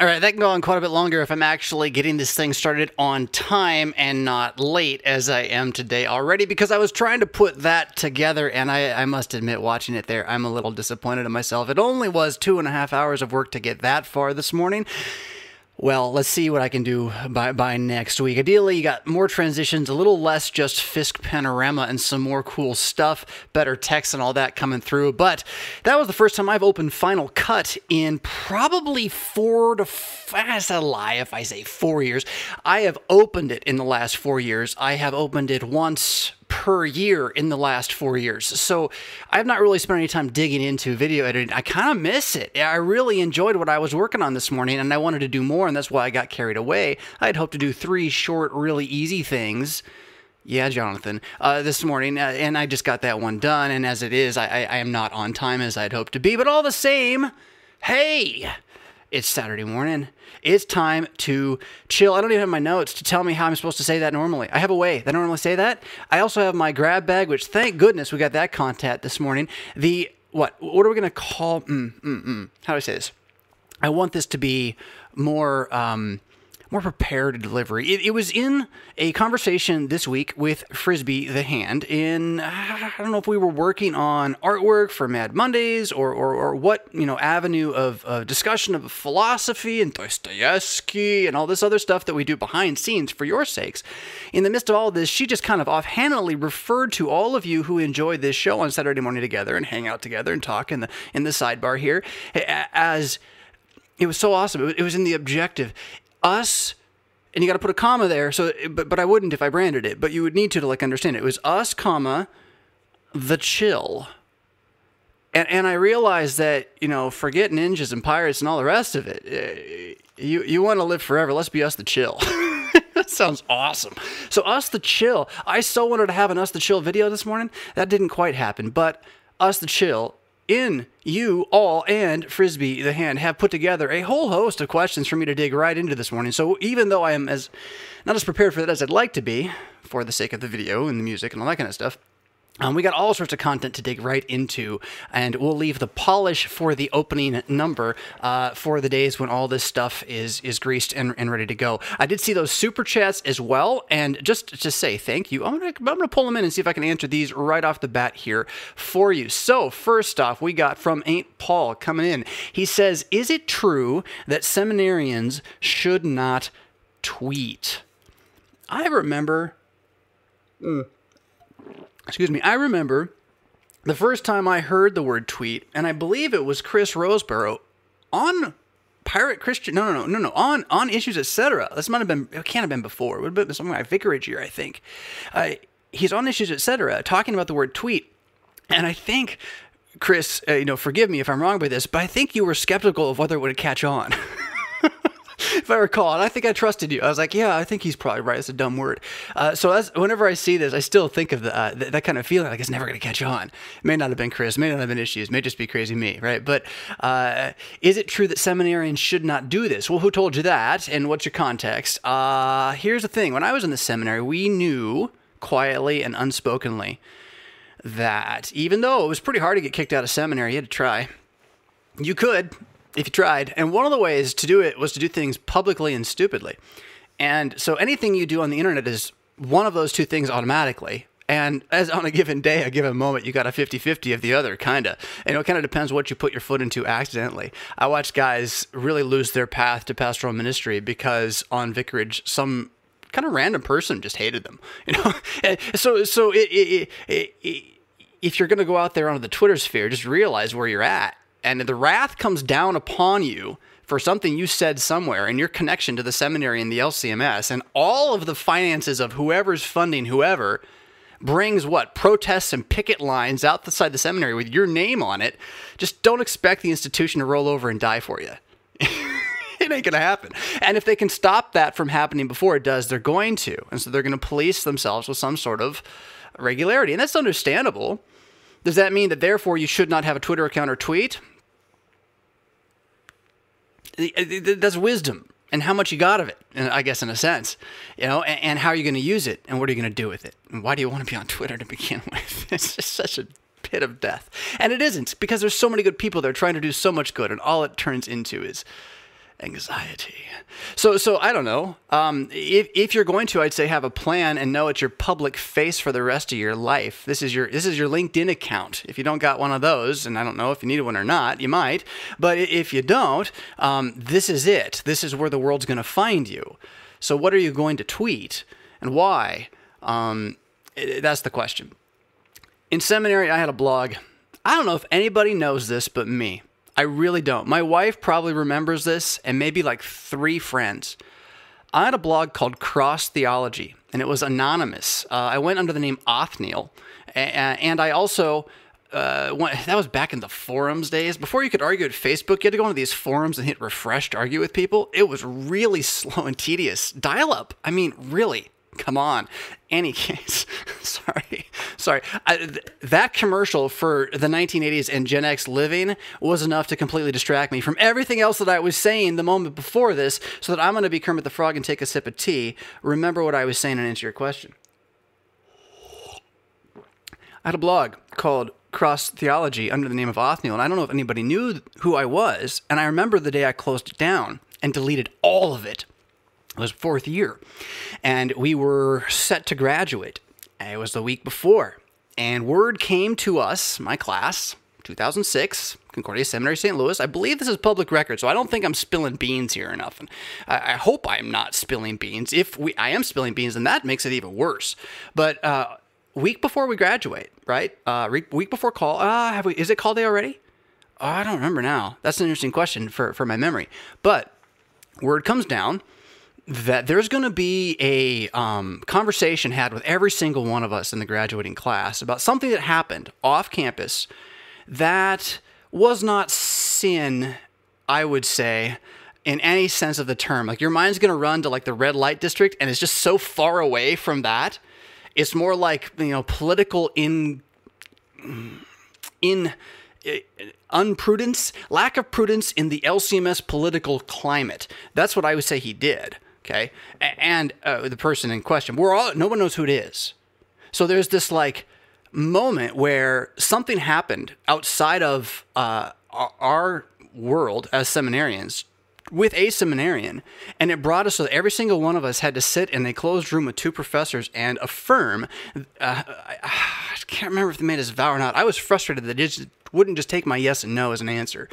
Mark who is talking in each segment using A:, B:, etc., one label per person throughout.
A: All right, that can go on quite a bit longer if I'm actually getting this thing started on time and not late as I am today already because I was trying to put that together and I, I must admit, watching it there, I'm a little disappointed in myself. It only was two and a half hours of work to get that far this morning well, let's see what I can do by, by next week. Ideally, you got more transitions, a little less just Fisk panorama, and some more cool stuff, better text and all that coming through. But that was the first time I've opened Final Cut in probably four to. That's a lie if I say four years. I have opened it in the last four years. I have opened it once per year in the last four years. So I've not really spent any time digging into video editing. I kind of miss it. I really enjoyed what I was working on this morning and I wanted to do more, and that's why I got carried away. I'd hoped to do three short, really easy things. Yeah, Jonathan, uh, this morning, uh, and I just got that one done. And as it is, I, I, I am not on time as I'd hoped to be. But all the same, hey, it's Saturday morning. It's time to chill. I don't even have my notes to tell me how I'm supposed to say that normally. I have a way that I normally say that. I also have my grab bag, which thank goodness we got that content this morning. The what? What are we gonna call? Mm, mm, mm. How do I say this? I want this to be more. Um, more prepared delivery. It, it, was in a conversation this week with Frisbee the Hand. In I don't know if we were working on artwork for Mad Mondays or or, or what you know avenue of uh, discussion of philosophy and Dostoevsky and all this other stuff that we do behind scenes for your sakes. In the midst of all of this, she just kind of offhandedly referred to all of you who enjoyed this show on Saturday morning together and hang out together and talk in the in the sidebar here as it was so awesome. It was in the objective us and you got to put a comma there so but but I wouldn't if I branded it but you would need to to like understand it, it was us comma the chill. And and I realized that you know forget ninjas and pirates and all the rest of it. Eh, you you want to live forever. Let's be us the chill. That sounds awesome. So us the chill. I so wanted to have an us the chill video this morning. That didn't quite happen but us the chill in you all and Frisbee the hand have put together a whole host of questions for me to dig right into this morning. So even though I am as not as prepared for that as I'd like to be, for the sake of the video and the music and all that kind of stuff, um, we got all sorts of content to dig right into, and we'll leave the polish for the opening number uh, for the days when all this stuff is is greased and, and ready to go. I did see those super chats as well, and just to say thank you, I'm gonna I'm gonna pull them in and see if I can answer these right off the bat here for you. So first off, we got from Ain't Paul coming in. He says, "Is it true that seminarians should not tweet?" I remember. Mm excuse me, I remember the first time I heard the word tweet, and I believe it was Chris Rosebrough on Pirate Christian. No, no, no, no, no. On on issues, etc. This might have been. It can't have been before. It would have been something like vicarage year, I think. Uh, he's on issues, etc. Talking about the word tweet, and I think. Chris, uh, you know, forgive me if I'm wrong by this, but I think you were skeptical of whether it would catch on. if I recall. And I think I trusted you. I was like, yeah, I think he's probably right. It's a dumb word. Uh, so whenever I see this, I still think of the, uh, th- that kind of feeling like it's never going to catch on. It may not have been Chris, may not have been issues, may just be crazy me, right? But uh, is it true that seminarians should not do this? Well, who told you that? And what's your context? Uh, here's the thing when I was in the seminary, we knew quietly and unspokenly that even though it was pretty hard to get kicked out of seminary, you had to try. You could, if you tried. And one of the ways to do it was to do things publicly and stupidly. And so anything you do on the internet is one of those two things automatically. And as on a given day, a given moment, you got a 50 50 of the other, kind of. And it kind of depends what you put your foot into accidentally. I watch guys really lose their path to pastoral ministry because on vicarage, some kind of random person just hated them. You know, and so so it, it, it, if you're going to go out there onto the Twitter sphere, just realize where you're at and the wrath comes down upon you for something you said somewhere and your connection to the seminary and the LCMS and all of the finances of whoever's funding whoever brings what? Protests and picket lines outside the seminary with your name on it. Just don't expect the institution to roll over and die for you. It ain't gonna happen. And if they can stop that from happening before it does they're going to. And so they're going to police themselves with some sort of regularity. And that's understandable. Does that mean that therefore you should not have a Twitter account or tweet? That's wisdom and how much you got of it, I guess, in a sense, you know, and, and how are you going to use it and what are you going to do with it? And why do you want to be on Twitter to begin with? It's just such a pit of death. And it isn't because there's so many good people there trying to do so much good, and all it turns into is anxiety. So, so I don't know. Um, if, if you're going to, I'd say have a plan and know it's your public face for the rest of your life. This is your this is your LinkedIn account. If you don't got one of those, and I don't know if you need one or not, you might. But if you don't, um, this is it. This is where the world's going to find you. So, what are you going to tweet and why? Um, that's the question. In seminary, I had a blog. I don't know if anybody knows this but me. I really don't. My wife probably remembers this, and maybe like three friends. I had a blog called Cross Theology, and it was anonymous. Uh, I went under the name Othniel, and I also uh, that was back in the forums days. Before you could argue at Facebook, you had to go into these forums and hit refresh to argue with people. It was really slow and tedious. Dial up. I mean, really. Come on. Any case, sorry, sorry. I, th- that commercial for the 1980s and Gen X living was enough to completely distract me from everything else that I was saying the moment before this, so that I'm going to be Kermit the Frog and take a sip of tea. Remember what I was saying and answer your question. I had a blog called Cross Theology under the name of Othniel, and I don't know if anybody knew who I was. And I remember the day I closed it down and deleted all of it it was fourth year, and we were set to graduate. It was the week before, and word came to us, my class, 2006, Concordia Seminary, St. Louis. I believe this is public record, so I don't think I'm spilling beans here or nothing. I, I hope I'm not spilling beans. If we, I am spilling beans, then that makes it even worse. But uh, week before we graduate, right? Uh, week before call. Uh, have we? Is it call day already? Oh, I don't remember now. That's an interesting question for for my memory. But word comes down that there's going to be a um, conversation had with every single one of us in the graduating class about something that happened off campus that was not sin, I would say, in any sense of the term. Like your mind's going to run to like the red light district, and it's just so far away from that. It's more like you know political in in uh, unprudence, lack of prudence in the LCMS political climate. That's what I would say he did. Okay, and uh, the person in question, we're all no one knows who it is. So there's this like moment where something happened outside of uh, our world as seminarians with a seminarian, and it brought us so that every single one of us had to sit in a closed room with two professors and affirm. Uh, I, I, can't remember if they made us vow or not. I was frustrated that it wouldn't just take my yes and no as an answer,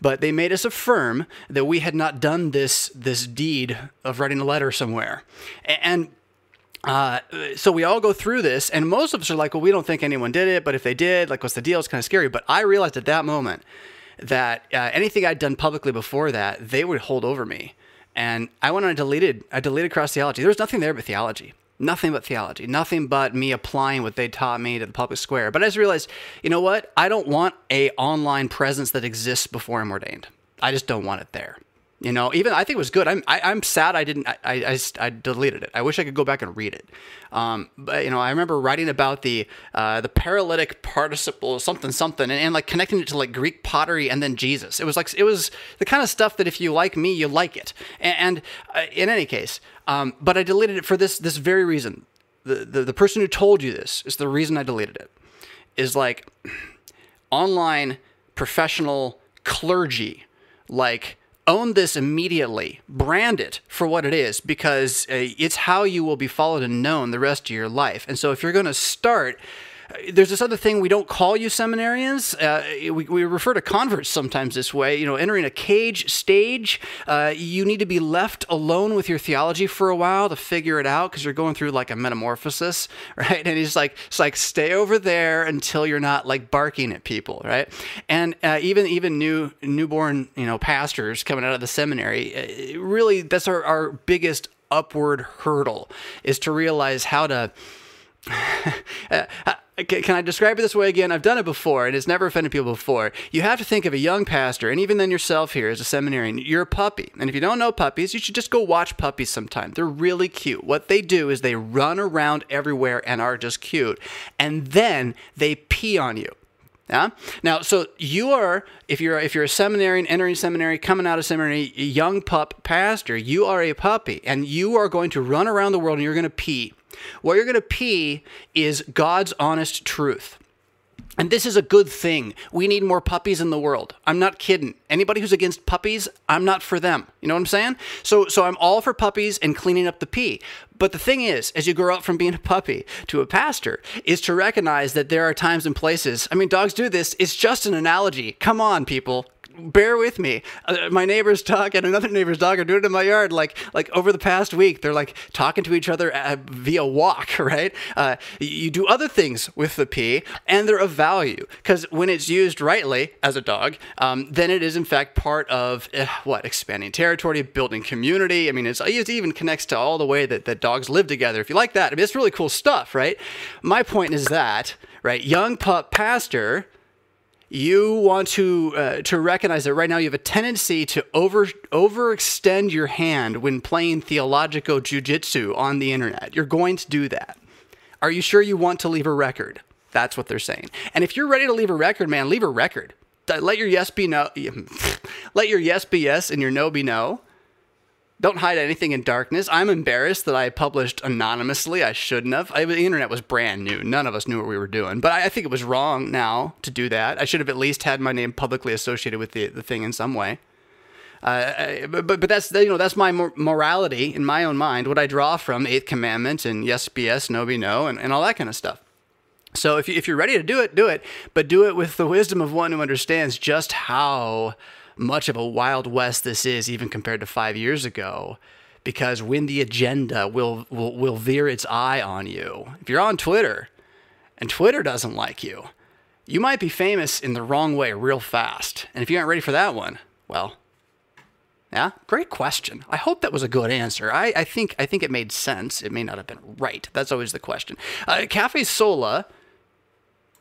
A: but they made us affirm that we had not done this this deed of writing a letter somewhere, and. Uh, so we all go through this, and most of us are like, "Well, we don't think anyone did it, but if they did, like, what's the deal?" It's kind of scary. But I realized at that moment that uh, anything I'd done publicly before that, they would hold over me. And I went and I deleted, I deleted cross theology. There was nothing there but theology. Nothing but theology. Nothing but me applying what they taught me to the public square. But I just realized, you know what? I don't want a online presence that exists before I'm ordained. I just don't want it there. You know, even I think it was good. I'm I, am i am sad I didn't I, I, I deleted it. I wish I could go back and read it. Um, but you know, I remember writing about the uh, the paralytic participle something something and, and, like connecting it to like Greek pottery and then Jesus. It was like it was the kind of stuff that if you like me, you like it. And, and uh, in any case, um, but I deleted it for this this very reason. The, the the person who told you this is the reason I deleted it. Is like online professional clergy like own this immediately, brand it for what it is, because uh, it's how you will be followed and known the rest of your life. And so if you're going to start, there's this other thing we don't call you seminarians. Uh, we, we refer to converts sometimes this way. You know, entering a cage stage, uh, you need to be left alone with your theology for a while to figure it out because you're going through like a metamorphosis, right? And he's like, it's like stay over there until you're not like barking at people, right? And uh, even even new newborn you know pastors coming out of the seminary, uh, really that's our, our biggest upward hurdle is to realize how to can I describe it this way again? I've done it before, and it's never offended people before. You have to think of a young pastor, and even then yourself here as a seminarian, you're a puppy. And if you don't know puppies, you should just go watch puppies sometime. They're really cute. What they do is they run around everywhere and are just cute. And then they pee on you. Yeah. Now, so you are, if you're if you're a seminarian entering seminary, coming out of seminary, a young pup pastor, you are a puppy, and you are going to run around the world and you're going to pee what you're going to pee is God's honest truth. And this is a good thing. We need more puppies in the world. I'm not kidding. Anybody who's against puppies, I'm not for them. You know what I'm saying? So so I'm all for puppies and cleaning up the pee. But the thing is, as you grow up from being a puppy to a pastor, is to recognize that there are times and places. I mean, dogs do this. It's just an analogy. Come on, people bear with me. Uh, my neighbor's dog and another neighbor's dog are doing it in my yard. Like like over the past week, they're like talking to each other uh, via walk. Right? Uh, you do other things with the pee, and they're of value because when it's used rightly as a dog, um, then it is in fact part of uh, what expanding territory, building community. I mean, it even connects to all the way that that dogs live together. If you like that, I mean, it's really cool stuff, right? My point is that right, young pup pastor you want to uh, to recognize that right now you have a tendency to over overextend your hand when playing theological jujitsu on the internet. You're going to do that. Are you sure you want to leave a record? That's what they're saying. And if you're ready to leave a record, man, leave a record. Let your yes be no. Let your yes be yes and your no be no. Don't hide anything in darkness. I'm embarrassed that I published anonymously. I shouldn't have. I, the internet was brand new. None of us knew what we were doing. But I, I, think it was wrong now to do that. I should have at least had my name publicly associated with the, the thing in some way. Uh, but, but that's you know that's my morality in my own mind. What I draw from Eighth Commandment and yes be yes, no be no, and, and all that kind of stuff. So if you, if you're ready to do it, do it, but do it with the wisdom of one who understands just how much of a wild west this is, even compared to five years ago. Because when the agenda will, will, will veer its eye on you, if you're on Twitter and Twitter doesn't like you, you might be famous in the wrong way real fast. And if you aren't ready for that one, well, yeah, great question. I hope that was a good answer. I, I think I think it made sense. It may not have been right. That's always the question. Uh, Cafe Sola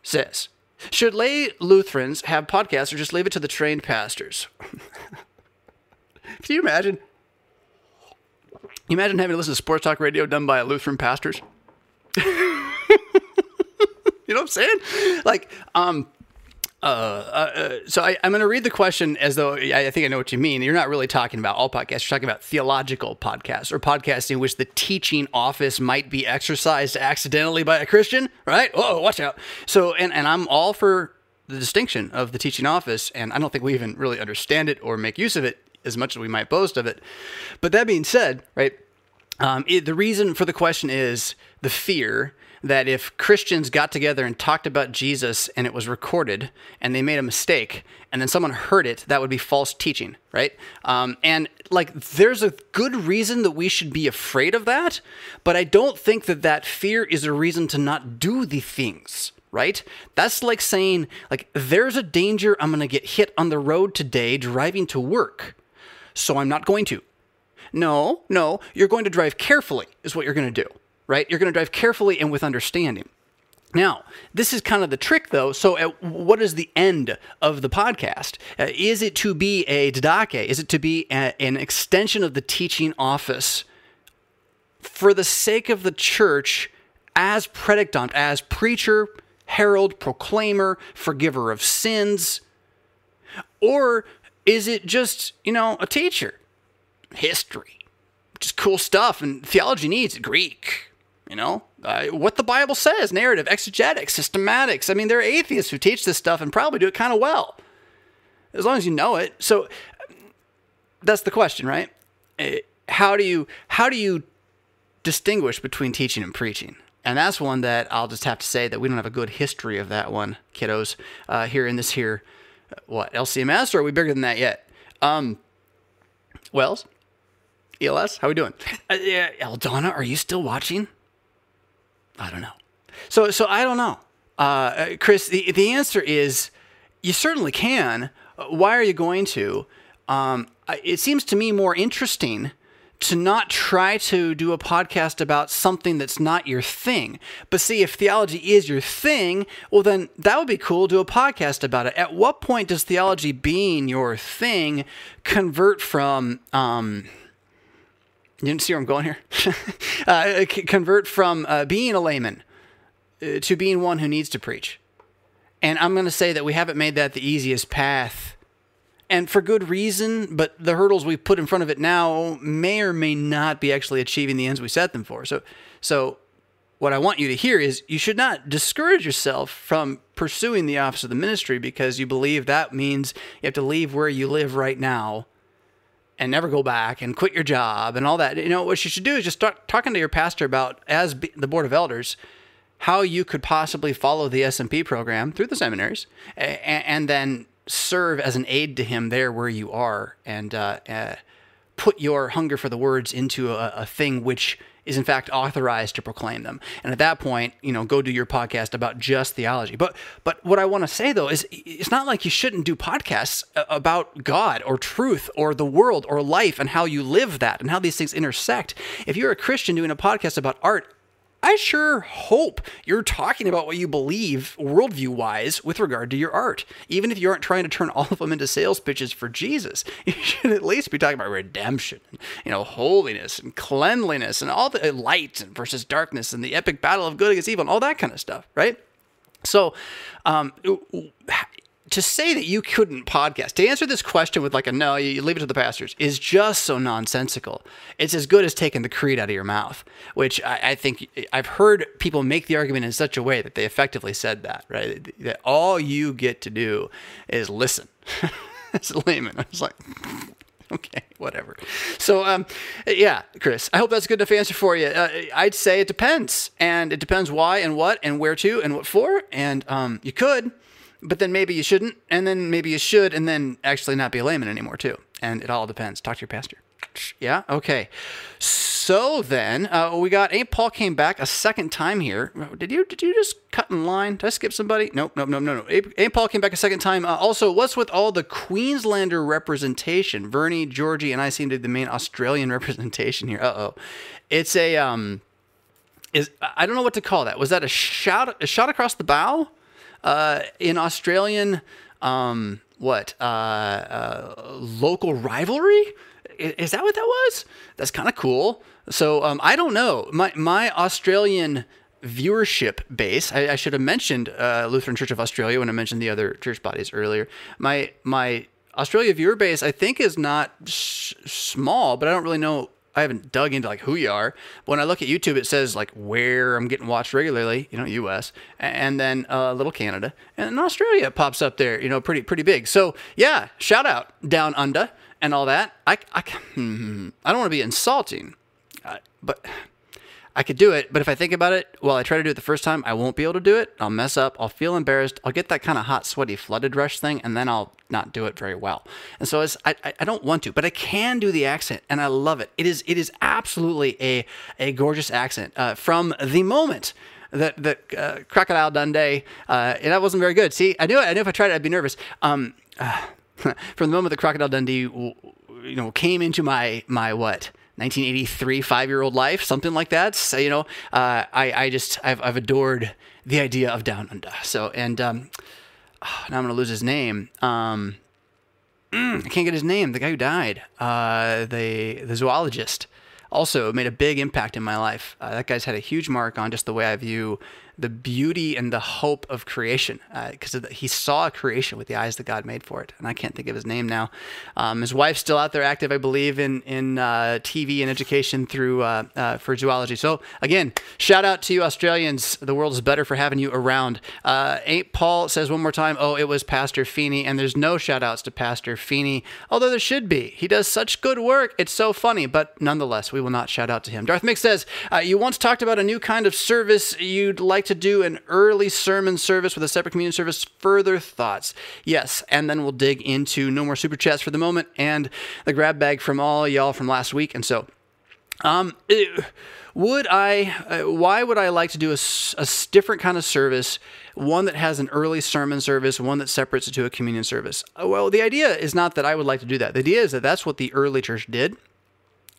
A: says, should lay Lutherans have podcasts or just leave it to the trained pastors? Can you imagine? You imagine having to listen to sports talk radio done by Lutheran pastors? you know what I'm saying? Like, um, uh, uh, so I, am going to read the question as though I, I think I know what you mean. You're not really talking about all podcasts. You're talking about theological podcasts or podcasts in which the teaching office might be exercised accidentally by a Christian, right? Oh, watch out. So, and, and I'm all for the distinction of the teaching office, and I don't think we even really understand it or make use of it as much as we might boast of it. But that being said, right, um, it, the reason for the question is the fear that if Christians got together and talked about Jesus and it was recorded and they made a mistake and then someone heard it, that would be false teaching, right? Um, and like, there's a good reason that we should be afraid of that, but I don't think that that fear is a reason to not do the things. Right? That's like saying, like, there's a danger I'm going to get hit on the road today driving to work, so I'm not going to. No, no, you're going to drive carefully, is what you're going to do right? You're going to drive carefully and with understanding. Now, this is kind of the trick, though. So, uh, what is the end of the podcast? Uh, is it to be a didache? Is it to be a, an extension of the teaching office for the sake of the church as predicant, as preacher, herald, proclaimer, forgiver of sins? Or is it just, you know, a teacher? History, just cool stuff, and theology needs Greek, you know, uh, what the Bible says, narrative, exegetics, systematics. I mean, there are atheists who teach this stuff and probably do it kind of well, as long as you know it. So that's the question, right? Uh, how do you how do you distinguish between teaching and preaching? And that's one that I'll just have to say that we don't have a good history of that one, kiddos. Uh, here in this here, uh, what LCMS, or are we bigger than that yet? Um, WELS, ELS, how we doing? Uh, yeah, Eldonna, are you still watching? I don't know. So, so I don't know. Uh, Chris, the, the answer is you certainly can. Why are you going to? Um, it seems to me more interesting to not try to do a podcast about something that's not your thing. But see, if theology is your thing, well, then that would be cool. Do a podcast about it. At what point does theology being your thing convert from, um, you didn't see where I'm going here? uh, convert from uh, being a layman uh, to being one who needs to preach. And I'm going to say that we haven't made that the easiest path. And for good reason, but the hurdles we put in front of it now may or may not be actually achieving the ends we set them for. So, so what I want you to hear is you should not discourage yourself from pursuing the office of the ministry because you believe that means you have to leave where you live right now and never go back and quit your job and all that. You know, what you should do is just start talking to your pastor about, as the board of elders, how you could possibly follow the SMP program through the seminaries and, and then serve as an aid to him there where you are and uh, uh, put your hunger for the words into a, a thing which is in fact authorized to proclaim them. And at that point, you know, go do your podcast about just theology. But but what I want to say though is it's not like you shouldn't do podcasts about God or truth or the world or life and how you live that and how these things intersect. If you're a Christian doing a podcast about art, I sure hope you're talking about what you believe worldview wise with regard to your art. Even if you aren't trying to turn all of them into sales pitches for Jesus, you should at least be talking about redemption, you know, holiness and cleanliness and all the light versus darkness and the epic battle of good against evil and all that kind of stuff, right? So, um, to say that you couldn't podcast, to answer this question with like a no, you leave it to the pastors, is just so nonsensical. It's as good as taking the creed out of your mouth, which I, I think I've heard people make the argument in such a way that they effectively said that, right? That all you get to do is listen. A layman, I was like, okay, whatever. So, um, yeah, Chris, I hope that's a good enough answer for you. Uh, I'd say it depends, and it depends why and what and where to and what for. And um, you could but then maybe you shouldn't, and then maybe you should, and then actually not be a layman anymore too. And it all depends. Talk to your pastor. Yeah. Okay. So then uh, we got Aunt Paul came back a second time here. Did you did you just cut in line? Did I skip somebody? Nope. Nope. Nope. No. No. Aunt Paul came back a second time. Uh, also, what's with all the Queenslander representation? Vernie, Georgie, and I seem to be the main Australian representation here. Uh oh. It's a um. Is I don't know what to call that. Was that a shot a shot across the bow? Uh, in Australian, um, what uh, uh, local rivalry? Is that what that was? That's kind of cool. So um, I don't know. My my Australian viewership base. I, I should have mentioned uh, Lutheran Church of Australia when I mentioned the other church bodies earlier. My my Australia viewer base, I think, is not small, but I don't really know I haven't dug into like who you are. But when I look at YouTube, it says like where I'm getting watched regularly, you know, U.S. and then uh, little Canada and then Australia pops up there, you know, pretty pretty big. So yeah, shout out down under and all that. I I, hmm, I don't want to be insulting, uh, but I could do it, but if I think about it, while I try to do it the first time, I won't be able to do it. I'll mess up. I'll feel embarrassed. I'll get that kind of hot, sweaty, flooded rush thing, and then I'll not do it very well. And so I, I don't want to, but I can do the accent, and I love it. It is it is absolutely a a gorgeous accent uh, from the moment that that uh, Crocodile Dundee, uh, and that wasn't very good. See, I knew it. I knew if I tried it, I'd be nervous. Um, from the moment that Crocodile Dundee, you know, came into my my what 1983 five year old life, something like that. So, you know, uh, I, I just, I've, I've adored the idea of Down Under. So, and um, oh, now I'm going to lose his name. Um, mm, I can't get his name. The guy who died, uh, the, the zoologist, also made a big impact in my life. Uh, that guy's had a huge mark on just the way I view the beauty and the hope of creation because uh, he saw creation with the eyes that God made for it. And I can't think of his name now. Um, his wife's still out there active, I believe, in in uh, TV and education through uh, uh, for zoology. So again, shout out to you Australians. The world is better for having you around. Uh, Ain't Paul says one more time. Oh, it was Pastor Feeney, and there's no shout outs to Pastor Feeney, although there should be. He does such good work. It's so funny, but nonetheless, we will not shout out to him. Darth Mick says uh, you once talked about a new kind of service you'd like to do an early sermon service with a separate communion service. Further thoughts? Yes, and then we'll dig into no more super chats for the moment and the grab bag from all y'all from last week. And so, um, would I? Uh, why would I like to do a, a different kind of service? One that has an early sermon service, one that separates it to a communion service. Uh, well, the idea is not that I would like to do that. The idea is that that's what the early church did.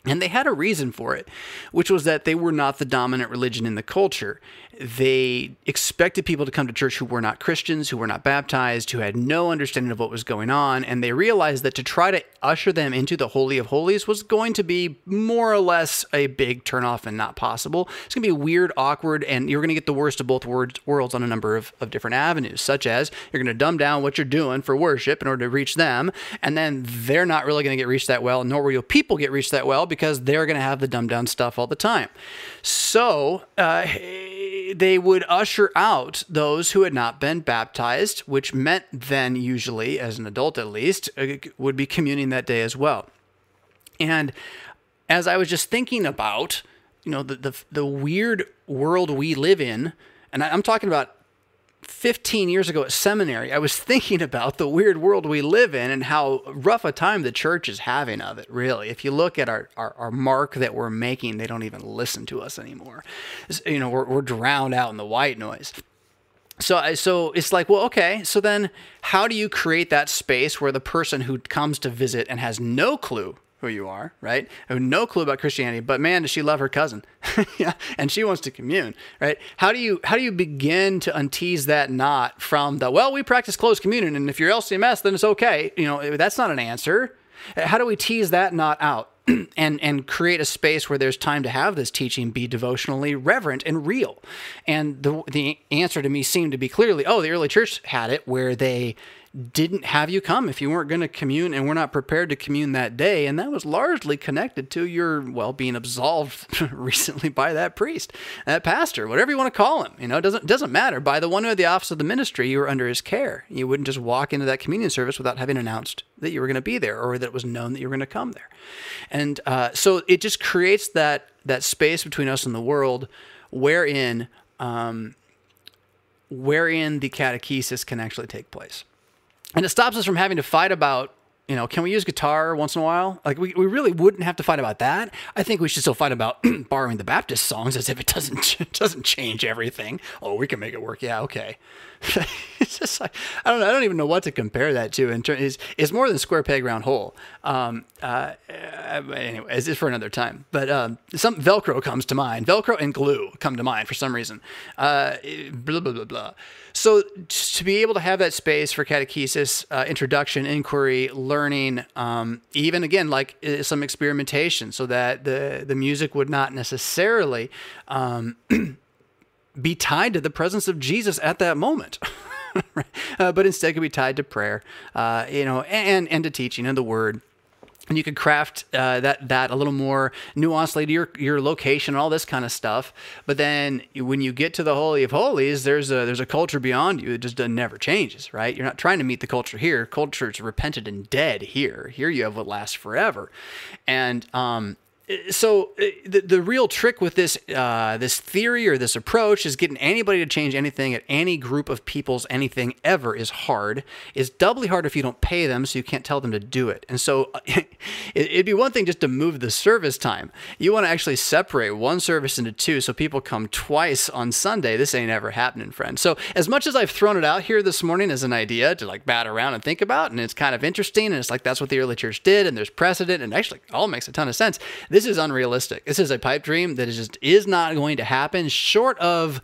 A: And they had a reason for it, which was that they were not the dominant religion in the culture they expected people to come to church who were not Christians, who were not baptized, who had no understanding of what was going on, and they realized that to try to usher them into the Holy of Holies was going to be more or less a big turnoff and not possible. It's going to be weird, awkward, and you're going to get the worst of both worlds on a number of, of different avenues, such as you're going to dumb down what you're doing for worship in order to reach them, and then they're not really going to get reached that well, nor will your people get reached that well because they're going to have the dumbed down stuff all the time. So, uh, they would usher out those who had not been baptized, which meant then, usually, as an adult at least, uh, would be communing that day as well. And as I was just thinking about, you know, the, the, the weird world we live in, and I, I'm talking about 15 years ago at seminary, I was thinking about the weird world we live in and how rough a time the church is having of it, really. If you look at our, our, our mark that we're making, they don't even listen to us anymore. You know, we're, we're drowned out in the white noise. So, so it's like, well, okay. So then, how do you create that space where the person who comes to visit and has no clue who you are, right? Have no clue about Christianity, but man, does she love her cousin? yeah, and she wants to commune, right? How do you how do you begin to untease that knot from the well, we practice closed communion, and if you're LCMS, then it's okay. You know, that's not an answer. How do we tease that knot out? and and create a space where there's time to have this teaching be devotionally reverent and real. And the the answer to me seemed to be clearly, oh, the early church had it where they didn't have you come if you weren't going to commune and were not prepared to commune that day. And that was largely connected to your, well, being absolved recently by that priest, that pastor, whatever you want to call him. You know, it doesn't, doesn't matter. By the one who had the office of the ministry, you were under his care. You wouldn't just walk into that communion service without having announced that you were going to be there or that it was known that you were going to come there. And uh, so it just creates that, that space between us and the world wherein, um, wherein the catechesis can actually take place and it stops us from having to fight about you know, can we use guitar once in a while? Like, we, we really wouldn't have to fight about that. I think we should still fight about borrowing the Baptist songs as if it doesn't doesn't change everything. Oh, we can make it work. Yeah, okay. it's just like I don't know. I don't even know what to compare that to. In terms, it's, more than square peg round hole. Um, uh, anyway, it's for another time. But um, some Velcro comes to mind. Velcro and glue come to mind for some reason. Uh, blah blah blah blah. So to be able to have that space for catechesis, uh, introduction, inquiry, learning, um, even again like uh, some experimentation, so that the the music would not necessarily um, be tied to the presence of Jesus at that moment. uh, but instead could be tied to prayer, uh, you know, and and to teaching and the word and you could craft uh, that that a little more nuancedly to your your location and all this kind of stuff. But then when you get to the holy of holies, there's a there's a culture beyond you that just never changes, right? You're not trying to meet the culture here. Culture is repented and dead here. Here you have what lasts forever, and um, so uh, the, the real trick with this uh, this theory or this approach is getting anybody to change anything at any group of people's anything ever is hard. Is doubly hard if you don't pay them, so you can't tell them to do it. And so it, it'd be one thing just to move the service time. You want to actually separate one service into two, so people come twice on Sunday. This ain't ever happening, friend. So as much as I've thrown it out here this morning as an idea to like bat around and think about, and it's kind of interesting, and it's like that's what the early church did, and there's precedent, and actually all makes a ton of sense. This this is unrealistic. This is a pipe dream that is just is not going to happen short of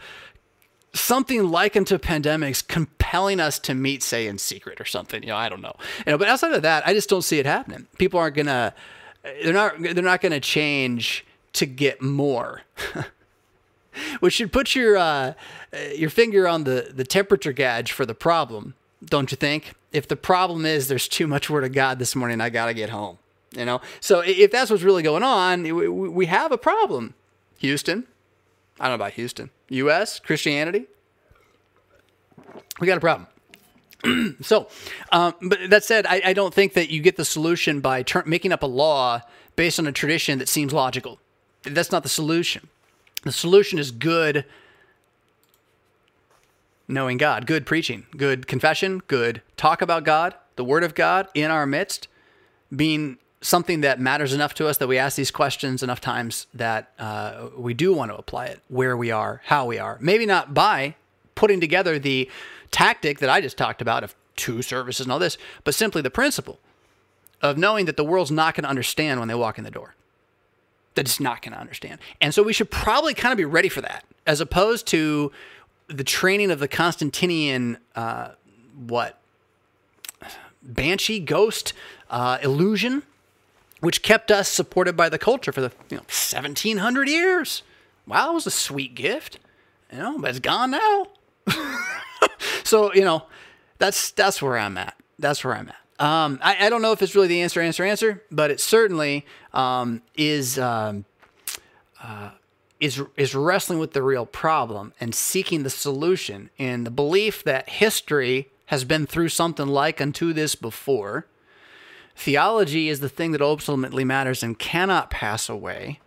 A: something like into pandemics compelling us to meet, say, in secret or something. You know, I don't know. You know, but outside of that, I just don't see it happening. People aren't gonna they're not they're not gonna change to get more. Which should put your uh, your finger on the, the temperature gauge for the problem, don't you think? If the problem is there's too much word of God this morning, I gotta get home. You know, so if that's what's really going on, we have a problem. Houston, I don't know about Houston, U.S. Christianity, we got a problem. so, um, but that said, I, I, don't think that you get the solution by ter- making up a law based on a tradition that seems logical. That's not the solution. The solution is good knowing God, good preaching, good confession, good talk about God, the Word of God in our midst, being something that matters enough to us that we ask these questions enough times that uh, we do want to apply it where we are, how we are. Maybe not by putting together the tactic that I just talked about of two services and all this, but simply the principle of knowing that the world's not going to understand when they walk in the door. That it's not going to understand. And so we should probably kind of be ready for that, as opposed to the training of the Constantinian, uh, what? Banshee, ghost, uh, illusion which kept us supported by the culture for the you know 1700 years. Wow, it was a sweet gift, you know, but it's gone now. so you know, that's that's where I'm at. That's where I'm at. Um, I, I, don't know if it's really the answer, answer, answer, but it certainly um, is um, uh, is is wrestling with the real problem and seeking the solution in the belief that history has been through something like unto this before. Theology is the thing that ultimately matters and cannot pass away.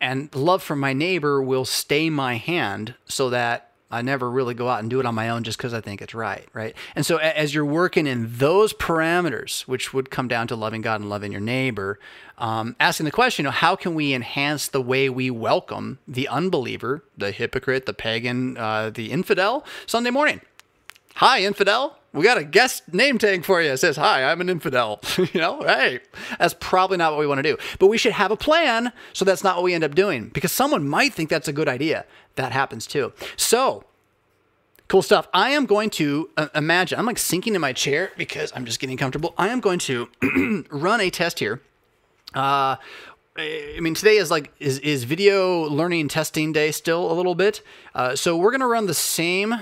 A: And love for my neighbor will stay my hand so that I never really go out and do it on my own just because I think it's right, right? And so as you're working in those parameters, which would come down to loving God and loving your neighbor, um, asking the question, you know, how can we enhance the way we welcome the unbeliever, the hypocrite, the pagan, uh, the infidel Sunday morning? Hi, infidel. We got a guest name tag for you. It says, Hi, I'm an infidel. you know, hey, that's probably not what we want to do. But we should have a plan so that's not what we end up doing because someone might think that's a good idea that happens too. So, cool stuff. I am going to uh, imagine, I'm like sinking in my chair because I'm just getting comfortable. I am going to run a test here. Uh, I mean, today is like is is video learning testing day still a little bit. Uh, so we're gonna run the same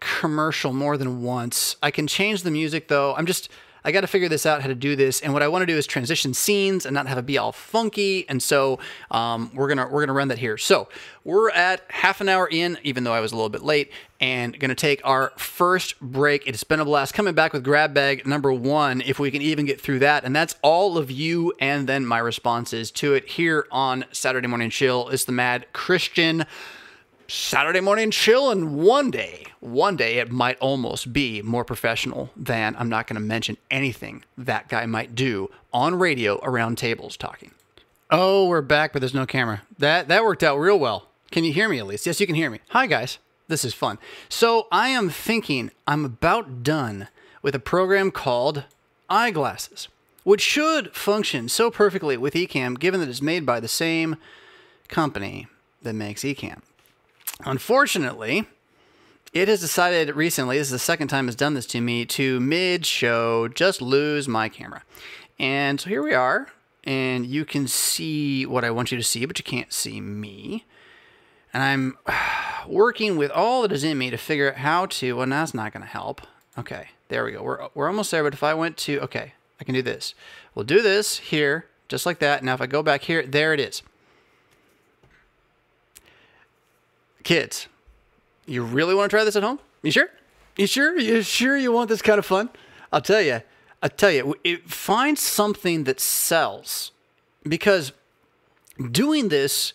A: commercial more than once. I can change the music though. I'm just I got to figure this out how to do this. And what I want to do is transition scenes and not have it be all funky. And so um, we're gonna we're gonna run that here. So we're at half an hour in, even though I was a little bit late, and gonna take our first break. It's been a blast coming back with grab bag number one, if we can even get through that. And that's all of you, and then my responses to it here on Saturday Morning Chill. It's the Mad Christian. Saturday morning chill, and one day, one day it might almost be more professional than I'm not going to mention anything that guy might do on radio around tables talking. Oh, we're back, but there's no camera. That that worked out real well. Can you hear me at least? Yes, you can hear me. Hi guys. This is fun. So, I am thinking I'm about done with a program called iGlasses, which should function so perfectly with Ecamm given that it's made by the same company that makes Ecamm. Unfortunately, it has decided recently, this is the second time it's done this to me, to mid show just lose my camera. And so here we are, and you can see what I want you to see, but you can't see me. And I'm working with all that is in me to figure out how to, well, that's not going to help. Okay, there we go. We're, we're almost there, but if I went to, okay, I can do this. We'll do this here, just like that. Now if I go back here, there it is. Kids, you really want to try this at home? You sure? You sure? You sure you want this kind of fun? I'll tell you. I'll tell you, it, find something that sells because doing this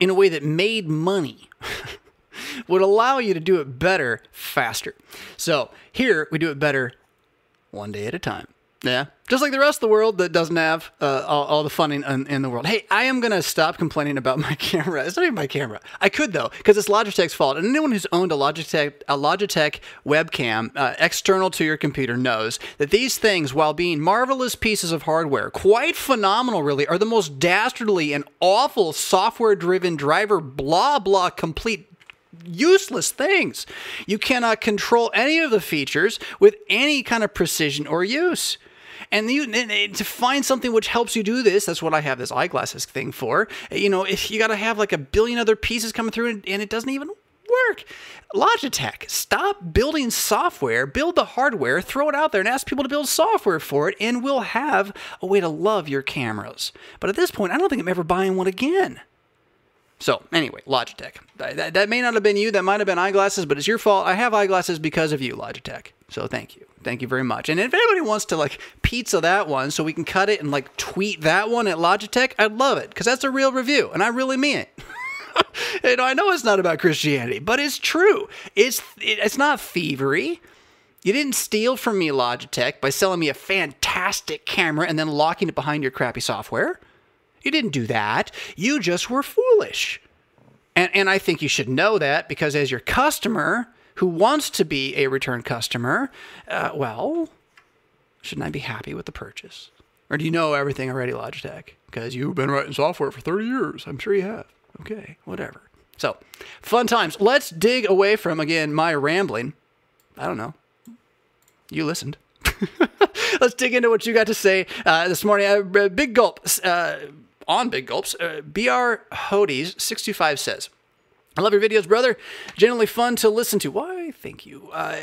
A: in a way that made money would allow you to do it better faster. So here we do it better one day at a time. Yeah. Just like the rest of the world that doesn't have uh, all, all, the fun in, in, the world. Hey, I am going to stop complaining about my camera. It's not even my camera. I could, though, because it's Logitech's fault. And anyone who's owned a Logitech, a Logitech webcam uh, external to your computer knows that these things, while being marvelous pieces of hardware, quite phenomenal, really, are the most dastardly and awful software driven driver, blah, blah, complete useless things. You cannot control any of the features with any kind of precision or use. And you and to find something which helps you do this, that's what I have this iGlasses thing for. You know, if you got to have like a billion other pieces coming through and, and it doesn't even work. Logitech, stop building software, build the hardware, throw it out there and ask people to build software for it, and we'll have a way to love your cameras. But at this point, I don't think I'm ever buying one again. So, anyway, Logitech. That, that, may not have been you, that might have been iGlasses, but it's your fault. I have iGlasses because of you, Logitech. So, thank you. Thank you very much. And if anybody wants to like pizza that one so we can cut it and like tweet that one at Logitech, I'd love it because that's a real review and I really mean it. you know, I know it's not about Christianity, but it's true. It's it's not thievery. You didn't steal from me, Logitech, by selling me a fantastic camera and then locking it behind your crappy software. You didn't do that. You just were foolish. And, and I think you should know that because as your customer, who wants to be a return customer, uh, well, shouldn't I be happy with the purchase? Or do you know everything already, Logitech? Because you've been writing software for 30 years. I'm sure you have. Okay, whatever. So, fun times. Let's dig away from, again, my rambling. I don't know. You listened. Let's dig into what you got to say uh, this morning. Uh, big gulp. Uh, on Big Gulps, uh, BR Hodies 625 says, I love your videos, brother. Generally fun to listen to. Why, Thank you. Uh,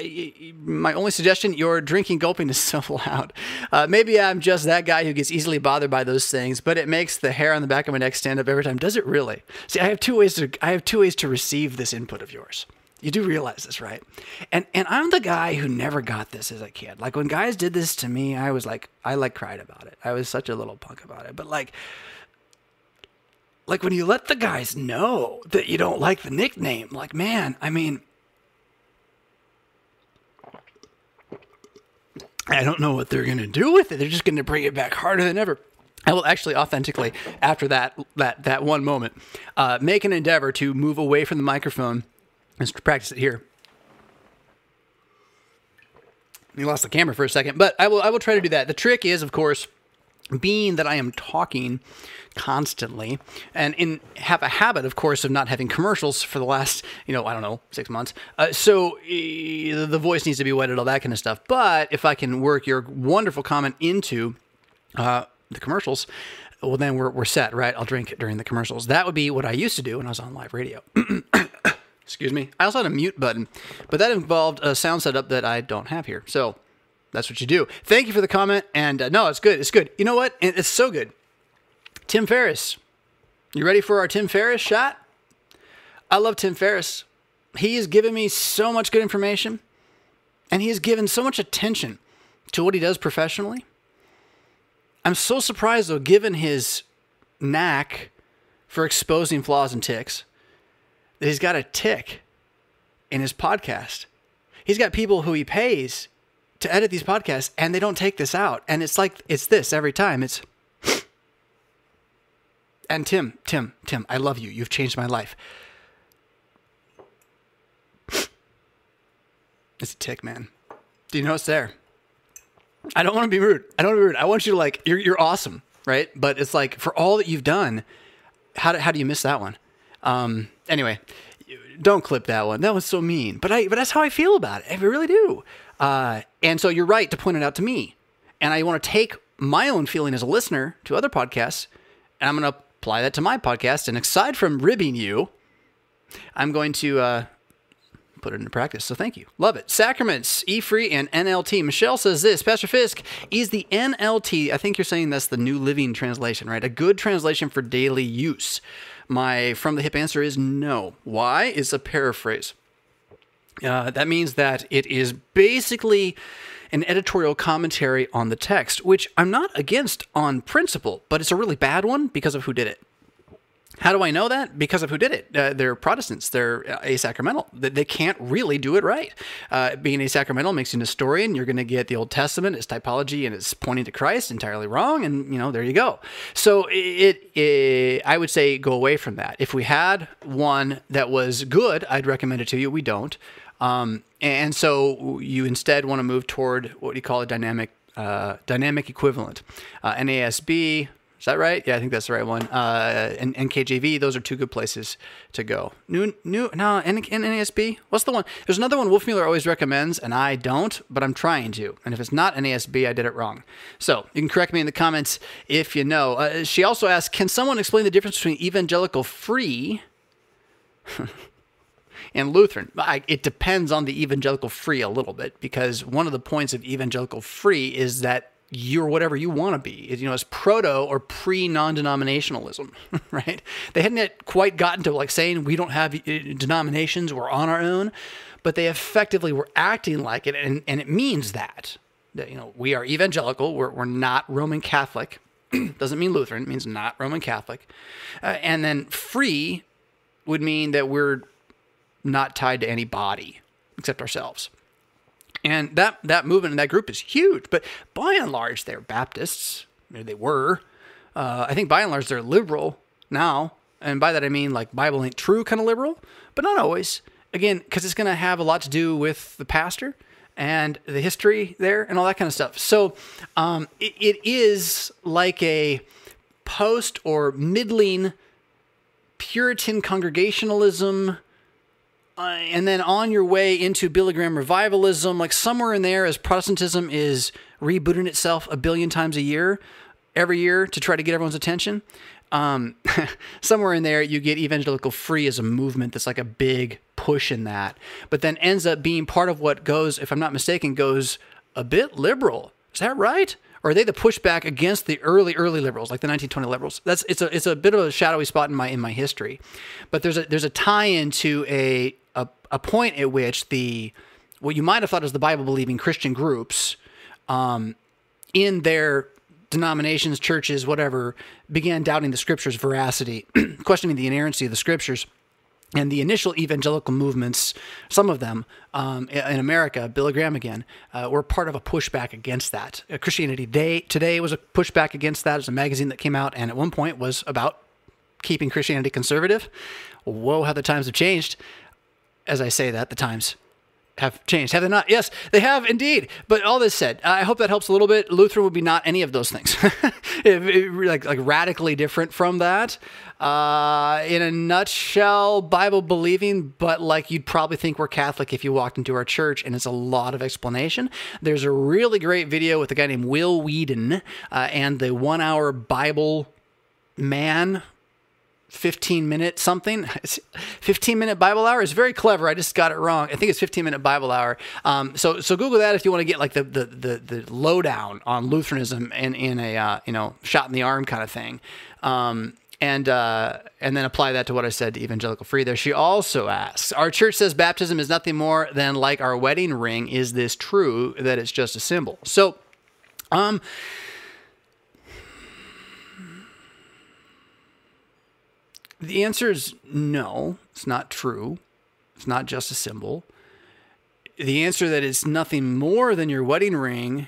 A: my only suggestion: your drinking gulping is so loud. Uh, maybe I'm just that guy who gets easily bothered by those things, but it makes the hair on the back of my neck stand up every time. Does it really? See, I have two ways to I have two ways to receive this input of yours. You do realize this, right? And and I'm the guy who never got this as a kid. Like when guys did this to me, I was like, I like cried about it. I was such a little punk about it. But like, like when you let the guys know that you don't like the nickname, like man, I mean, I don't know what they're gonna do with it. They're just gonna bring it back harder than ever. I will actually authentically, after that that that one moment, uh, make an endeavor to move away from the microphone Let's practice it here. You lost the camera for a second, but I will I will try to do that. The trick is, of course, being that I am talking constantly and in have a habit of course of not having commercials for the last you know i don't know six months. Uh, so the voice needs to be wetted all that kind of stuff. But if i can work your wonderful comment into uh, the commercials well then we're, we're set right? I'll drink during the commercials. That would be what i used to do when i was on live radio. Excuse me. I also had a mute button, but that involved a sound setup that I don't have here. So that's what you do. Thank you for the comment. And uh, no, it's good. It's good. You know what? It's so good. Tim Ferriss. You ready for our Tim Ferriss shot? I love Tim Ferriss. He has given me so much good information, and he has given so much attention to what he does professionally. I'm so surprised, though, given his knack for exposing flaws and ticks that he's got a tick in his podcast. He's got people who he pays to edit these podcasts and they don't take this out. And it's like, it's this every time. It's, and Tim, Tim, Tim, I love you. You've changed my life. It's a tick, man. Do you know it's there? I don't want to be rude. I don't want to be rude. I want you to like, you're, you're awesome, right? But it's like, for all that you've done, how do, how do you miss that one? Um, anyway, don't clip that one. That was so mean. But I but that's how I feel about it. I really do. Uh, and so you're right to point it out to me. And I want to take my own feeling as a listener to other podcasts, and I'm going to apply that to my podcast. And aside from ribbing you, I'm going to uh, put it into practice. So thank you. Love it. Sacraments, E Free, and NLT. Michelle says this Pastor Fisk, is the NLT, I think you're saying that's the New Living Translation, right? A good translation for daily use. My from the hip answer is no. Why? It's a paraphrase. Uh, that means that it is basically an editorial commentary on the text, which I'm not against on principle, but it's a really bad one because of who did it. How do I know that? Because of who did it. Uh, they're Protestants. They're asacramental. They, they can't really do it right. Uh, being asacramental makes you an historian. You're going to get the Old Testament, its typology, and it's pointing to Christ entirely wrong. And, you know, there you go. So it, it, I would say go away from that. If we had one that was good, I'd recommend it to you. We don't. Um, and so you instead want to move toward what you call a dynamic uh, dynamic equivalent. Uh, NASB, is that right? Yeah, I think that's the right one. Uh, and NKJV, those are two good places to go. New, new, no, NASB. What's the one? There's another one Wolfmueller always recommends, and I don't, but I'm trying to. And if it's not NASB, I did it wrong. So you can correct me in the comments if you know. Uh, she also asked, can someone explain the difference between evangelical free? and Lutheran. I, it depends on the evangelical free a little bit because one of the points of evangelical free is that you're whatever you want to be. You know, it's proto or pre non-denominationalism, right? They hadn't yet quite gotten to like saying we don't have uh, denominations, we're on our own, but they effectively were acting like it, and, and it means that that you know we are evangelical, we're we're not Roman Catholic. Doesn't mean Lutheran, it means not Roman Catholic. Uh, and then free would mean that we're not tied to any body except ourselves. And that, that movement and that group is huge. But by and large, they're Baptists. They were. Uh, I think by and large, they're liberal now. And by that, I mean like Bible ain't true kind of liberal, but not always. Again, because it's going to have a lot to do with the pastor and the history there and all that kind of stuff. So um, it, it is like a post or middling Puritan congregationalism uh, and then on your way into Billy Graham revivalism, like somewhere in there, as Protestantism is rebooting itself a billion times a year, every year to try to get everyone's attention, um, somewhere in there, you get evangelical free as a movement that's like a big push in that, but then ends up being part of what goes, if I'm not mistaken, goes a bit liberal. Is that right? Or are they the pushback against the early, early liberals, like the 1920 liberals? That's it's a it's a bit of a shadowy spot in my in my history, but there's a there's a tie into a a, a point at which the what you might have thought as the Bible believing Christian groups, um, in their denominations, churches, whatever, began doubting the scriptures' veracity, questioning the inerrancy of the scriptures. And the initial evangelical movements, some of them um, in America, Billy Graham again, uh, were part of a pushback against that. Uh, Christianity Day today was a pushback against that. It's a magazine that came out and at one point was about keeping Christianity conservative. Whoa, how the times have changed. As I say that, the times have changed, have they not? Yes, they have indeed. But all this said, I hope that helps a little bit. Lutheran would be not any of those things, it, it, like like radically different from that. Uh, in a nutshell, Bible believing, but like you'd probably think we're Catholic if you walked into our church, and it's a lot of explanation. There's a really great video with a guy named Will Weedon uh, and the one hour Bible man 15 minute something 15 minute bible hour is very clever i just got it wrong i think it's 15 minute bible hour um, so so google that if you want to get like the the the, the lowdown on lutheranism in in a uh, you know shot in the arm kind of thing um, and uh, and then apply that to what I said to Evangelical Free. There, she also asks: Our church says baptism is nothing more than like our wedding ring. Is this true? That it's just a symbol? So, um, The answer is no, it's not true. It's not just a symbol. The answer that it's nothing more than your wedding ring,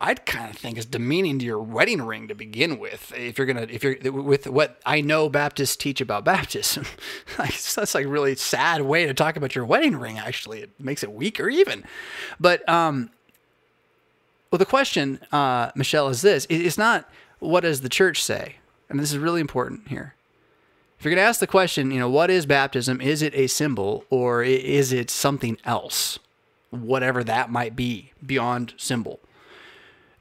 A: I'd kind of think is demeaning to your wedding ring to begin with. If you're gonna, if you're with what I know Baptists teach about baptism, that's like a really sad way to talk about your wedding ring. Actually, it makes it weaker even. But um, well, the question, uh, Michelle, is this: It's not what does the church say, and this is really important here if you're going to ask the question, you know, what is baptism? Is it a symbol or is it something else? Whatever that might be beyond symbol.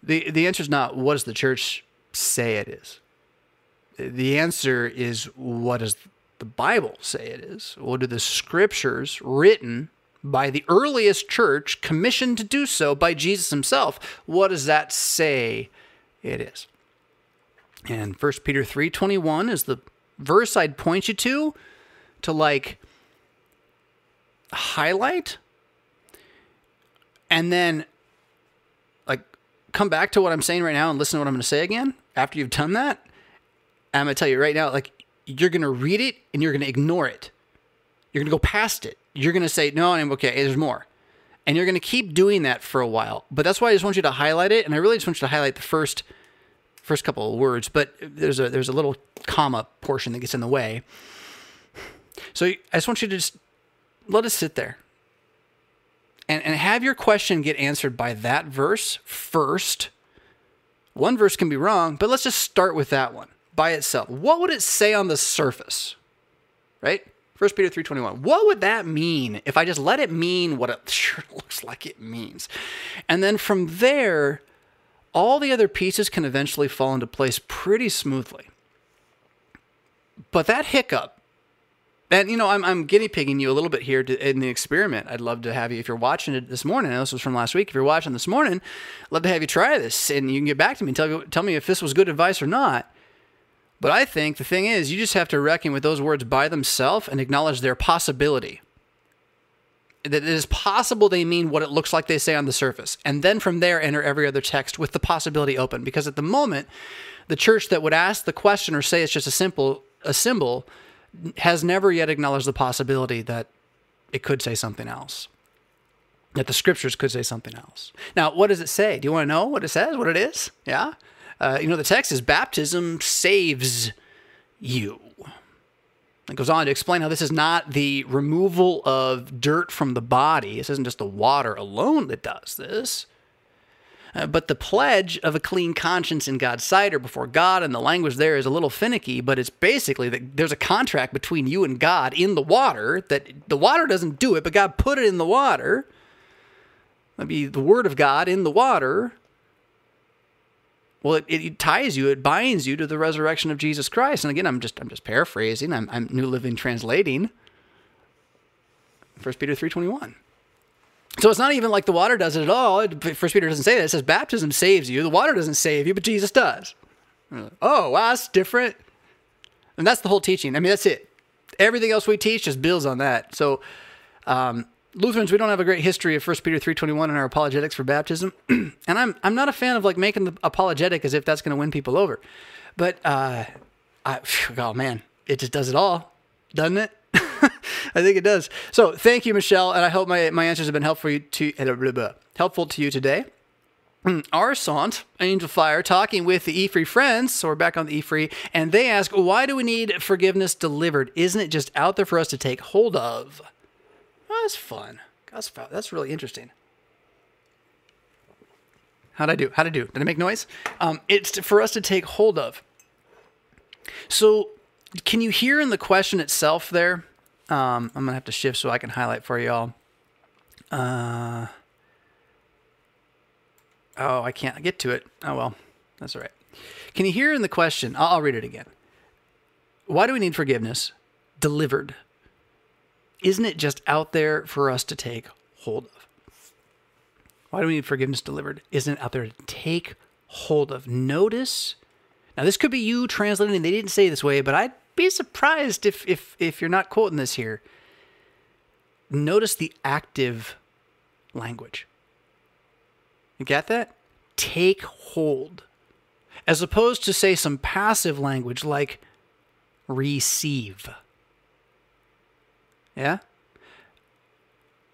A: The, the answer is not what does the church say it is? The answer is what does the Bible say it is? What do the scriptures written by the earliest church commissioned to do so by Jesus himself? What does that say it is? And 1 Peter 3:21 is the verse I'd point you to to like highlight and then like come back to what I'm saying right now and listen to what I'm going to say again after you've done that. I'm going to tell you right now like you're going to read it and you're going to ignore it. You're going to go past it. You're going to say, "No, I'm okay, there's more." And you're going to keep doing that for a while. But that's why I just want you to highlight it and I really just want you to highlight the first first couple of words, but there's a there's a little comma portion that gets in the way. So I just want you to just let us sit there and, and have your question get answered by that verse first. One verse can be wrong, but let's just start with that one by itself. What would it say on the surface? Right? 1 Peter 3:21. What would that mean if I just let it mean what it sure looks like it means? And then from there, all the other pieces can eventually fall into place pretty smoothly. But that hiccup, and you know, I'm, I'm guinea pigging you a little bit here to, in the experiment. I'd love to have you, if you're watching it this morning, this was from last week. If you're watching this morning, I'd love to have you try this and you can get back to me and tell, tell me if this was good advice or not. But I think the thing is, you just have to reckon with those words by themselves and acknowledge their possibility that it is possible they mean what it looks like they say on the surface. And then from there, enter every other text with the possibility open. Because at the moment, the church that would ask the question or say it's just a simple a symbol has never yet acknowledged the possibility that it could say something else. That the scriptures could say something else. Now, what does it say? Do you want to know what it says? What it is? Yeah. Uh, you know, the text is baptism saves you. It goes on to explain how this is not the removal of dirt from the body. This isn't just the water alone that does this. Uh, but the pledge of a clean conscience in God's sight or before God, and the language there is a little finicky, but it's basically that there's a contract between you and God in the water that the water doesn't do it, but God put it in the water. That'd be the word of God in the water Well, it, it ties you, it binds you to the resurrection of Jesus Christ. And again, I'm just I'm just paraphrasing. I'm, I'm New Living Translating. 1 Peter 3.21. So it's not even like the water does it at all. First Peter doesn't say that. It says baptism saves you. The water doesn't save you, but Jesus does. Oh, wow, that's different. And that's the whole teaching. I mean, that's it. Everything else we teach just builds on that. So um, Lutherans, we don't have a great history of 1 Peter 3.21 in our apologetics for baptism. and I'm, I'm not a fan of like making the apologetic as if that's going to win people over. But, uh, I, oh man, it just does it all, doesn't it? I think it does. So thank you, Michelle, and I hope my, my answers have been helpful to you, helpful to you today. Arsont, Angel Fire, talking with the E-Free friends, so we're back on the E-Free, and they ask, why do we need forgiveness delivered? Isn't it just out there for us to take hold of? Well, that's fun. That's, that's really interesting. How'd I do? How'd I do? Did I make noise? Um, it's for us to take hold of. So, can you hear in the question itself there? Um, I'm going to have to shift so I can highlight for y'all. Uh, oh, I can't get to it. Oh, well, that's all right. Can you hear in the question? I'll, I'll read it again. Why do we need forgiveness delivered? Isn't it just out there for us to take hold of? Why do we need forgiveness delivered? Isn't it out there to take hold of? Notice. Now, this could be you translating, they didn't say this way, but I'd be surprised if if if you're not quoting this here. Notice the active language. You get that? Take hold. As opposed to say some passive language like receive. Yeah?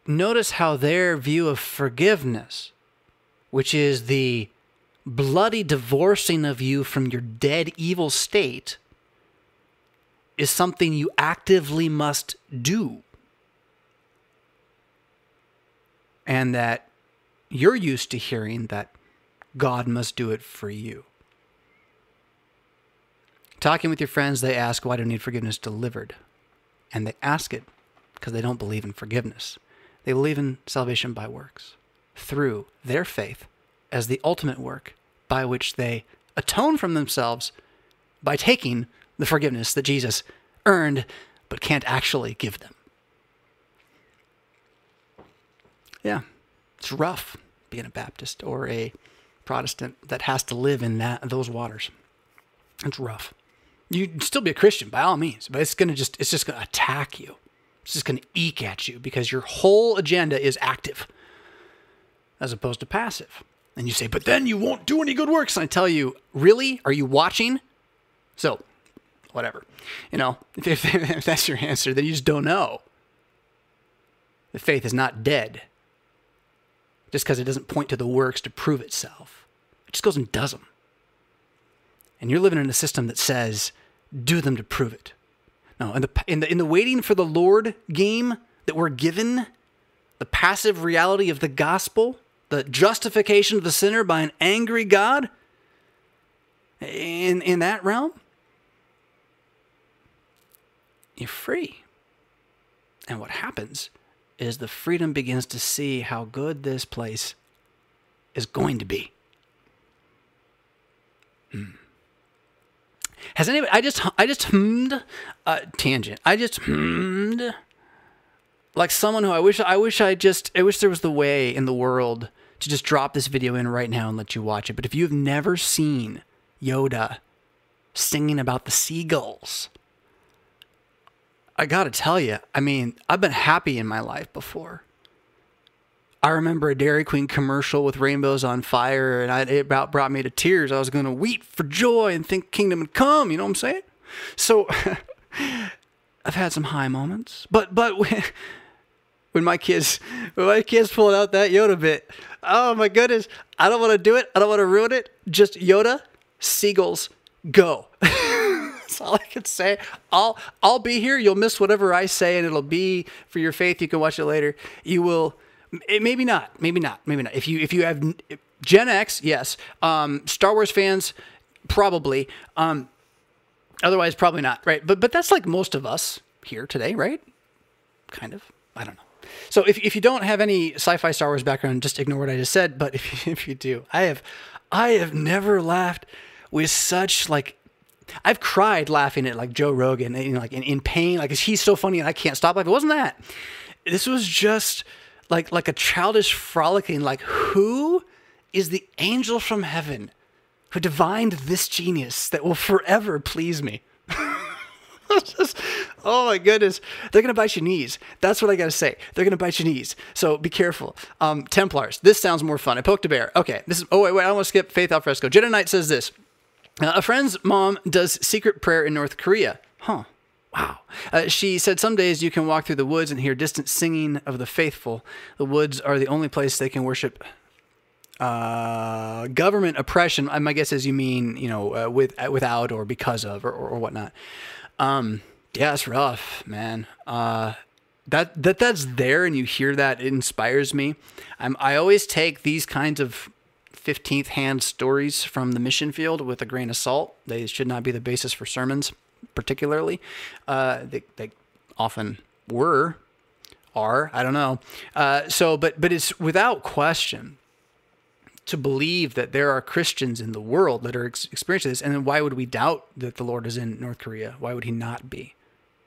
A: Notice how their view of forgiveness, which is the bloody divorcing of you from your dead evil state, is something you actively must do. And that you're used to hearing that God must do it for you. Talking with your friends, they ask, Why do you need forgiveness delivered? And they ask it because they don't believe in forgiveness. They believe in salvation by works through their faith as the ultimate work by which they atone from themselves by taking the forgiveness that Jesus earned but can't actually give them. Yeah, it's rough being a Baptist or a Protestant that has to live in that those waters. It's rough. You'd still be a Christian by all means, but it's gonna just it's just gonna attack you. It's just gonna eke at you because your whole agenda is active as opposed to passive. And you say, but then you won't do any good works. And I tell you, really? Are you watching? So whatever. You know, if, if, if that's your answer, then you just don't know. The faith is not dead just because it doesn't point to the works to prove itself. It just goes and does them. And you're living in a system that says, do them to prove it. No, in the, in the, in the waiting for the Lord game that we're given, the passive reality of the gospel, the justification of the sinner by an angry God, in, in that realm, you're free. And what happens is the freedom begins to see how good this place is going to be. Hmm. Has anybody? I just I just hummed uh, tangent. I just hummed like someone who I wish I wish I just I wish there was the way in the world to just drop this video in right now and let you watch it. But if you've never seen Yoda singing about the seagulls, I gotta tell you, I mean, I've been happy in my life before. I remember a Dairy Queen commercial with rainbows on fire, and I, it about brought me to tears. I was going to weep for joy and think kingdom would come. You know what I'm saying? So I've had some high moments, but but when, when my kids when my kids pulled out that Yoda bit, oh my goodness, I don't want to do it. I don't want to ruin it. Just Yoda, seagulls, go. That's all I can say. I'll I'll be here. You'll miss whatever I say, and it'll be for your faith. You can watch it later. You will. It, maybe not. Maybe not. Maybe not. If you if you have Gen X, yes. Um, Star Wars fans, probably. Um, otherwise, probably not. Right. But but that's like most of us here today, right? Kind of. I don't know. So if, if you don't have any sci-fi Star Wars background, just ignore what I just said. But if, if you do, I have I have never laughed with such like I've cried laughing at like Joe Rogan, know, like in, in pain, like he's so funny and I can't stop. Like it wasn't that. This was just like like a childish frolicking. Like who is the angel from heaven who divined this genius that will forever please me? just, oh my goodness, they're gonna bite your knees. That's what I gotta say. They're gonna bite your knees. So be careful. Um, Templars. This sounds more fun. I poked a bear. Okay. This is. Oh wait, wait. I want to skip Faith Alfresco. Jedi Knight says this. Uh, a friend's mom does secret prayer in North Korea. Huh. Wow. Uh, she said some days you can walk through the woods and hear distant singing of the faithful. The woods are the only place they can worship uh, government oppression. My guess is you mean, you know, uh, with, without or because of or, or, or whatnot. Um, yeah, it's rough, man. Uh, that that that's there and you hear that it inspires me. I'm I always take these kinds of 15th hand stories from the mission field with a grain of salt. They should not be the basis for sermons, particularly. Uh, they, they often were, are, I don't know. Uh, so, but, but it's without question to believe that there are Christians in the world that are ex- experiencing this. And then why would we doubt that the Lord is in North Korea? Why would he not be?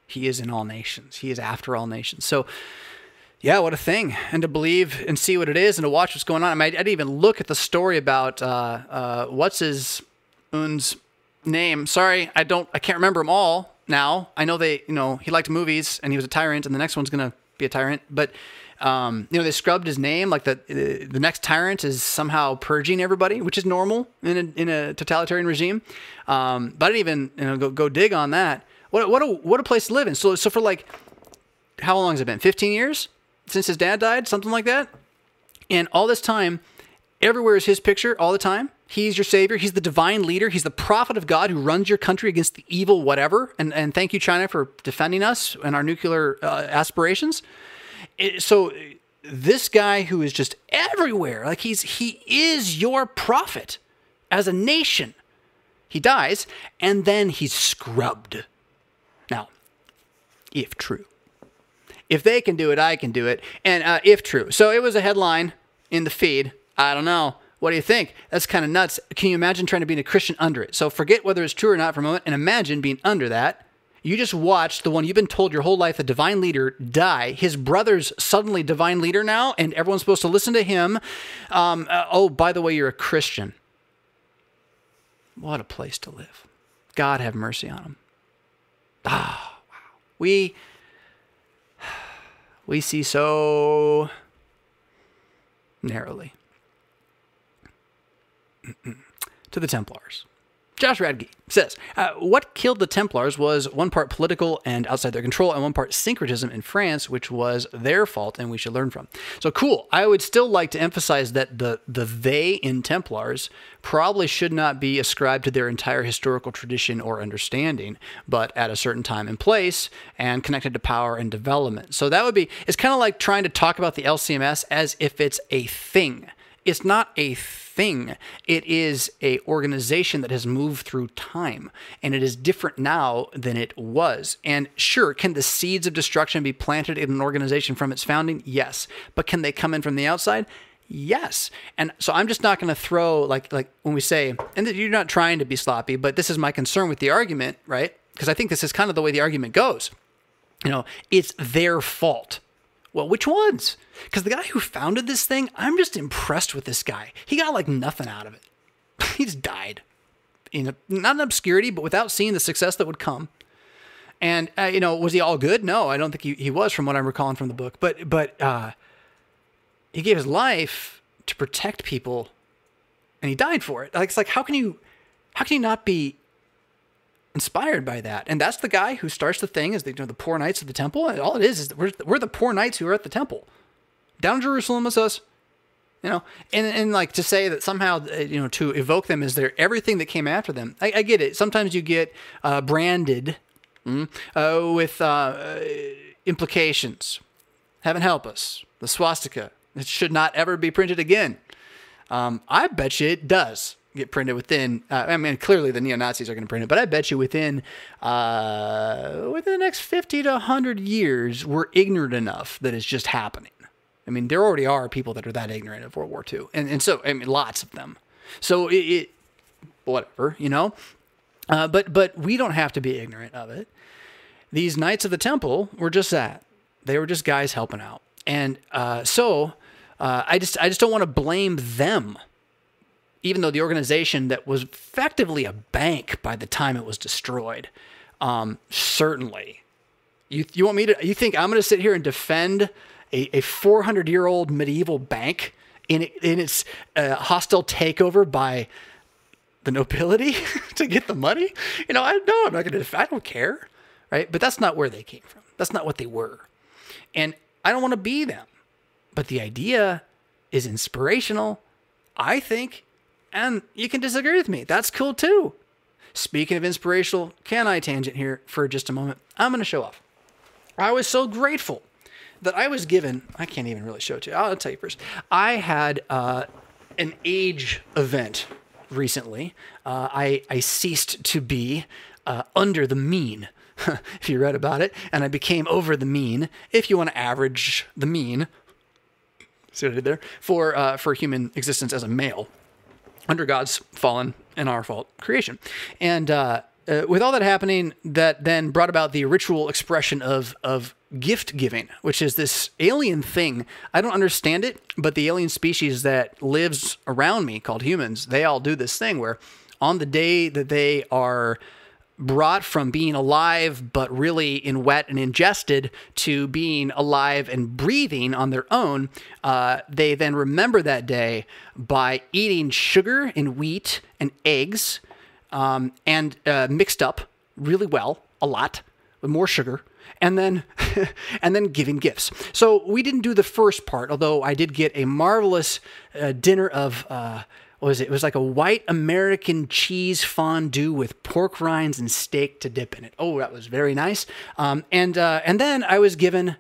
A: He is in all nations. He is after all nations. So, yeah, what a thing. And to believe and see what it is and to watch what's going on. I, mean, I didn't even look at the story about uh, uh, what's his Un's name. Sorry, I don't, I can't remember them all now. I know they, you know, he liked movies and he was a tyrant, and the next one's to be a tyrant. But, um, you know, they scrubbed his name. Like the the next tyrant is somehow purging everybody, which is normal in a, in a totalitarian regime. Um, but I didn't even you know, go, go dig on that. What, what, a, what a place to live in. So, so for like, how long has it been? 15 years? since his dad died, something like that. And all this time, everywhere is his picture all the time. He's your savior. He's the divine leader. He's the prophet of God who runs your country against the evil whatever. And, and thank you, China, for defending us and our nuclear uh, aspirations. It, so this guy who is just everywhere, like he's he is your prophet as a nation. He dies, and then he's scrubbed. Now, if true if they can do it, I can do it. And uh, if true. So it was a headline in the feed. I don't know. What do you think? That's kind of nuts. Can you imagine trying to be a Christian under it? So forget whether it's true or not for a moment and imagine being under that. You just watched the one you've been told your whole life, the divine leader, die. His brother's suddenly divine leader now, and everyone's supposed to listen to him. Um, uh, oh, by the way, you're a Christian. What a place to live. God have mercy on him. Ah, wow. We we see so narrowly. To the Templars. Josh Radke says, uh, What killed the Templars was one part political and outside their control, and one part syncretism in France, which was their fault and we should learn from. So cool. I would still like to emphasize that the, the they in Templars probably should not be ascribed to their entire historical tradition or understanding, but at a certain time and place and connected to power and development. So that would be, it's kind of like trying to talk about the LCMS as if it's a thing. It's not a thing. It is a organization that has moved through time and it is different now than it was. And sure, can the seeds of destruction be planted in an organization from its founding? Yes. But can they come in from the outside? Yes. And so I'm just not going to throw like like when we say and you're not trying to be sloppy, but this is my concern with the argument, right? Because I think this is kind of the way the argument goes. You know, it's their fault well, which ones? Because the guy who founded this thing, I'm just impressed with this guy. He got like nothing out of it. he just died in a, not in obscurity, but without seeing the success that would come. And uh, you know, was he all good? No, I don't think he, he was, from what I'm recalling from the book. But but uh, he gave his life to protect people, and he died for it. Like it's like how can you how can you not be inspired by that. And that's the guy who starts the thing as the, you know, the poor knights of the temple. And all it is is we're, we're the poor knights who are at the temple. Down in Jerusalem is us. You know, and, and like to say that somehow, uh, you know, to evoke them is their everything that came after them. I, I get it. Sometimes you get uh, branded mm, uh, with uh, implications. Heaven help us. The swastika. It should not ever be printed again. Um, I bet you it does get printed within. Uh, I mean, clearly the neo Nazis are going to print it, but I bet you within uh, within the next fifty to hundred years, we're ignorant enough that it's just happening. I mean, there already are people that are that ignorant of World War II, and and so I mean, lots of them. So it, it whatever, you know. Uh, but but we don't have to be ignorant of it. These Knights of the Temple were just that. They were just guys helping out, and uh, so uh, I just I just don't want to blame them, even though the organization that was effectively a bank by the time it was destroyed. Um, certainly, you you want me to? You think I'm going to sit here and defend a, a 400 year old medieval bank in in its uh, hostile takeover by the nobility to get the money? You know, I know I'm not going to. I don't care, right? But that's not where they came from. That's not what they were, and I don't want to be them. But the idea is inspirational, I think, and you can disagree with me. That's cool too. Speaking of inspirational, can I tangent here for just a moment? I'm going to show off. I was so grateful that I was given, I can't even really show it to you. I'll tell you first. I had uh, an age event recently. Uh, I, I ceased to be uh, under the mean, if you read about it, and I became over the mean, if you want to average the mean. See what I did there? For, uh, for human existence as a male under God's fallen and our fault creation. And uh, uh, with all that happening, that then brought about the ritual expression of of gift giving, which is this alien thing. I don't understand it, but the alien species that lives around me, called humans, they all do this thing where on the day that they are brought from being alive but really in wet and ingested to being alive and breathing on their own, uh, they then remember that day by eating sugar and wheat and eggs um, and uh, mixed up really well, a lot with more sugar, and then and then giving gifts. So we didn't do the first part, although I did get a marvelous uh, dinner of. What was it? It was like a white American cheese fondue with pork rinds and steak to dip in it. Oh, that was very nice. Um, and uh, and then I was given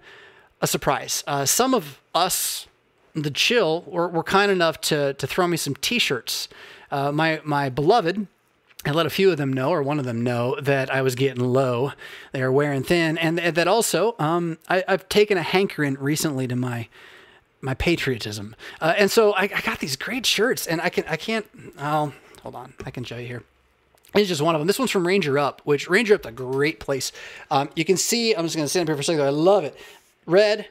A: a surprise. Uh, some of us, the chill, were, were kind enough to to throw me some T-shirts. Uh, my my beloved I let a few of them know, or one of them know, that I was getting low. They are wearing thin, and that also um, I, have taken a hankering recently to my my patriotism, uh, and so I, I, got these great shirts, and I can I can't. Oh, hold on, I can show you here. It's just one of them. This one's from Ranger Up, which Ranger Up's a great place. Um, you can see. I'm just going to stand up here for a second. I love it. Red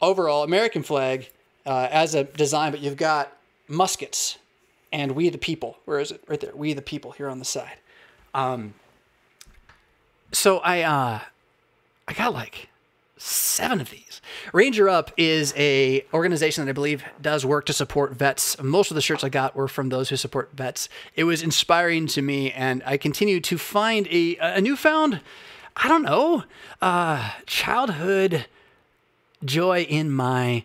A: overall American flag uh, as a design, but you've got muskets and We the People. Where is it? Right there. We the People here on the side. Um, so I uh, I got like seven of these. Ranger Up is a organization that I believe does work to support vets. Most of the shirts I got were from those who support vets. It was inspiring to me, and I continue to find a a newfound, I don't know, uh, childhood joy in my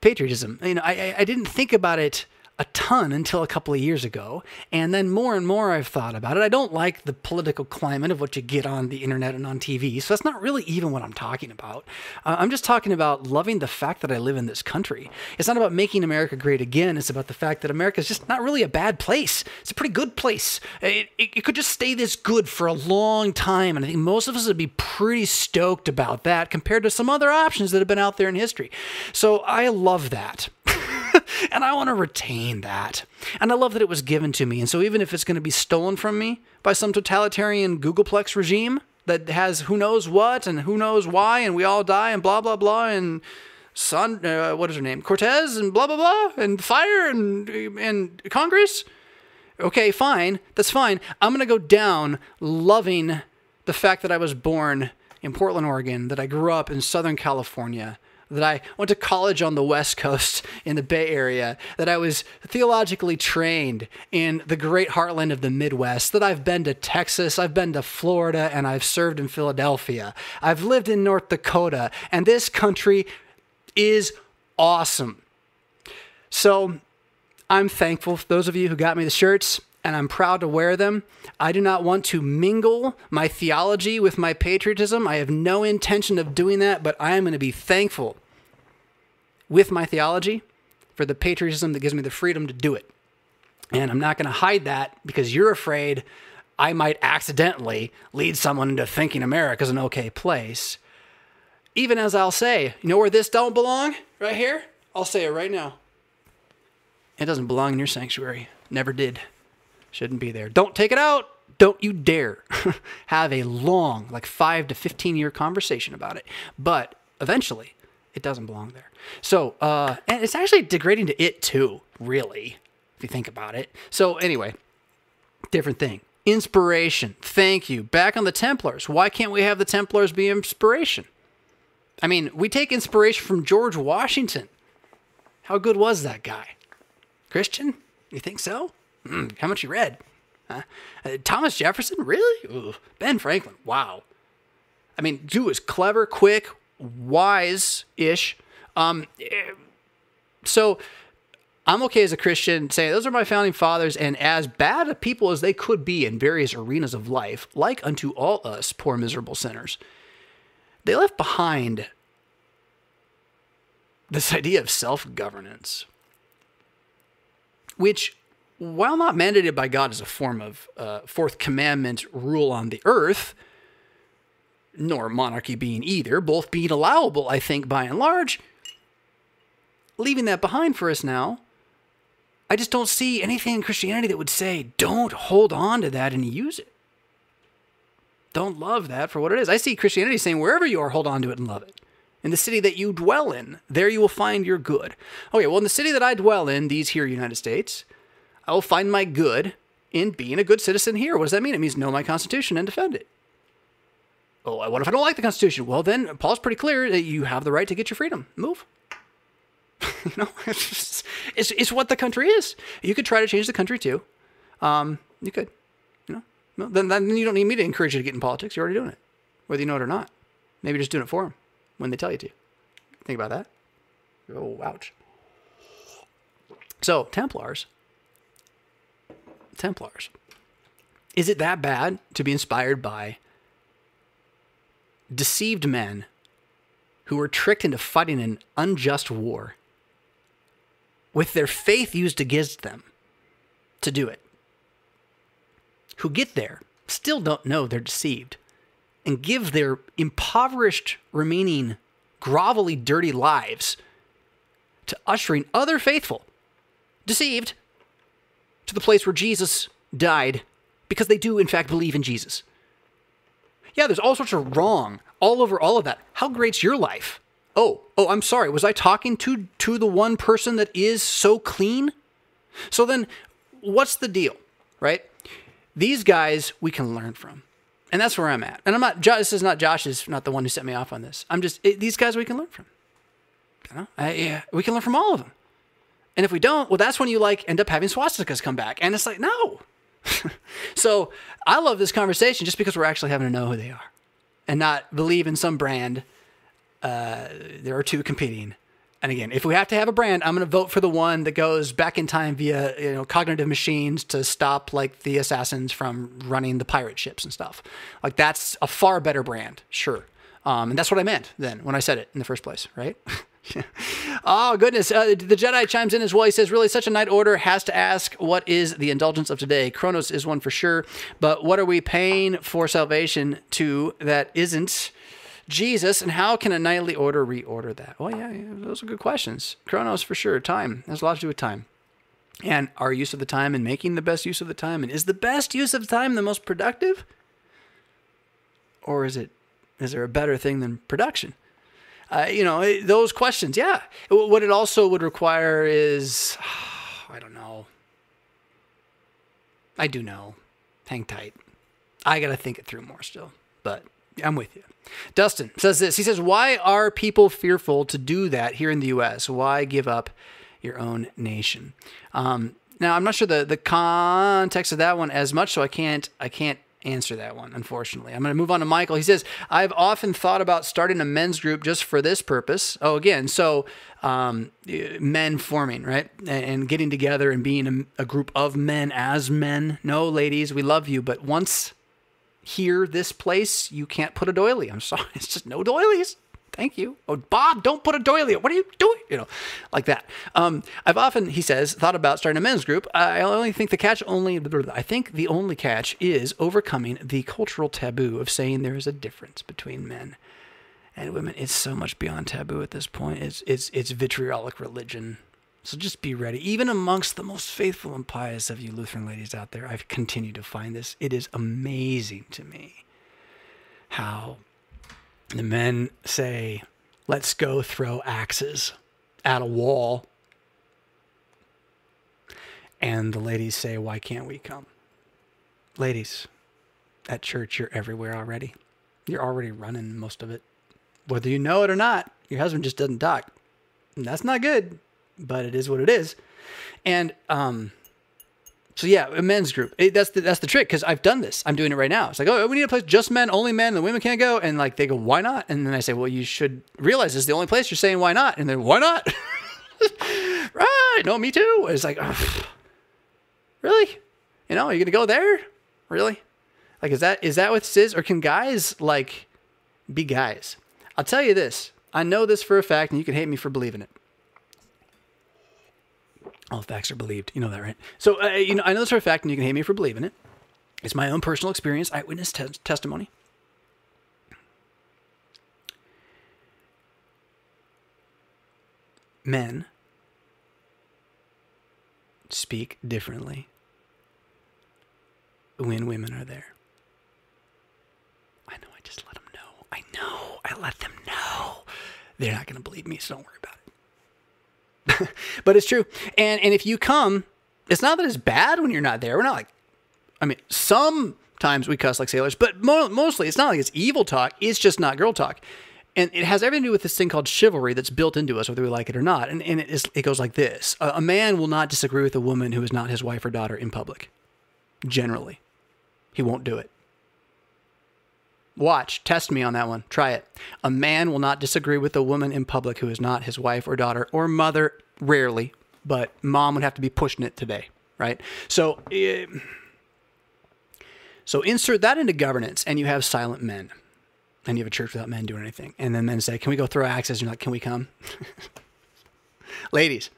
A: patriotism. You know, I I didn't think about it a ton until a couple of years ago. And then more and more I've thought about it. I don't like the political climate of what you get on the internet and on TV. So that's not really even what I'm talking about. Uh, I'm just talking about loving the fact that I live in this country. It's not about making America great again. It's about the fact that America is just not really a bad place. It's a pretty good place. It, it, it could just stay this good for a long time. And I think most of us would be pretty stoked about that compared to some other options that have been out there in history. So I love that. And I want to retain that. And I love that it was given to me. And so even if it's going to be stolen from me by some totalitarian Googleplex regime that has who knows what and who knows why and we all die and blah blah blah and son uh, what is her name Cortez and blah blah blah and fire and and Congress. Okay, fine. That's fine. I'm going to go down loving the fact that I was born in Portland, Oregon, that I grew up in Southern California, that I went to college on the West Coast in the Bay Area, that I was theologically trained in the great heartland of the Midwest, that I've been to Texas, I've been to Florida, and I've served in Philadelphia. I've lived in North Dakota, and this country is awesome. So I'm thankful for those of you who got me the shirts and I'm proud to wear them. I do not want to mingle my theology with my patriotism. I have no intention of doing that, but I am going to be thankful with my theology for the patriotism that gives me the freedom to do it. And I'm not going to hide that because you're afraid I might accidentally lead someone into thinking America's an okay place. Even as I'll say, you know where this don't belong? Right here? I'll say it right now. It doesn't belong in your sanctuary. Never did. Shouldn't be there. Don't take it out. Don't you dare have a long, like five to 15 year conversation about it. But eventually, it doesn't belong there. So, uh, and it's actually degrading to it too, really, if you think about it. So, anyway, different thing. Inspiration. Thank you. Back on the Templars. Why can't we have the Templars be inspiration? I mean, we take inspiration from George Washington. How good was that guy? Christian? You think so? Mm, how much you read? Huh? Uh, Thomas Jefferson? Really? Ooh. Ben Franklin? Wow. I mean, dude was clever, quick, wise ish. Um, eh, so I'm okay as a Christian saying those are my founding fathers, and as bad a people as they could be in various arenas of life, like unto all us poor miserable sinners, they left behind this idea of self governance, which, while not mandated by God as a form of uh, fourth commandment rule on the earth, nor monarchy being either, both being allowable, I think, by and large, leaving that behind for us now I just don't see anything in Christianity that would say, don't hold on to that and use it. Don't love that for what it is. I see Christianity saying, wherever you are, hold on to it and love it. In the city that you dwell in, there you will find your good. Okay, well, in the city that I dwell in, these here United States, I will find my good in being a good citizen here. What does that mean? It means know my Constitution and defend it. Oh, what if I don't like the Constitution? Well, then Paul's pretty clear that you have the right to get your freedom. Move. you know, it's, just, it's, it's what the country is. You could try to change the country too. Um, you could, you know, well, then, then you don't need me to encourage you to get in politics. You're already doing it, whether you know it or not. Maybe you're just doing it for them when they tell you to. Think about that. Oh, ouch. So, Templars. Templars. Is it that bad to be inspired by deceived men who were tricked into fighting an unjust war with their faith used against them to do it, who get there, still don't know they're deceived, and give their impoverished, remaining, grovelly, dirty lives to ushering other faithful, deceived, to the place where Jesus died because they do, in fact, believe in Jesus. Yeah, there's all sorts of wrong all over all of that. How great's your life? Oh, oh, I'm sorry. Was I talking to to the one person that is so clean? So then what's the deal, right? These guys we can learn from. And that's where I'm at. And I'm not this is not Josh is not the one who set me off on this. I'm just it, these guys we can learn from. You know? I, yeah, we can learn from all of them. And if we don't, well that's when you like end up having swastikas come back. And it's like, no. so I love this conversation just because we're actually having to know who they are and not believe in some brand uh, there are two competing. And again, if we have to have a brand, I'm going to vote for the one that goes back in time via you know cognitive machines to stop like the assassins from running the pirate ships and stuff. Like that's a far better brand, sure. Um, and that's what I meant then when I said it in the first place, right? oh goodness, uh, the Jedi chimes in as well. He says, "Really, such a knight order has to ask, what is the indulgence of today? Chronos is one for sure, but what are we paying for salvation to that isn't?" Jesus, and how can a knightly order reorder that? Well, yeah, yeah, those are good questions. Chronos for sure. Time has a lot to do with time. And our use of the time and making the best use of the time. And is the best use of time the most productive? Or is it is there a better thing than production? Uh, you know, those questions, yeah. What it also would require is, I don't know. I do know. Hang tight. I got to think it through more still. But I'm with you. Dustin says this. He says, Why are people fearful to do that here in the U.S.? Why give up your own nation? Um, now, I'm not sure the, the context of that one as much, so I can't I can't answer that one, unfortunately. I'm going to move on to Michael. He says, I've often thought about starting a men's group just for this purpose. Oh, again, so um, men forming, right? And getting together and being a, a group of men as men. No, ladies, we love you, but once here, this place, you can't put a doily. I'm sorry. It's just no doilies. Thank you. Oh, Bob, don't put a doily. What are you doing? You know, like that. Um, I've often, he says, thought about starting a men's group. I only think the catch only, I think the only catch is overcoming the cultural taboo of saying there is a difference between men and women. It's so much beyond taboo at this point. It's, it's, it's vitriolic religion
B: So just be ready. Even amongst the most faithful and pious of you Lutheran ladies out there, I've continued to find this. It is amazing to me how the men say, let's go throw axes at a wall. And the ladies say, why can't we come? Ladies, at church, you're everywhere already. You're already running most of it. Whether you know it or not, your husband just doesn't talk. And that's not good, but it is what it is. And um, so yeah, a men's group. It, that's the that's the trick because I've done this. I'm doing it right now. It's like, oh, we need a place just men, only men. The women can't go. And like they go, why not? And then I say, well, you should realize this is the only place you're saying why not. And then why not? right? No, me too. It's like, really? You know, are you gonna go there? Really? Like, is that is that with cis or can guys like be guys? I'll tell you this. I know this for a fact, and you can hate me for believing it. All facts are believed. You know that, right? So, uh, you know, I know this for a fact, and you can hate me for believing it. It's my own personal experience, eyewitness te- testimony. Men speak differently when women are there. I know, I just let them know. I know, I let them know. They're not going to believe me, so don't worry about it. but it's true. And and if you come, it's not that it's bad when you're not there. We're not like, I mean, sometimes we cuss like sailors, but mo- mostly it's not like it's evil talk. It's just not girl talk. And it has everything to do with this thing called chivalry that's built into us, whether we like it or not. And, and it, is, it goes like this a, a man will not disagree with a woman who is not his wife or daughter in public, generally. He won't do it. Watch, test me on that one. Try it. A man will not disagree with a woman in public who is not his wife or daughter or mother, rarely, but mom would have to be pushing it today, right? So, uh, so insert that into governance, and you have silent men, and you have a church without men doing anything. And then men say, "Can we go throw axes?" And you're like, "Can we come?" ladies,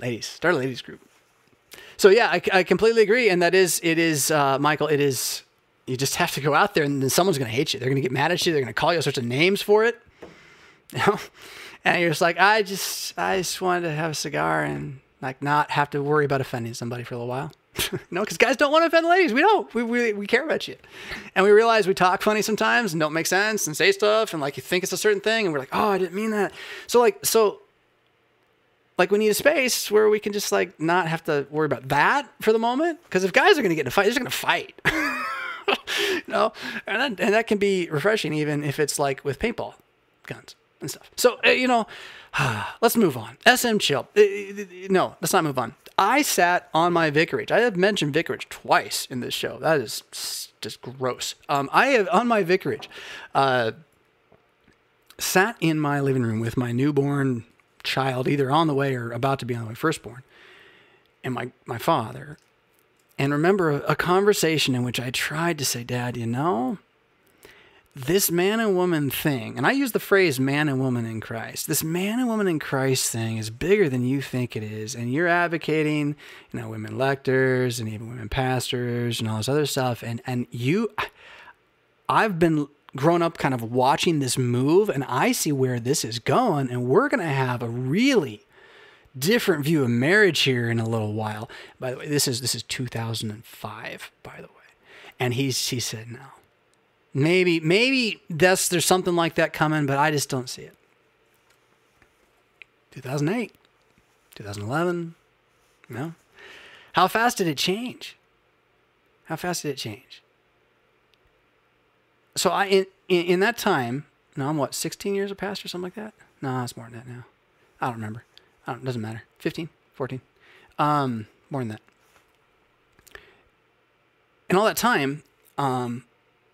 B: ladies, start a ladies group. So yeah, I, I completely agree, and that is it is uh, Michael. It is you just have to go out there, and then someone's going to hate you. They're going to get mad at you. They're going to call you all sorts of names for it. You know? And you're just like, I just I just wanted to have a cigar and like not have to worry about offending somebody for a little while. no, because guys don't want to offend ladies. We don't. We, we we care about you, and we realize we talk funny sometimes and don't make sense and say stuff and like you think it's a certain thing, and we're like, oh, I didn't mean that. So like so like we need a space where we can just like not have to worry about that for the moment. Because if guys are going to get in a fight, they're just going to fight. you know, and that, and that can be refreshing even if it's like with paintball guns and stuff. So uh, you know, let's move on. SM chill. Uh, no, let's not move on. I sat on my vicarage. I have mentioned vicarage twice in this show. That is just gross. Um, I have on my vicarage. Uh, sat in my living room with my newborn child, either on the way or about to be on the way, firstborn, and my, my father. And remember a, conversation in which I tried to say, Dad, you know, this man and woman thing, and I use the phrase man and woman in Christ, this man and woman in Christ thing is bigger than you think it is. And you're advocating, you know, women lectors and even women pastors and all this other stuff. And, and you, I've been grown up kind of watching this move and I see where this is going and we're going to have a really different view of marriage here in a little while. By the way, this is this is 2005 by the way. And he's he said no. Maybe maybe that's there's something like that coming, but I just don't see it. 2008, 2011, no. How fast did it change? How fast did it change? so I in, in, in that time, no, I'm what 16 years a pastor, something like that. No, it's more than that now. I don't remember. I don't, doesn't matter. 15, 14, um, more than that. In all that time, um,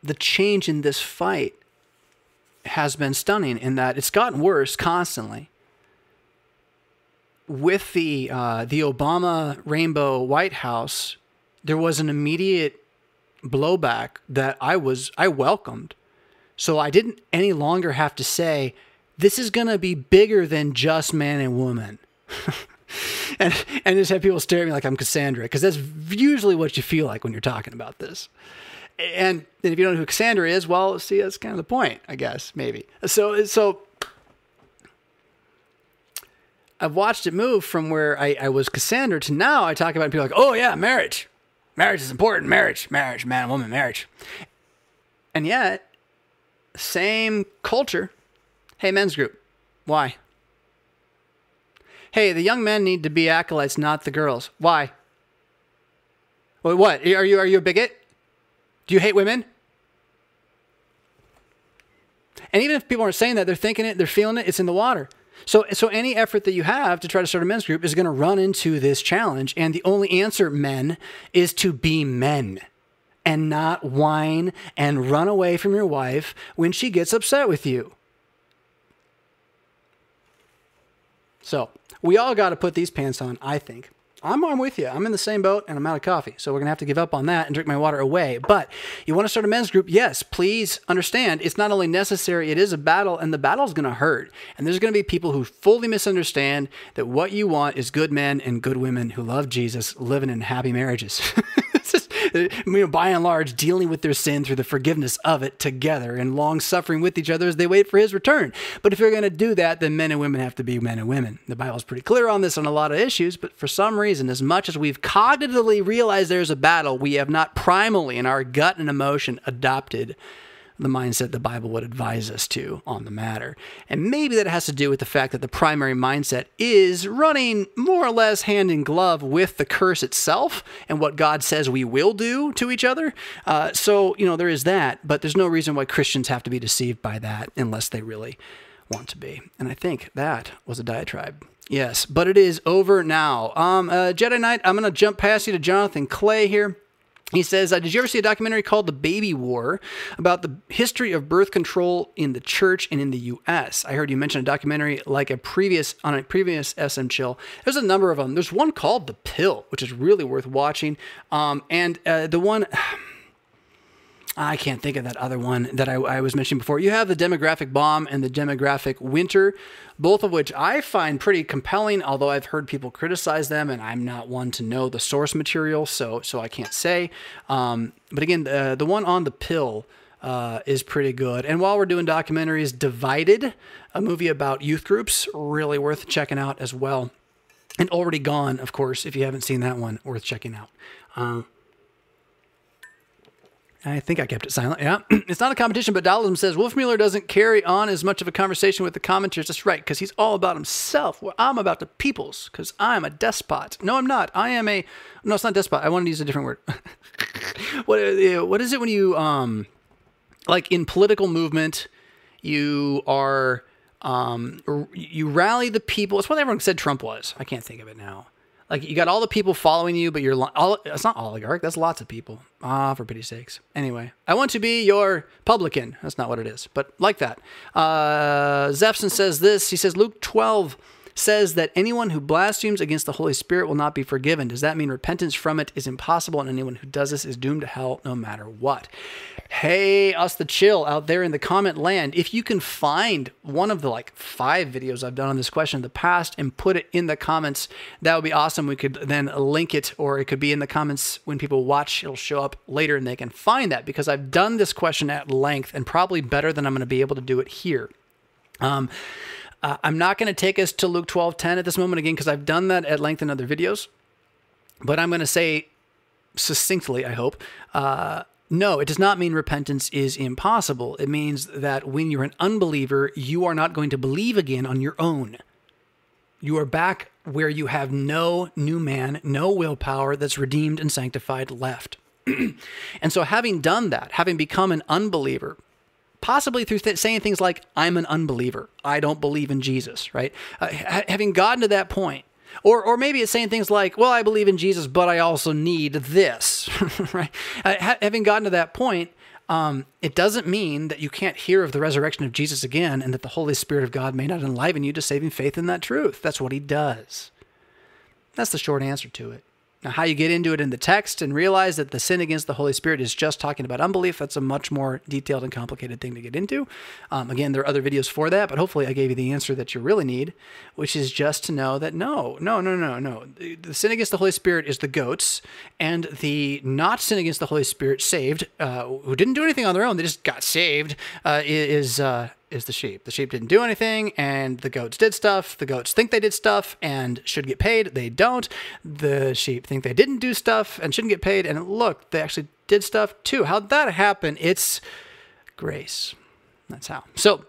B: the change in this fight has been stunning in that it's gotten worse constantly. With the uh, the Obama Rainbow White House, there was an immediate blowback that I was I welcomed. So I didn't any longer have to say this is going to be bigger than just man and woman. and and just have people stare at me like I'm Cassandra because that's usually what you feel like when you're talking about this. And, and if you don't know who Cassandra is, well, see, that's kind of the point, I guess, maybe. So so I've watched it move from where I, I was Cassandra to now I talk about it people like, oh yeah, marriage. Marriage is important. Marriage, marriage, man woman, marriage. And yet, same culture. Hey, men's group. Why? Hey, the young men need to be acolytes, not the girls. Why? What? Are you are you a bigot? Do you hate women? And even if people aren't saying that, they're thinking it, they're feeling it, it's in the water. So, so any effort that you have to try to start a men's group is going to run into this challenge. And the only answer, men, is to be men and not whine and run away from your wife when she gets upset with you. So, we all got to put these pants on, I think. I'm, I'm with you. I'm in the same boat and I'm out of coffee. So we're going to have to give up on that and drink my water away. But you want to start a men's group? Yes, please understand it's not only necessary, it is a battle and the battle is going to hurt. And there's going to be people who fully misunderstand that what you want is good men and good women who love Jesus living in happy marriages. you know, by and large, dealing with their sin through the forgiveness of it together and long suffering with each other as they wait for his return. But if you're going to do that, then men and women have to be men and women. The Bible's pretty clear on this on a lot of issues, but for some reason, as much as we've cognitively realized there's a battle, we have not primally in our gut and emotion adopted the mindset the Bible would advise us to on the matter. And maybe that has to do with the fact that the primary mindset is running more or less hand in glove with the curse itself and what God says we will do to each other. Uh, so, you know, there is that, but there's no reason why Christians have to be deceived by that unless they really want to be. And I think that was a diatribe. Yes, but it is over now. Um, uh, Jedi Knight, I'm going to jump past you to Jonathan Clay here. He says, uh, Did you ever see a documentary called The Baby War about the history of birth control in the church and in the U.S.? I heard you mention a documentary like a previous on a previous SM Chill. There's a number of them. There's one called The Pill, which is really worth watching. Um, and uh, the one. I can't think of that other one that I, I, was mentioning before. You have the demographic bomb and the demographic winter, both of which I find pretty compelling. Although I've heard people criticize them, and I'm not one to know the source material, so so I can't say. Um, but again, the the one on the pill uh, is pretty good. And while we're doing documentaries, Divided, a movie about youth groups, really worth checking out as well. And Already Gone, of course, if you haven't seen that one, worth checking out. Uh, I think I kept it silent. Yeah. it's not a competition, but Dahlem says Wolfmueller doesn't carry on as much of a conversation with the commenters. That's right, because he's all about himself. Well, I'm about the peoples, because I'm a despot. No, I'm not. I am a. No, it's not despot. I wanted to use a different word. what, what is it when you, um, like in political movement, you are, um, you rally the people. It's what everyone said Trump was. I can't think of it now. Like you got all the people following you, but you're all, it's not oligarch. That's lots of people. Ah, for pity's sakes. Anyway, I want to be your publican. That's not what it is, but like that. Uh, Zepson says this. He says Luke 12 says that anyone who blasphemes against the Holy Spirit will not be forgiven. Does that mean repentance from it is impossible and anyone who does this is doomed to hell no matter what? Hey, us the chill out there in the comment land. If you can find one of the like five videos I've done on this question in the past and put it in the comments, that would be awesome. We could then link it or it could be in the comments when people watch. It'll show up later and they can find that because I've done this question at length and probably better than I'm going to be able to do it here. Um, uh, I'm not going to take us to Luke 12:10 at this moment again because I've done that at length in other videos. But I'm going to say succinctly, I hope. Uh, no, it does not mean repentance is impossible. It means that when you're an unbeliever, you are not going to believe again on your own. You are back where you have no new man, no willpower that's redeemed and sanctified left. and so, having done that, having become an unbeliever, possibly through th- saying things like, I'm an unbeliever. I don't believe in Jesus, right? Uh, ha- having gotten to that point, or, or maybe it's saying things like, well, I believe in Jesus, but I also need this, right? Uh, ha- having gotten to that point, um, it doesn't mean that you can't hear of the resurrection of Jesus again and that the Holy Spirit of God may not enliven you to saving faith in that truth. That's what he does. That's the short answer to it. Now, how you get into it in the text and realize that the sin against the Holy Spirit is just talking about unbelief, that's a much more detailed and complicated thing to get into. Um, again, there are other videos for that, but hopefully I gave you the answer that you really need, which is just to know that no, no, no, no, no. The sin against the Holy Spirit is the goats, and the not sin against the Holy Spirit saved, uh, who didn't do anything on their own, they just got saved, uh, is. Uh, is the sheep. The sheep didn't do anything, and the goats did stuff. The goats think they did stuff and should get paid. They don't. The sheep think they didn't do stuff and shouldn't get paid. And look, they actually did stuff too. How'd that happen? It's grace. That's how. So,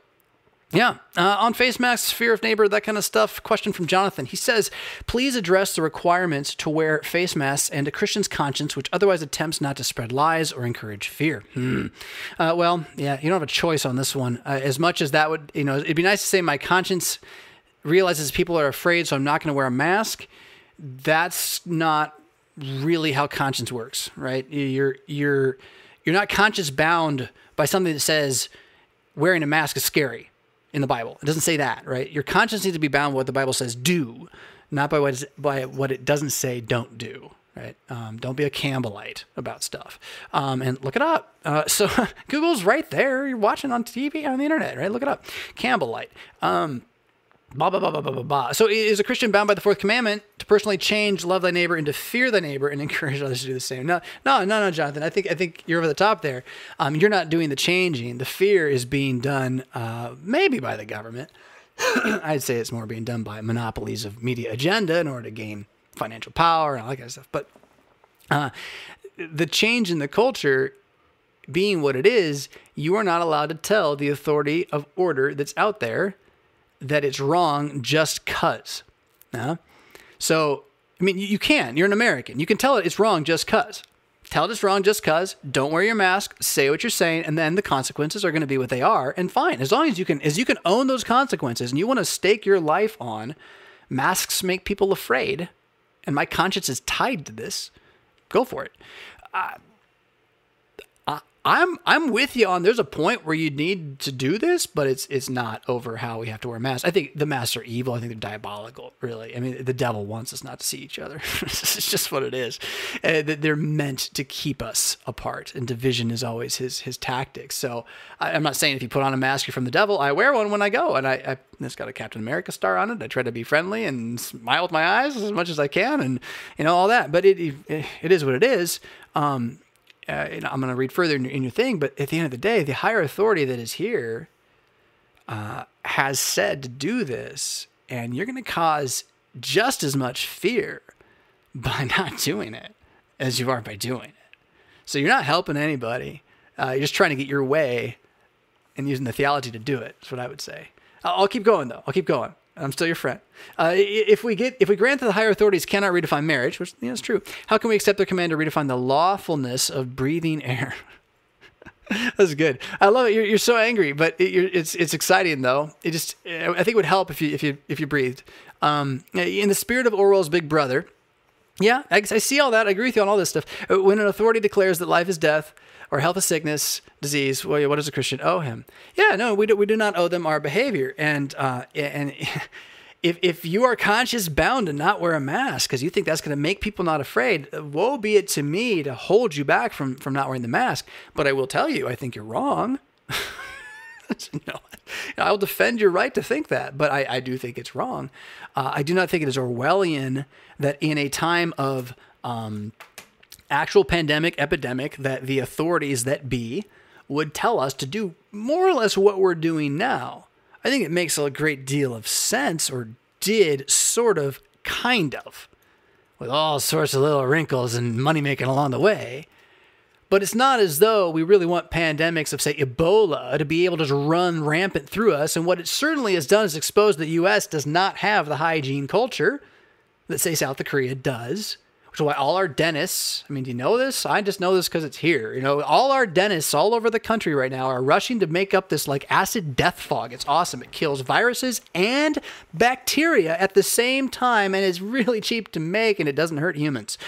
B: yeah, uh, on face masks, fear of neighbor, that kind of stuff. Question from Jonathan. He says, please address the requirements to wear face masks and a Christian's conscience, which otherwise attempts not to spread lies or encourage fear. Hmm. Uh, well, yeah, you don't have a choice on this one. Uh, as much as that would, you know, it'd be nice to say my conscience realizes people are afraid, so I'm not going to wear a mask. That's not really how conscience works, right? You're you're you're not conscience bound by something that says wearing a mask is scary in the Bible. It doesn't say that, right? Your conscience needs to be bound by what the Bible says do, not by what by what it doesn't say don't do. Right? Um, don't be a Campbellite about stuff. Um, and look it up. Uh, so Google's right there. You're watching on TV on the internet, right? Look it up. Campbellite. Um, Blah, blah, blah, blah, blah, blah, blah. So is a Christian bound by the fourth commandment to personally change love thy neighbor and to fear thy neighbor and encourage others to do the same? No, no, no, no, Jonathan. I think I think you're over the top there. Um, you're not doing the changing. The fear is being done uh, maybe by the government. I'd say it's more being done by monopolies of media agenda in order to gain financial power and all that kind of stuff. But uh, the change in the culture being what it is, you are not allowed to tell the authority of order that's out there that it's wrong just cuz. Uh, so, I mean, you, you, can. You're an American. You can tell it it's wrong just cuz. Tell it it's wrong just cuz. Don't wear your mask. Say what you're saying, and then the consequences are going to be what they are. And fine, as long as you can, as you can own those consequences, and you want to stake your life on masks make people afraid, and my conscience is tied to this. Go for it. Uh, I'm I'm with you on. There's a point where you need to do this, but it's it's not over how we have to wear masks. I think the masks are evil. I think they're diabolical. Really, I mean, the devil wants us not to see each other. it's just what it is. Uh, they're meant to keep us apart, and division is always his his tactic. So I, am not saying if you put on a mask, you're from the devil. I wear one when I go, and I, I it's got a Captain America star on it. I try to be friendly and smile with my eyes as much as I can, and you know all that. But it it, it is what it is. Um, uh, I'm going to read further in your, in your, thing, but at the end of the day, the higher authority that is here uh, has said to do this, and you're going to cause just as much fear by not doing it as you are by doing it. So you're not helping anybody. Uh, you're just trying to get your way and using the theology to do it. That's what I would say. I'll, I'll keep going though. I'll keep going. I'm still your friend. Uh, if we get if we grant that the higher authorities cannot redefine marriage, which know, is true, how can we accept their command to redefine the lawfulness of breathing air? That's good. I love it. You're, you're so angry, but it, it's it's exciting though. It just I think it would help if you if you if you breathed. Um, in the spirit of Orwell's Big Brother, yeah, I, I see all that. I agree with you on all this stuff. Uh, when an authority declares that life is death, or health is sickness, disease. Well, what does a Christian owe him? Yeah, no, we do, we do not owe them our behavior. And uh, and if if you are conscious bound to not wear a mask because you think that's going to make people not afraid, woe be it to me to hold you back from from not wearing the mask. But I will tell you, I think you're wrong. no, I will defend your right to think that, but I, I do think it's wrong. Uh, I do not think it is Orwellian that in a time of um, actual pandemic epidemic that the authorities that be would tell us to do more or less what we're doing now. I think it makes a great deal of sense, or did sort of, kind of, with all sorts of little wrinkles and money making along the way. But it's not as though we really want pandemics of, say, Ebola to be able to run rampant through us. And what it certainly has done is exposed the U.S. does not have the hygiene culture that, say, South Korea does which is why all our dentists, I mean, do you know this? I just know this because it's here. You know, all our dentists all over the country right now are rushing to make up this like acid death fog. It's awesome. It kills viruses and bacteria at the same time and is really cheap to make and it doesn't hurt humans.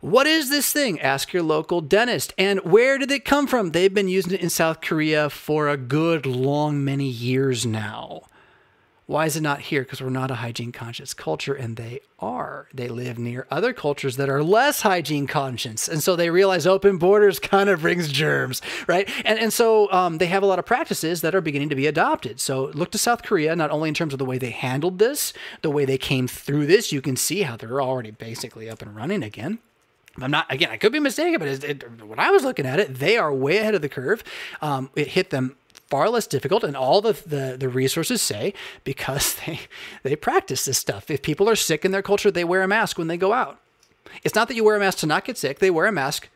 B: What is this thing? Ask your local dentist. And where did it come from? They've been using it in South Korea for a good long many years now. Why is it not here? Because we're not a hygiene conscious culture, and they are. They live near other cultures that are less hygiene conscious, and so they realize open borders kind of brings germs, right? And and so um, they have a lot of practices that are beginning to be adopted. So look to South Korea, not only in terms of the way they handled this, the way they came through this. You can see how they're already basically up and running again. I'm not again. I could be mistaken, but it, it, when I was looking at it, they are way ahead of the curve. Um, it hit them far less difficult, and all the, the the resources say because they they practice this stuff. If people are sick in their culture, they wear a mask when they go out. It's not that you wear a mask to not get sick; they wear a mask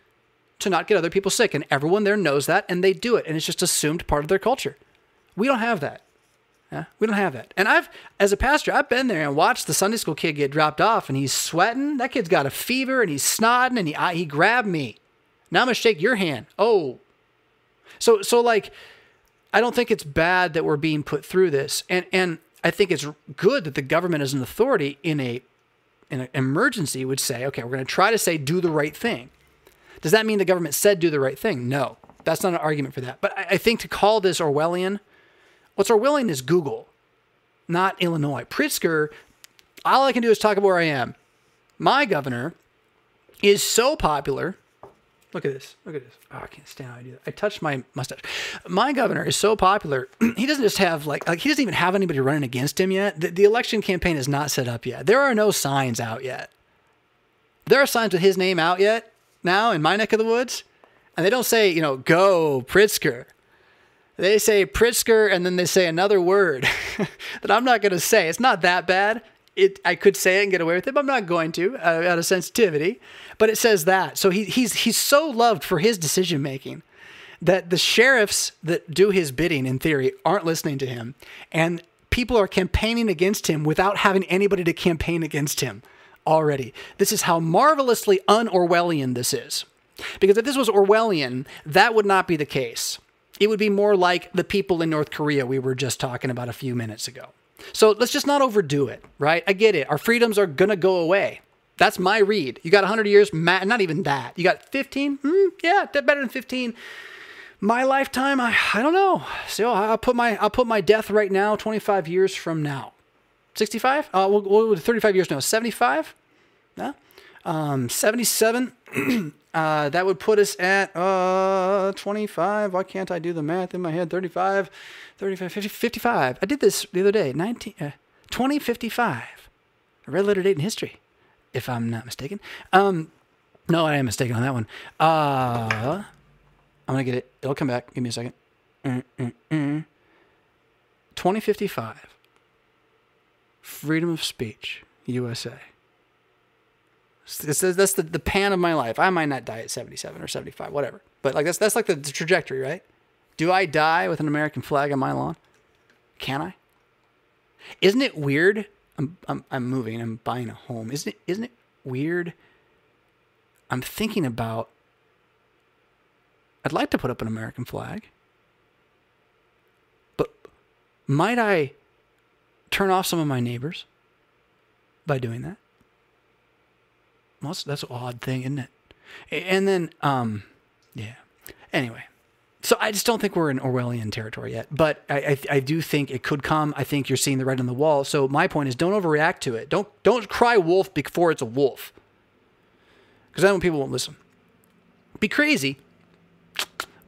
B: to not get other people sick, and everyone there knows that, and they do it, and it's just assumed part of their culture. We don't have that. Yeah, we don't have that. And I've, as a pastor, I've been there and watched the Sunday school kid get dropped off, and he's sweating. That kid's got a fever, and he's snotting, and he I, he grabbed me. Now I'm gonna shake your hand. Oh, so so like, I don't think it's bad that we're being put through this, and and I think it's good that the government as an authority in a in an emergency would say, okay, we're gonna try to say do the right thing. Does that mean the government said do the right thing? No, that's not an argument for that. But I, I think to call this Orwellian What's Orwellian is Google, not Illinois. Pritzker, all I can do is talk about where I am. My governor is so popular. Look at this. Look at this. Oh, I can't stand how I do that. I touched my mustache. My governor is so popular. he doesn't just have like like he doesn't even have anybody running against him yet. The, the election campaign is not set up yet. There are no signs out yet. There are signs with his name out yet now in my neck of the woods, and they don't say you know go Pritzker they say Pritzker and then they say another word that I'm not going to say. It's not that bad. It, I could say it and get away with it, but I'm not going to uh, out of sensitivity. But it says that. So he, he's, he's so loved for his decision making that the sheriffs that do his bidding, in theory, aren't listening to him. And people are campaigning against him without having anybody to campaign against him already. This is how marvelously un Orwellian this is. Because if this was Orwellian, that would not be the case. It would be more like the people in North Korea we were just talking about a few minutes ago. So let's just not overdo it, right? I get it. Our freedoms are going to go away. That's my read. You got 100 years, not even that. You got 15? Mm, yeah, better than 15. My lifetime, I, I don't know. So I'll put my I'll put my death right now, 25 years from now. 65? Uh, we'll, we'll 35 years now. 75? Yeah. Um, 77. Uh, that would put us at uh, 25. Why can't I do the math in my head? 35, 35, 50, 55. I did this the other day. 19, uh, 2055. A red letter date in history, if I'm not mistaken. Um, no, I am mistaken on that one. Uh, I'm going to get it. It'll come back. Give me a second. Mm, mm, mm. 2055. Freedom of speech, USA. This is that's the, the pan of my life. I might not die at 77 or 75, whatever. But like that's that's like the, the trajectory, right? Do I die with an American flag on my lawn? Can I? Isn't it weird? I'm, I'm, I'm moving. I'm buying a home. Isn't it? Isn't it weird? I'm thinking about. I'd like to put up an American flag, but might I turn off some of my neighbors by doing that? That's an odd thing, isn't it? And then, um, yeah. Anyway, so I just don't think we're in Orwellian territory yet, but I, I, I, do think it could come. I think you're seeing the red on the wall. So my point is, don't overreact to it. Don't don't cry wolf before it's a wolf, because then people won't listen. Be crazy,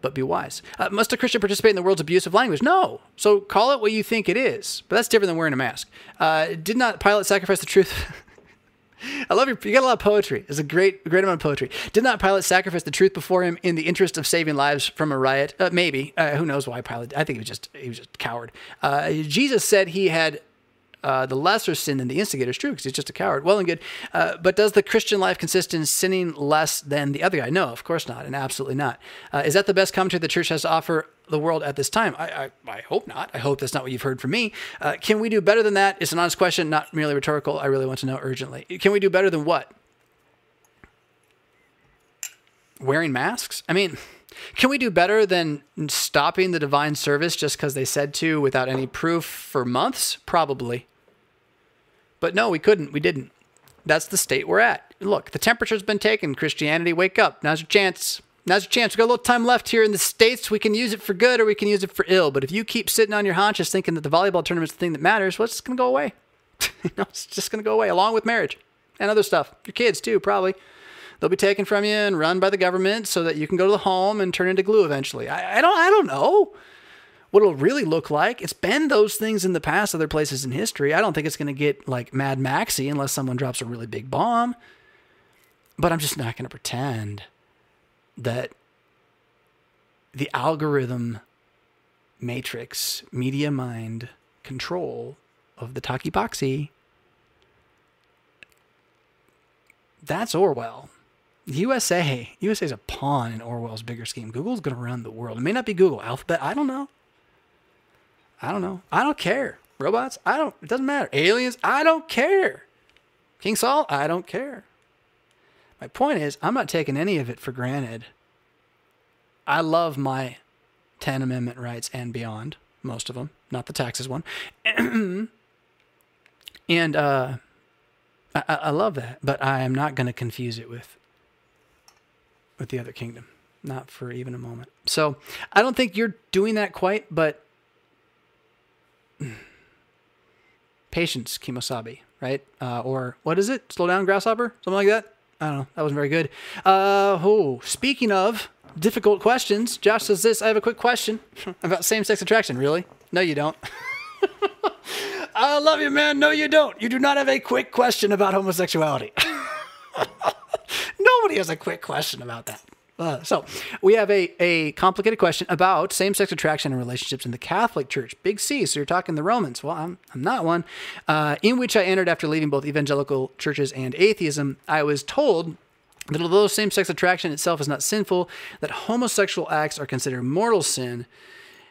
B: but be wise. Uh, must a Christian participate in the world's abusive language? No. So call it what you think it is, but that's different than wearing a mask. Uh, did not Pilate sacrifice the truth? I love your. You got a lot of poetry. It's a great, great amount of poetry. Did not Pilate sacrifice the truth before him in the interest of saving lives from a riot? Uh, maybe. Uh, who knows why Pilate? I think he was just he was just a coward. Uh, Jesus said he had uh, the lesser sin than the instigator is true because he's just a coward. Well and good. Uh, but does the Christian life consist in sinning less than the other guy? No, of course not, and absolutely not. Uh, is that the best commentary the church has to offer the world at this time? I, I, I hope not. I hope that's not what you've heard from me. Uh, can we do better than that? It's an honest question, not merely rhetorical. I really want to know urgently. Can we do better than what? Wearing masks? I mean, can we do better than stopping the divine service just because they said to without any proof for months? Probably. But no, we couldn't. We didn't. That's the state we're at. Look, the temperature's been taken. Christianity, wake up. Now's your chance. Now's your chance. We've got a little time left here in the States. We can use it for good or we can use it for ill. But if you keep sitting on your haunches thinking that the volleyball tournament's the thing that matters, well, it's going to go away. you know, it's just going to go away along with marriage and other stuff. Your kids, too, probably. They'll be taken from you and run by the government so that you can go to the home and turn into glue eventually. I, I don't I don't know what it'll really look like. It's been those things in the past, other places in history. I don't think it's going to get like Mad Maxy unless someone drops a really big bomb. But I'm just not going to pretend that the algorithm matrix, media mind control of the talkie boxy. That's Orwell. USA. USA is a pawn in Orwell's bigger scheme. Google's going to run the world. It may not be Google. Alphabet. I don't know. I don't know. I don't care. Robots. I don't. It doesn't matter. Aliens. I don't care. King Saul. I don't care. My point is, I'm not taking any of it for granted. I love my 10 Amendment rights and beyond, most of them, not the taxes one. and uh, I, I love that, but I am not going to confuse it with with the other kingdom, not for even a moment. So I don't think you're doing that quite, but patience, Kimosabi, right? Uh, or what is it? Slow down, grasshopper, something like that. I don't know. That wasn't very good. Uh, oh, speaking of difficult questions, Josh says this. I have a quick question about same-sex attraction. Really? No, you don't. I love you, man. No, you don't. You do not have a quick question about homosexuality. Nobody has a quick question about that. Uh, so we have a, a complicated question about same-sex attraction and relationships in the Catholic Church. Big C. So you're talking the Romans. Well, I'm, I'm not one. Uh, in which I entered after leaving both evangelical churches and atheism. I was told that although same-sex attraction itself is not sinful, that homosexual acts are considered mortal sin.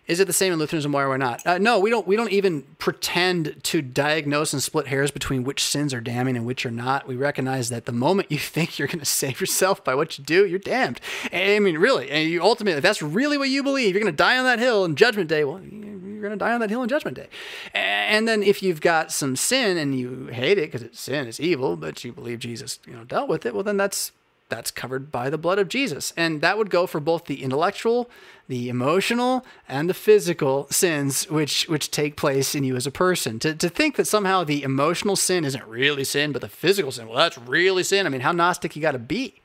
B: Is it the same in Lutheranism? Why or why not? Uh, no, we don't. We don't even pretend to diagnose and split hairs between which sins are damning and which are not. We recognize that the moment you think you're going to save yourself by what you do, you're damned. I mean, really, and you ultimately, if that's really what you believe, you're going to die on that hill in Judgment Day. Well, you're going to die on that hill in Judgment Day. And then if you've got some sin and you hate it because it's sin, it's evil, but you believe Jesus, you know, dealt with it, well, then that's that's covered by the blood of Jesus. And that would go for both the intellectual, the emotional, and the physical sins which which take place in you as a person. To, to think that somehow the emotional sin isn't really sin, but the physical sin, well, that's really sin. I mean, how Gnostic you got to be?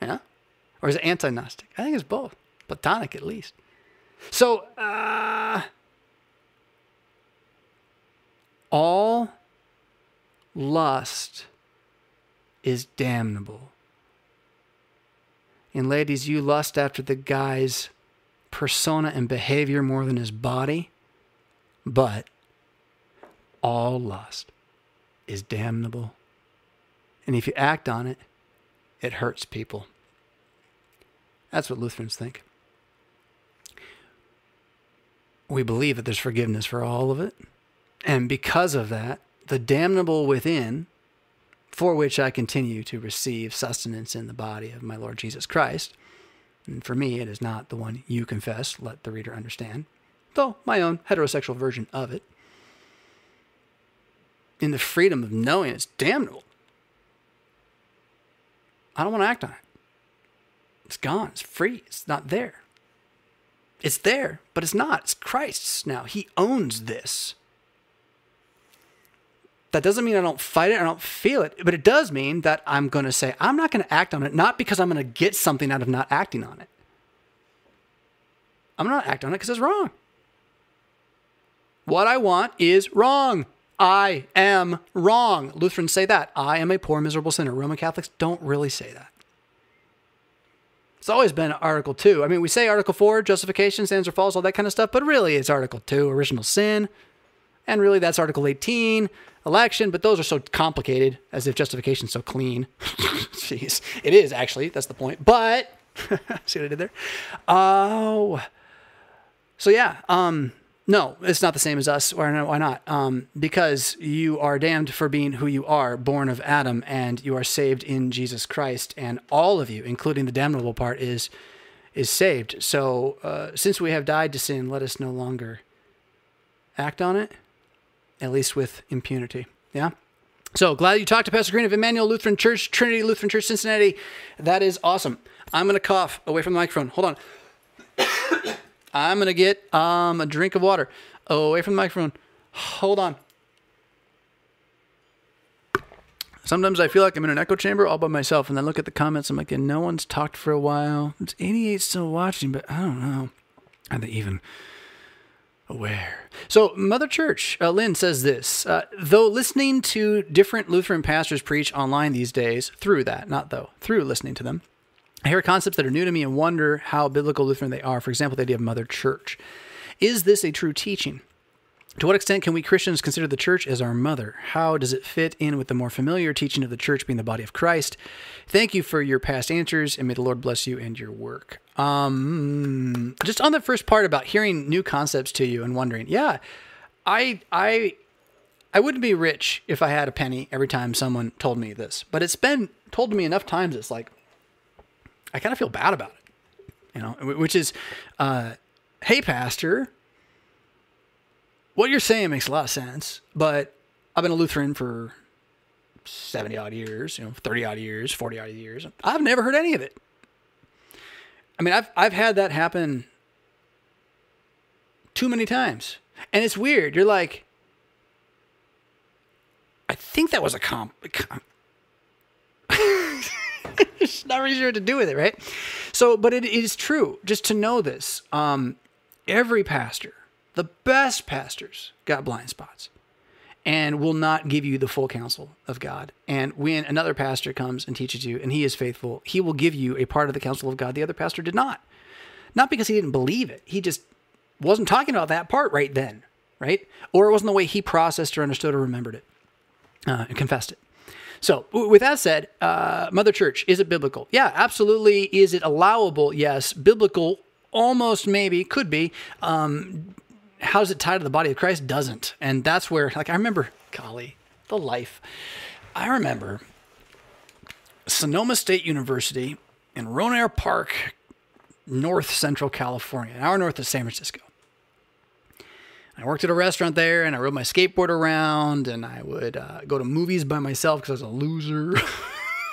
B: Yeah? Or is it anti Gnostic? I think it's both. Platonic, at least. So, uh, all lust is damnable. And ladies, you lust after the guy's persona and behavior more than his body, but all lust is damnable. And if you act on it, it hurts people. That's what Lutherans think. We believe that there's forgiveness for all of it. And because of that, the damnable within for which I continue to receive sustenance in the body of my Lord Jesus Christ. And for me, it is not the one you confess, let the reader understand, though my own heterosexual version of it. In the freedom of knowing it's damnable. I don't want to act on it. It's gone. It's free. It's not there. It's there, but it's not. It's Christ's now. He owns this. That doesn't mean I don't fight it, I don't feel it, but it does mean that I'm going to say, I'm not going to act on it, not because I'm going to get something out of not acting on it. I'm not act on it because it's wrong. What I want is wrong. I am wrong. Lutherans say that. I am a poor, miserable sinner. Roman Catholics don't really say that. It's always been Article 2. I mean, we say Article 4, justification, stands or falls, all that kind of stuff, but really it's Article 2, original sin. And really that's Article 18, election, but those are so complicated as if justification's so clean. Jeez. It is actually, that's the point. But see what I did there? Oh. So yeah, um no, it's not the same as us. Why not? Why not? Um, because you are damned for being who you are, born of Adam, and you are saved in Jesus Christ, and all of you, including the damnable part, is is saved. So uh, since we have died to sin, let us no longer act on it at least with impunity. Yeah. So glad you talked to Pastor Green of Emmanuel Lutheran Church, Trinity Lutheran Church, Cincinnati. That is awesome. I'm going to cough away from the microphone. Hold on. I'm going to get um, a drink of water away from the microphone. Hold on. Sometimes I feel like I'm in an echo chamber all by myself, and then look at the comments. I'm like, yeah, no one's talked for a while. It's 88 still watching, but I don't know. Are they even aware. So, Mother Church, uh, Lynn says this uh, though listening to different Lutheran pastors preach online these days, through that, not though, through listening to them, I hear concepts that are new to me and wonder how biblical Lutheran they are. For example, the idea of mother church. Is this a true teaching? To what extent can we Christians consider the church as our mother? How does it fit in with the more familiar teaching of the church being the body of Christ? Thank you for your past answers, and may the Lord bless you and your work. Um, just on the first part about hearing new concepts to you and wondering, yeah, I I I wouldn't be rich if I had a penny every time someone told me this, but it's been told to me enough times. It's like I kind of feel bad about it, you know, which is, uh, hey, pastor what you're saying makes a lot of sense, but I've been a Lutheran for 70 odd years, you know, 30 odd years, 40 odd years. I've never heard any of it. I mean, I've, I've had that happen too many times. And it's weird. You're like, I think that was a comp. not really sure what to do with it, right? So, but it is true. Just to know this, um, every pastor the best pastors got blind spots and will not give you the full counsel of God. And when another pastor comes and teaches you and he is faithful, he will give you a part of the counsel of God the other pastor did not. Not because he didn't believe it, he just wasn't talking about that part right then, right? Or it wasn't the way he processed or understood or remembered it uh, and confessed it. So, with that said, uh, Mother Church, is it biblical? Yeah, absolutely. Is it allowable? Yes. Biblical, almost maybe, could be. Um, how does it tie to the body of Christ? Doesn't. And that's where, like, I remember, golly, the life. I remember Sonoma State University in Rohnert Park, North Central California, an hour north of San Francisco. I worked at a restaurant there and I rode my skateboard around and I would uh, go to movies by myself because I was a loser.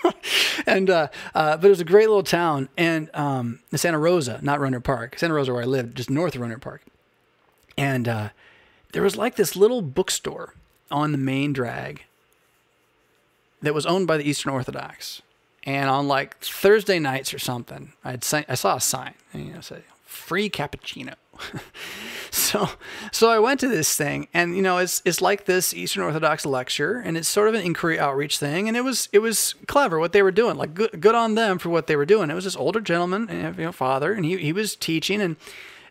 B: and uh, uh, but it was a great little town and um, Santa Rosa, not Rohnert Park. Santa Rosa, where I lived, just north of Rohnert Park. And uh, there was like this little bookstore on the main drag that was owned by the Eastern Orthodox. And on like Thursday nights or something, I'd say, I saw a sign, and, you know, say free cappuccino. so, so I went to this thing, and you know, it's it's like this Eastern Orthodox lecture, and it's sort of an inquiry outreach thing, and it was it was clever what they were doing, like good good on them for what they were doing. It was this older gentleman, you know, father, and he he was teaching, and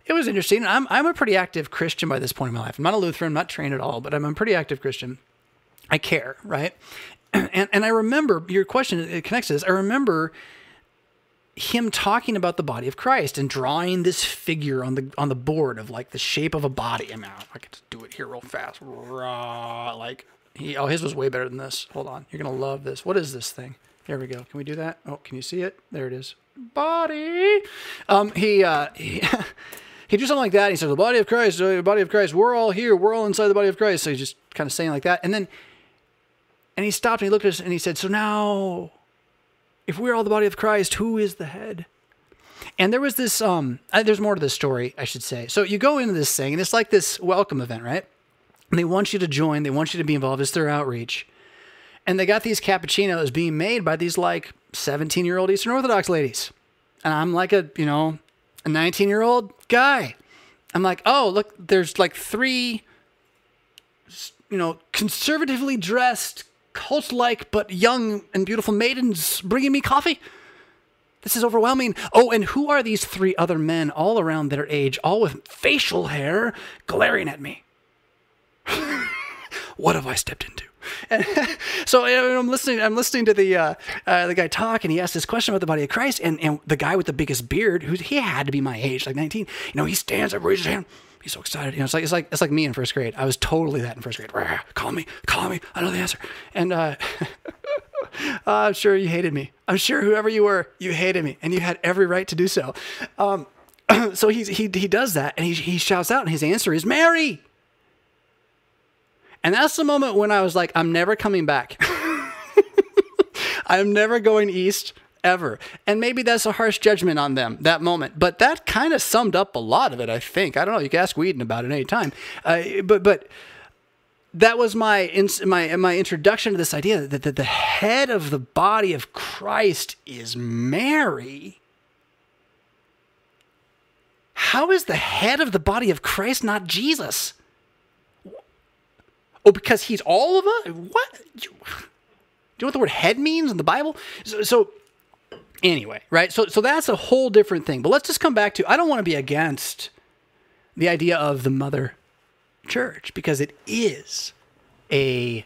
B: it was interesting. I'm I'm a pretty active Christian by this point in my life. I'm not a Lutheran, I'm not trained at all, but I'm a pretty active Christian. I care, right? And and I remember your question it connects to this. I remember him talking about the body of Christ and drawing this figure on the on the board of like the shape of a body. I mean, I could do it here real fast. Like he oh his was way better than this. Hold on, you're gonna love this. What is this thing? Here we go. Can we do that? Oh, can you see it? There it is. Body. Um, he uh, he, he do something like that. He says, "The body of Christ, the body of Christ. We're all here. We're all inside the body of Christ." So he's just kind of saying like that, and then, and he stopped and he looked at us and he said, "So now, if we're all the body of Christ, who is the head?" And there was this. Um, there's more to this story, I should say. So you go into this thing, and it's like this welcome event, right? And they want you to join. They want you to be involved. It's their outreach. And they got these cappuccinos being made by these like 17 year old Eastern Orthodox ladies. And I'm like a, you know, a 19 year old guy. I'm like, oh, look, there's like three, you know, conservatively dressed, cult like, but young and beautiful maidens bringing me coffee. This is overwhelming. Oh, and who are these three other men all around their age, all with facial hair, glaring at me? what have I stepped into? And so I'm listening. I'm listening to the uh, uh, the guy talk, and he asked this question about the body of Christ, and and the guy with the biggest beard, who he had to be my age, like 19. You know, he stands up, raises his hand. He's so excited. You know, it's like it's like it's like me in first grade. I was totally that in first grade. Call me, call me. I know the answer. And uh, I'm sure you hated me. I'm sure whoever you were, you hated me, and you had every right to do so. Um, so he he he does that, and he he shouts out, and his answer is Mary. And that's the moment when I was like, I'm never coming back. I'm never going east ever. And maybe that's a harsh judgment on them that moment, but that kind of summed up a lot of it. I think I don't know. You can ask Weedon about it anytime. Uh, but but that was my my my introduction to this idea that, that the head of the body of Christ is Mary. How is the head of the body of Christ not Jesus? Oh, because he's all of us? What? Do you know what the word head means in the Bible? So, so Anyway, right? So so that's a whole different thing. But let's just come back to I don't want to be against the idea of the mother church because it is a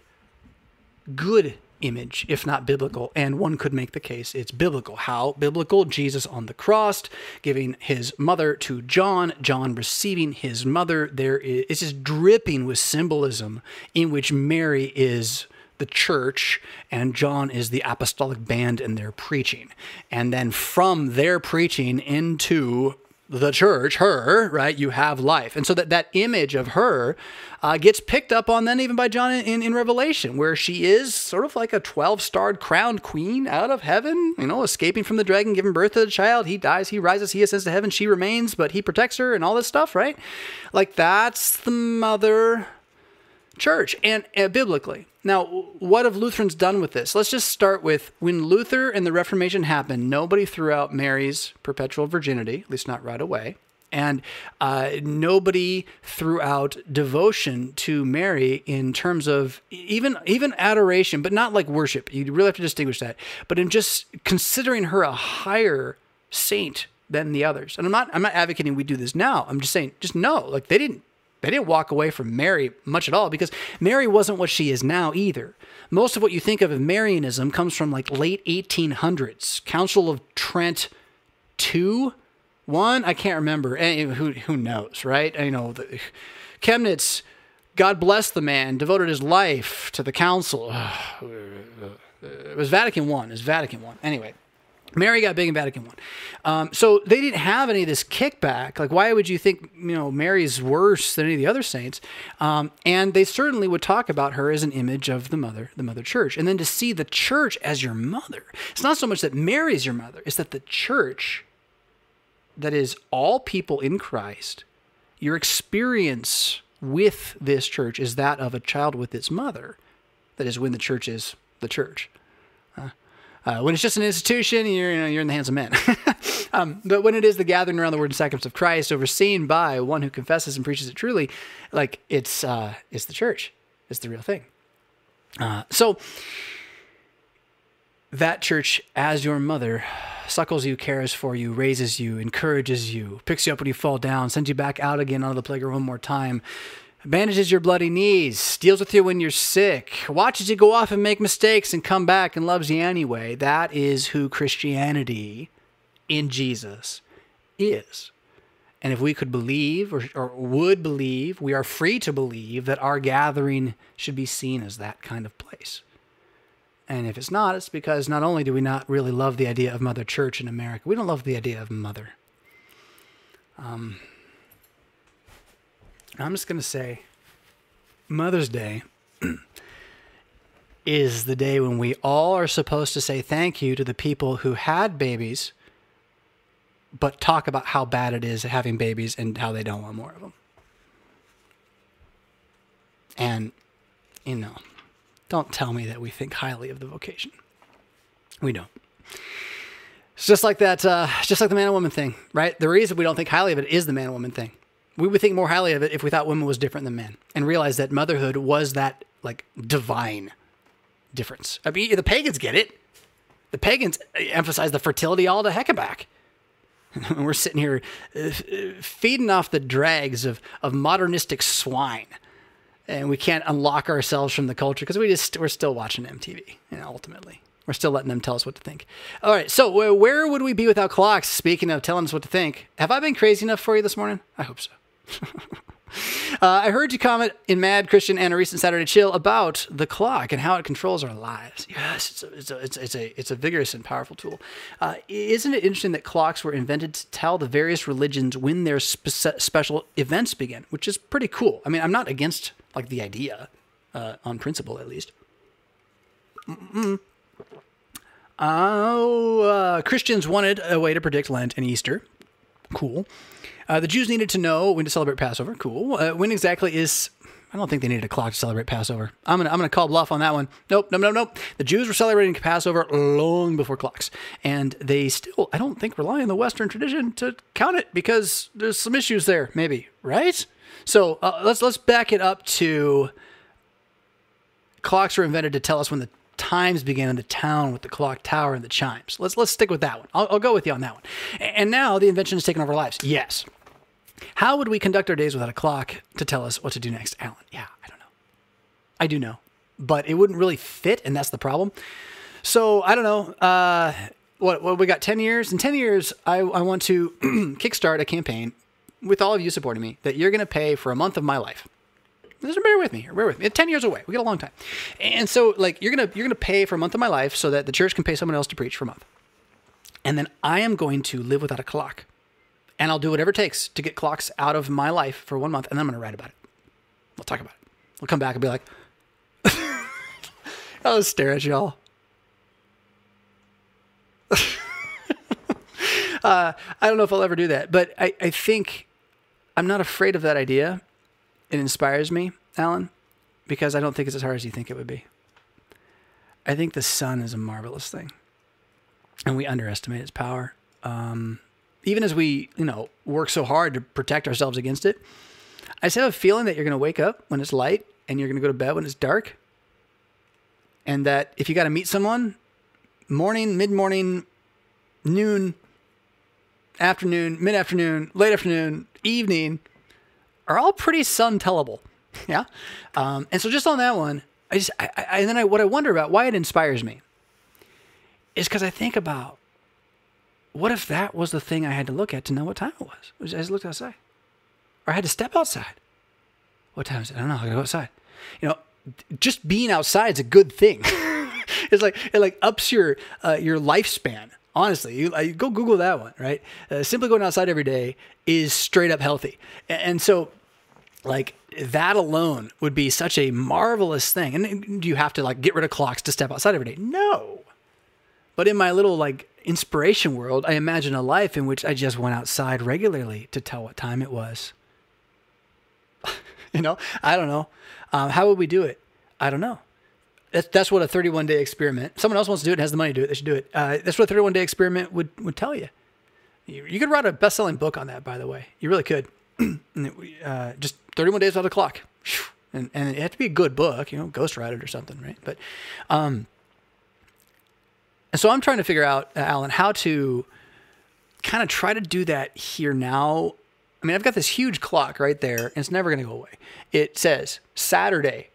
B: good image, if not biblical. And one could make the case it's biblical. How biblical? Jesus on the cross, giving his mother to John, John receiving his mother. There is it's just dripping with symbolism in which Mary is the church and John is the apostolic band in their preaching. And then from their preaching into the church, her, right? You have life. And so that, that image of her uh, gets picked up on then even by John in, in Revelation, where she is sort of like a 12 starred crowned queen out of heaven, you know, escaping from the dragon, giving birth to the child. He dies, he rises, he ascends to heaven, she remains, but he protects her and all this stuff, right? Like that's the mother church and uh, biblically. Now, what have Lutherans done with this? Let's just start with when Luther and the Reformation happened, nobody threw out Mary's perpetual virginity, at least not right away. And uh, nobody threw out devotion to Mary in terms of even even adoration, but not like worship. You really have to distinguish that. But in just considering her a higher saint than the others. And I'm not I'm not advocating we do this now. I'm just saying just no, like they didn't they didn't walk away from Mary much at all because Mary wasn't what she is now either. Most of what you think of as Marianism comes from like late 1800s. Council of Trent 2, 1, I can't remember. Eh, eh, who, who knows, right? You know, the, Chemnitz, God bless the man, devoted his life to the council. It was Vatican 1. It was Vatican 1. Anyway. Mary got big in Vatican One, um, so they didn't have any of this kickback. Like, why would you think you know Mary's worse than any of the other saints? Um, and they certainly would talk about her as an image of the mother, the mother church. And then to see the church as your mother, it's not so much that Mary's your mother; it's that the church, that is all people in Christ, your experience with this church is that of a child with its mother. That is when the church is the church. Uh, when it's just an institution, you're you know, you're in the hands of men. um, but when it is the gathering around the word and sacraments of Christ, overseen by one who confesses and preaches it truly, like it's uh, it's the church. It's the real thing. Uh, so that church, as your mother, suckles you, cares for you, raises you, encourages you, picks you up when you fall down, sends you back out again onto the playground one more time, bandages your bloody knees, deals with you when you're sick, watches you go off and make mistakes and come back and loves you anyway. That is who Christianity in Jesus is. And if we could believe or, or, would believe, we are free to believe that our gathering should be seen as that kind of place. And if it's not, it's because not only do we not really love the idea of Mother Church in America, we don't love the idea of Mother. Um, I'm just going to say Mother's Day is the day when we all are supposed to say thank you to the people who had babies, but talk about how bad it is having babies and how they don't want more of them. And, you know, don't tell me that we think highly of the vocation. We don't. It's just like that, uh, just like the man and woman thing, right? The reason we don't think highly of it is the man and woman thing we would think more highly of it if we thought women was different than men and realize that motherhood was that like divine difference. I mean, the pagans get it. The pagans emphasize the fertility all the heck back. We're sitting here uh, feeding off the dregs of, of modernistic swine. And we can't unlock ourselves from the culture because we just we're still watching MTV. You know, ultimately, we're still letting them tell us what to think. All right, so where would we be without clocks? Speaking of telling us what to think, have I been crazy enough for you this morning? I hope so. uh, I heard you comment in Mad Christian and a recent Saturday Chill about the clock and how it controls our lives. Yes, it's a, it's a, it's it's a, it's a vigorous and powerful tool. Uh, isn't it interesting that clocks were invented to tell the various religions when their spe- special events begin, which is pretty cool. I mean, I'm not against like the idea, uh, on principle at least. Mm-mm. Oh, uh, Christians wanted a way to predict Lent and Easter. Cool. Uh, the Jews needed to know when to celebrate Passover. Cool. Uh, when exactly is? I don't think they needed a clock to celebrate Passover. I'm gonna I'm gonna call bluff on that one. Nope, nope, nope, nope. The Jews were celebrating Passover long before clocks, and they still I don't think rely on the Western tradition to count it because there's some issues there. Maybe right. So uh, let's let's back it up to clocks were invented to tell us when the times began in the town with the clock tower and the chimes. Let's let's stick with that one. I'll, I'll go with you on that one. And now the invention has taken over lives. Yes. How would we conduct our days without a clock to tell us what to do next, Alan? Yeah, I don't know. I do know, but it wouldn't really fit, and that's the problem. So I don't know. Uh, what, what we got? Ten years. In ten years, I, I want to kickstart a campaign with all of you supporting me that you're going to pay for a month of my life. Just bear with me. Bear with me. Ten years away. We got a long time, and so like you're gonna you're gonna pay for a month of my life so that the church can pay someone else to preach for a month, and then I am going to live without a clock, and I'll do whatever it takes to get clocks out of my life for one month, and then I'm gonna write about it. We'll talk about it. We'll come back and be like, I'll stare at y'all. uh, I don't know if I'll ever do that, but I, I think I'm not afraid of that idea. It inspires me, Alan, because I don't think it's as hard as you think it would be. I think the sun is a marvelous thing, and we underestimate its power. Um, even as we, you know, work so hard to protect ourselves against it, I just have a feeling that you're going to wake up when it's light and you're going to go to bed when it's dark. And that if you got to meet someone, morning, mid morning, noon, afternoon, mid afternoon, late afternoon, evening are all pretty sun tellable. Yeah. Um, and so just on that one, I just, I, I, and then I, what I wonder about why it inspires me is because I think about what if that was the thing I had to look at to know what time it was? I just looked outside or I had to step outside. What time is it? I don't know. I gotta go outside. You know, just being outside is a good thing. it's like it like ups your uh, your lifespan. Honestly, you, uh, go Google that one. Right, uh, simply going outside every day is straight up healthy, and, and so like that alone would be such a marvelous thing. And do you have to like get rid of clocks to step outside every day? No. But in my little like inspiration world, I imagine a life in which I just went outside regularly to tell what time it was. you know, I don't know. Um, how would we do it? I don't know. That's, that's what a 31 day experiment. Someone else wants to do it, and has the money to do it. They should do it. Uh, that's what a 31 day experiment would would tell you. you. You could write a best selling book on that, by the way. You really could. uh, just 31 days without a clock. And, and it had to be a good book, you know, ghostwrite it or something, right? But, um, and so I'm trying to figure out, uh, Alan, how to kind of try to do that here now. I mean, I've got this huge clock right there, and it's never going to go away. It says Saturday.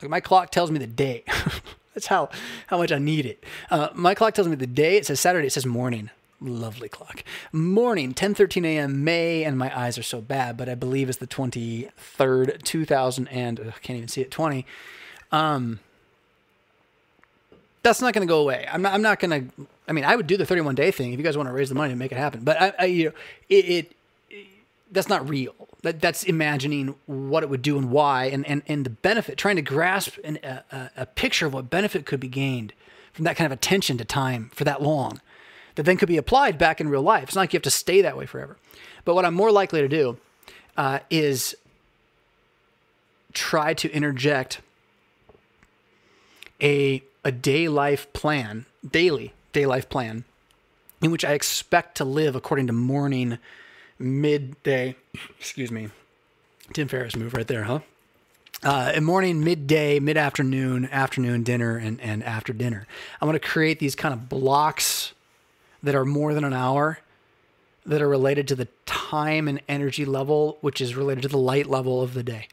B: Like my clock tells me the day. That's how how much I need it. Uh, my clock tells me the day. It says Saturday. It says morning. Lovely clock. Morning, 10:13 a.m. May, and my eyes are so bad, but I believe it's the 23rd, 2000 and uh, can't even see it. 20. Um, that's not going to go away. I'm not. I'm not going to. I mean, I would do the 31 day thing if you guys want to raise the money and make it happen. But I, I you know, it, it, it, that's not real. That that's imagining what it would do and why, and and and the benefit. Trying to grasp an, a, a picture of what benefit could be gained from that kind of attention to time for that long that then could be applied back in real life. It's not like you have to stay that way forever. But what I'm more likely to do uh, is try to interject a a day life plan, daily day life plan, in which I expect to live according to morning, midday. Excuse me, Tim Ferriss move right there, huh? Uh, morning, midday, mid afternoon, afternoon, dinner, and, and after dinner. I want to create these kind of blocks that are more than an hour that are related to the time and energy level, which is related to the light level of the day.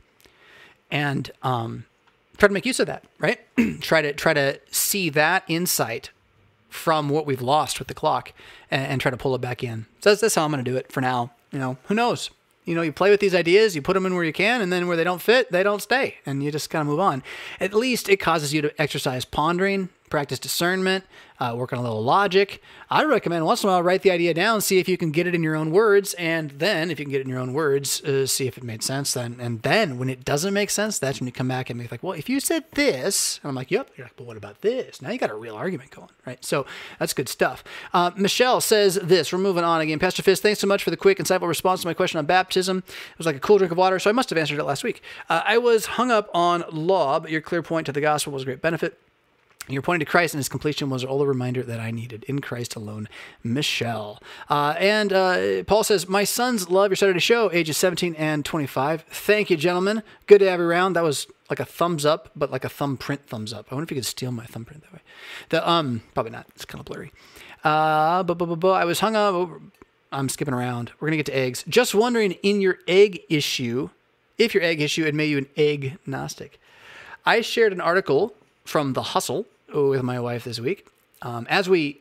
B: And um, try to make use of that, right? try to try to see that insight from what we've lost with the clock and, and try to pull it back in. So that's, that's how I'm going to do it for now. You know, who knows? You know, you play with these ideas, you put them in where you can, and then where they don't fit, they don't stay, and you just kind of move on. At least it causes you to exercise pondering, practice discernment, uh, work on a little logic. I recommend once in a while write the idea down, see if you can get it in your own words, and then if you can get it in your own words, uh, see if it made sense. Then and then when it doesn't make sense, that's when you come back and be like, well, if you said this, and I'm like, yep. You're like, but what about this? Now you got a real argument going, right? So that's good stuff. Uh, Michelle says this. We're moving on again. Pastor Fisk, thanks so much for the quick, insightful response to my question on baptism. It was like a cool drink of water, so I must have answered it last week. Uh, I was hung up on law, but your clear point to the gospel was a great benefit. You're pointing to Christ, and his completion was all the reminder that I needed in Christ alone. Michelle. Uh, and uh, Paul says, My sons love your Saturday show, ages 17 and 25. Thank you, gentlemen. Good to have you around. That was like a thumbs up, but like a thumbprint thumbs up. I wonder if you could steal my thumbprint that way. The um, probably not. It's kind of blurry. Uh, but, I was hung up. I'm skipping around. We're gonna get to eggs. Just wondering, in your egg issue, if your egg issue had made you an egg gnostic, I shared an article from The Hustle with my wife this week. Um, as we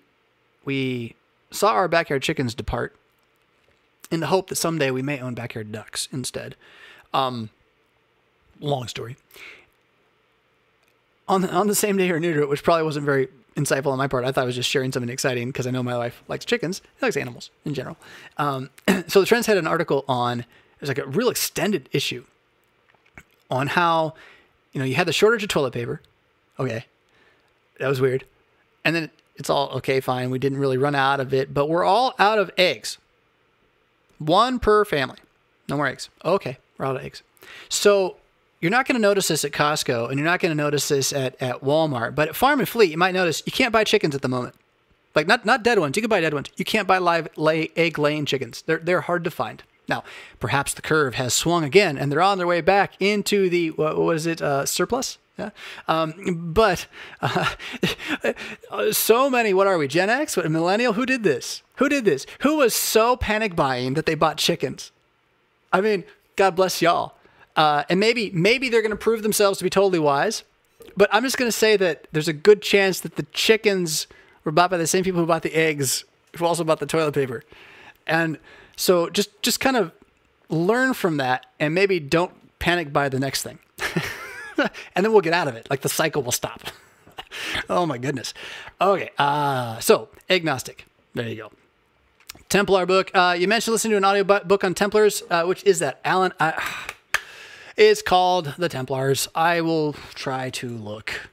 B: we saw our backyard chickens depart, in the hope that someday we may own backyard ducks instead. Um, long story. On the, on the same day or near to it, which probably wasn't very insightful on my part. I thought I was just sharing something exciting because I know my wife likes chickens. She likes animals in general. Um, so the Trends had an article on, it was like a real extended issue on how, you know, you had the shortage of toilet paper. Okay. That was weird. And then it's all okay, fine. We didn't really run out of it, but we're all out of eggs. One per family. No more eggs. Okay, we're out of eggs. So you're not going to notice this at Costco and you're not going to notice this at, at Walmart. But at Farm and Fleet, you might notice you can't buy chickens at the moment. Like not not dead ones. You can buy dead ones. You can't buy live lay egg laying chickens. They're they're hard to find. Now, perhaps the curve has swung again and they're on their way back into the what was it uh, surplus? Yeah. Um, but uh, so many, what are we, Gen X? What, millennial? Who did this? Who did this? Who was so panic buying that they bought chickens? I mean, God bless y'all. Uh, and maybe maybe they're going to prove themselves to be totally wise. But I'm just going to say that there's a good chance that the chickens were bought by the same people who bought the eggs, who also bought the toilet paper. And so just just kind of learn from that and maybe don't panic buy the next thing. and then we'll get out of it. Like the cycle will stop. oh my goodness. Okay. Uh, so agnostic. There you go. Templar book. Uh, you mentioned listening to an audio book on Templars. Uh, which is that, Alan? I, it's called The Templars. I will try to look.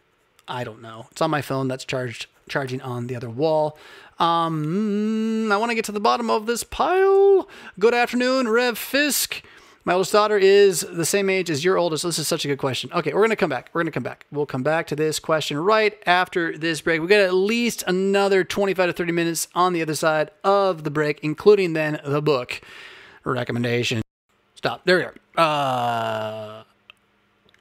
B: I don't know. It's on my phone. That's charged, charging on the other wall. Um, I want to get to the bottom of this pile. Good afternoon, Rev Fisk. My oldest daughter is the same age as your oldest. This is such a good question. Okay, we're going to come back. We're going to come back. We'll come back to this question right after this break. We got at least another 25 to 30 minutes on the other side of the break, including then the book recommendation. Stop. There we are. Uh,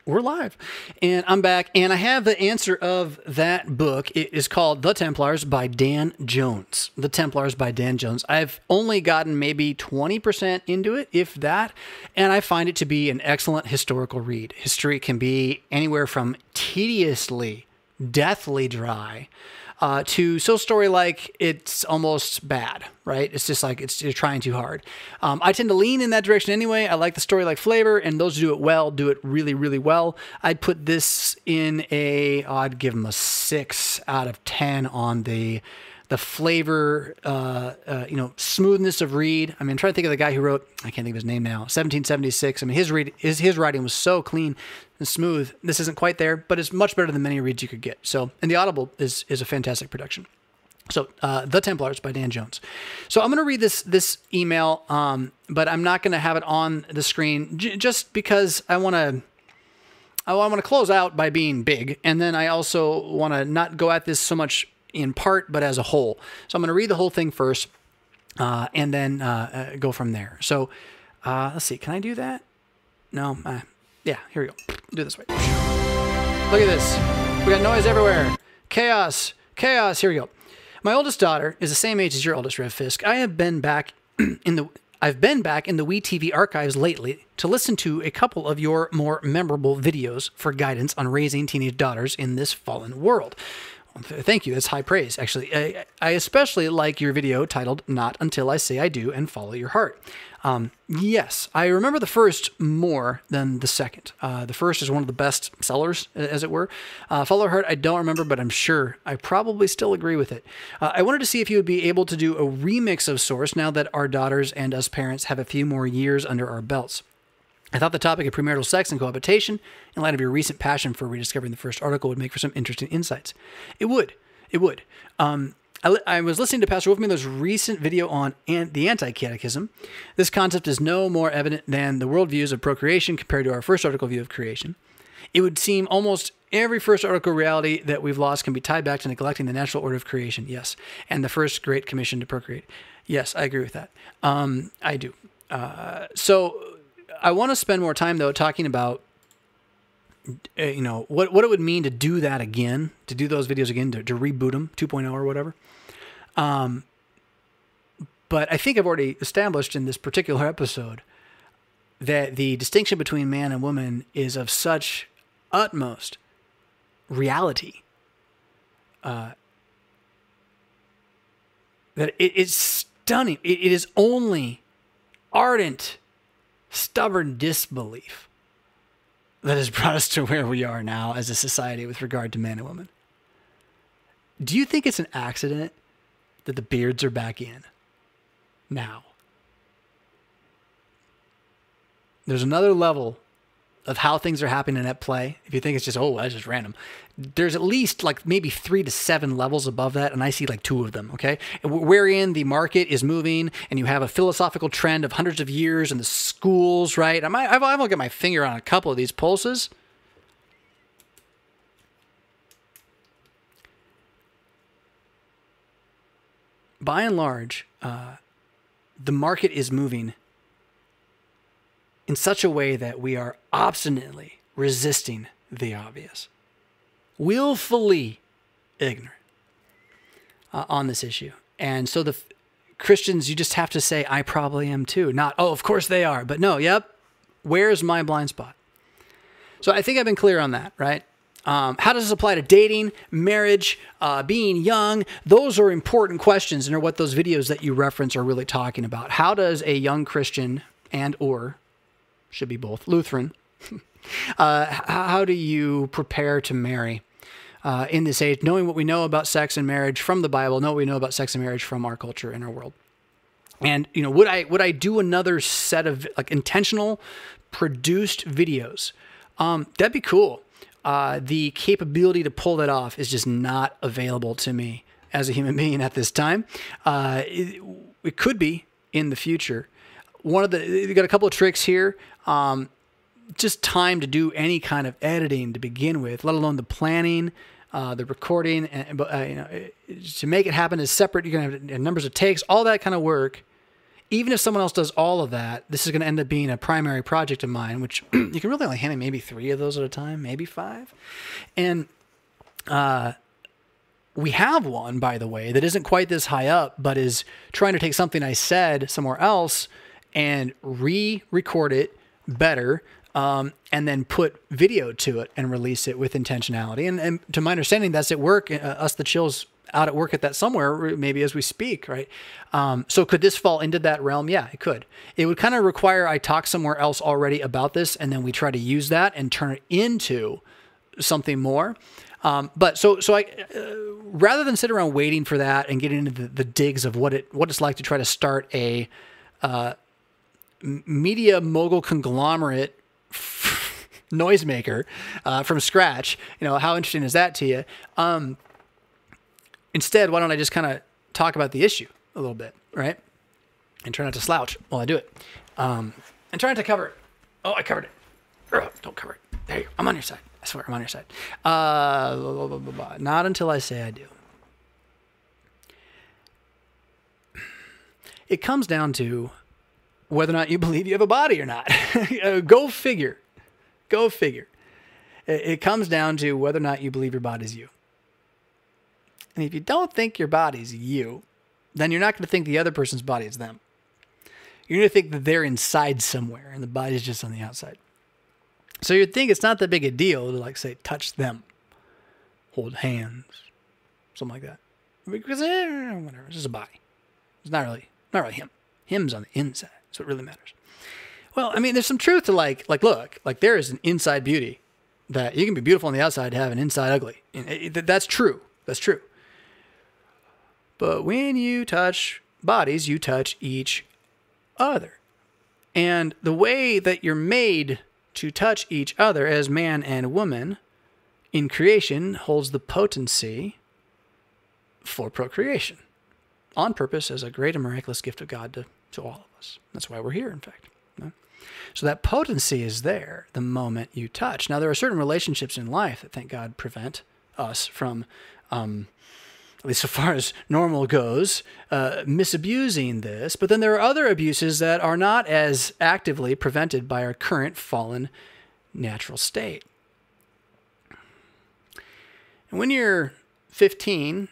B: we're live. And I'm back, and I have the answer of that book. It is called The Templars by Dan Jones. The Templars by Dan Jones. I've only gotten maybe 20% into it, if that, and I find it to be an excellent historical read. History can be anywhere from tediously, deathly dry uh, to so story like it's almost bad, right? It's just like it's you're trying too hard. Um, I tend to lean in that direction anyway. I like the story like flavor, and those who do it well do it really, really well. I'd put this in a, oh, I'd give them a six out of ten on the the flavor, uh, uh, you know, smoothness of read. I mean, I'm trying to think of the guy who wrote, I can't think of his name now, 1776. I mean, his read, his, his writing was so clean and smooth. This isn't quite there, but it's much better than many reads you could get. So, and the Audible is is a fantastic production. So, uh, The Templars by Dan Jones. So, I'm going to read this this email, um, but I'm not going to have it on the screen j- just because I want to. I want to close out by being big, and then I also want to not go at this so much in part, but as a whole. So I'm going to read the whole thing first, uh, and then uh, uh, go from there. So uh, let's see. Can I do that? No. Uh, yeah. Here we go. Do this way. Look at this. We got noise everywhere. Chaos. Chaos. Here we go. My oldest daughter is the same age as your oldest, Rev Fisk. I have been back in the I've been back in the WeTV archives lately to listen to a couple of your more memorable videos for guidance on raising teenage daughters in this fallen world. Thank you. That's high praise, actually. I, I, especially like your video titled Not Until I Say I Do and Follow Your Heart. Um, yes, I remember the first more than the second. Uh, the first is one of the best sellers, as it were. Uh, Follow Your Heart, I don't remember, but I'm sure I probably still agree with it. Uh, I wanted to see if you would be able to do a remix of Source now that our daughters and us parents have a few more years under our belts. I thought the topic of premarital sex and cohabitation, in light of your recent passion for rediscovering the first article, would make for some interesting insights. It would. It would. Um, I, I, was listening to Pastor Wolfmueller's recent video on an, the anti catechism. This concept is no more evident than the worldviews of procreation compared to our first article view of creation. It would seem almost every first article reality that we've lost can be tied back to neglecting the natural order of creation, yes, and the first great commission to procreate. Yes, I agree with that. Um, I do. Uh, so I want to spend more time though talking about uh, you know what what it would mean to do that again, to do those videos again, to, to reboot them 2.0 or whatever. Um, but I think I've already established in this particular episode that the distinction between man and woman is of such utmost reality uh, that it is stunning. It, it is only ardent, stubborn disbelief that has brought us to where we are now as a society with regard to man and woman. Do you think it's an accident that the beards are back in now? There's another level of how things are happening at play. If you think it's just, oh, that's just random, there's at least like maybe three to seven levels above that, and I see like two of them. Okay, wherein the market is moving, and you have a philosophical trend of hundreds of years, and the schools, right? I might, I've, I've my finger on a couple of these pulses. By and large, uh, the market is moving in such a way that we are obstinately resisting the obvious, willfully ignorant uh, on this issue. And so the Christians, you just have to say, I probably am too. Not, oh, of course they are. But no, yep, where's my blind spot? So I think I've been clear on that, right? Um, how does this apply to dating, marriage, uh, being young? Those are important questions and are what those videos that you reference are really talking about. How does a young Christian and or should be both Lutheran. uh, how do you prepare to marry uh, in this age, knowing what we know about sex and marriage from the Bible, know what we know about sex and marriage from our culture and our world? And you know, would I would I do another set of like intentional produced videos? Um, that'd be cool. Uh, the capability to pull that off is just not available to me as a human being at this time. Uh, it, it could be in the future one of the you got a couple of tricks here. Um, just time to do any kind of editing to begin with, let alone the planning, uh, the recording, and uh, you know, to make it happen is separate. You're gonna have numbers of takes, all that kind of work. Even if someone else does all of that, this is going to end up being a primary project of mine, which you can really only handle maybe three of those at a time, maybe five. And uh, we have one, by the way, that isn't quite this high up, but is trying to take something I said somewhere else and re-record it better um, and then put video to it and release it with intentionality. And, and to my understanding, that's at work. Uh, us, the chills, out at work at that somewhere, maybe as we speak, right? Um, so could this fall into that realm? Yeah, it could. It would kind of require I talk somewhere else already about this, and then we try to use that and turn it into something more. Um, but so so I uh, rather than sit around waiting for that and getting into the, the digs of what it what it's like to try to start a uh, media mogul conglomerate noisemaker uh, from scratch. You know, how interesting is that to you? Um, instead, why don't I just kind of talk about the issue a little bit, right? And try not to slouch while I do it. Um, and try not to cover it. Oh, I covered it. Ugh, don't cover it. There you go. I'm on your side. I swear, I'm on your side. Uh, blah, blah, blah, not until I say I do. It comes down to whether or not you believe you have a body or not. Uh, go figure. Go figure. It comes down to whether or not you believe your body's you. And if you don't think your body's you, then you're not going to think the other person's body is them. You're going to think that they're inside somewhere and the body's just on the outside. So you'd think it's not that big a deal to, like, say, touch them, hold hands, something like that. Because, eh, whatever, it's just a body. It's not really, not really him. Him's on the inside. That's what really matters. Well, I mean, there's some truth to like, like, look, like there is an inside beauty that you can be beautiful on the outside, have an inside ugly. Eh, eh, that's true. That's true. But when you touch bodies, you touch each other. And the way that you're made to touch each other as man and woman in creation holds the potency for procreation on purpose as a great and miraculous gift of God to to all us. That's why we're here, in fact. So that potency is there the moment you touch. Now, there are certain relationships in life that, thank God, prevent us from, um, at least so far as normal goes, uh, misabusing this. But then there are other abuses that are not as actively prevented by our current fallen natural state. And when you're 15,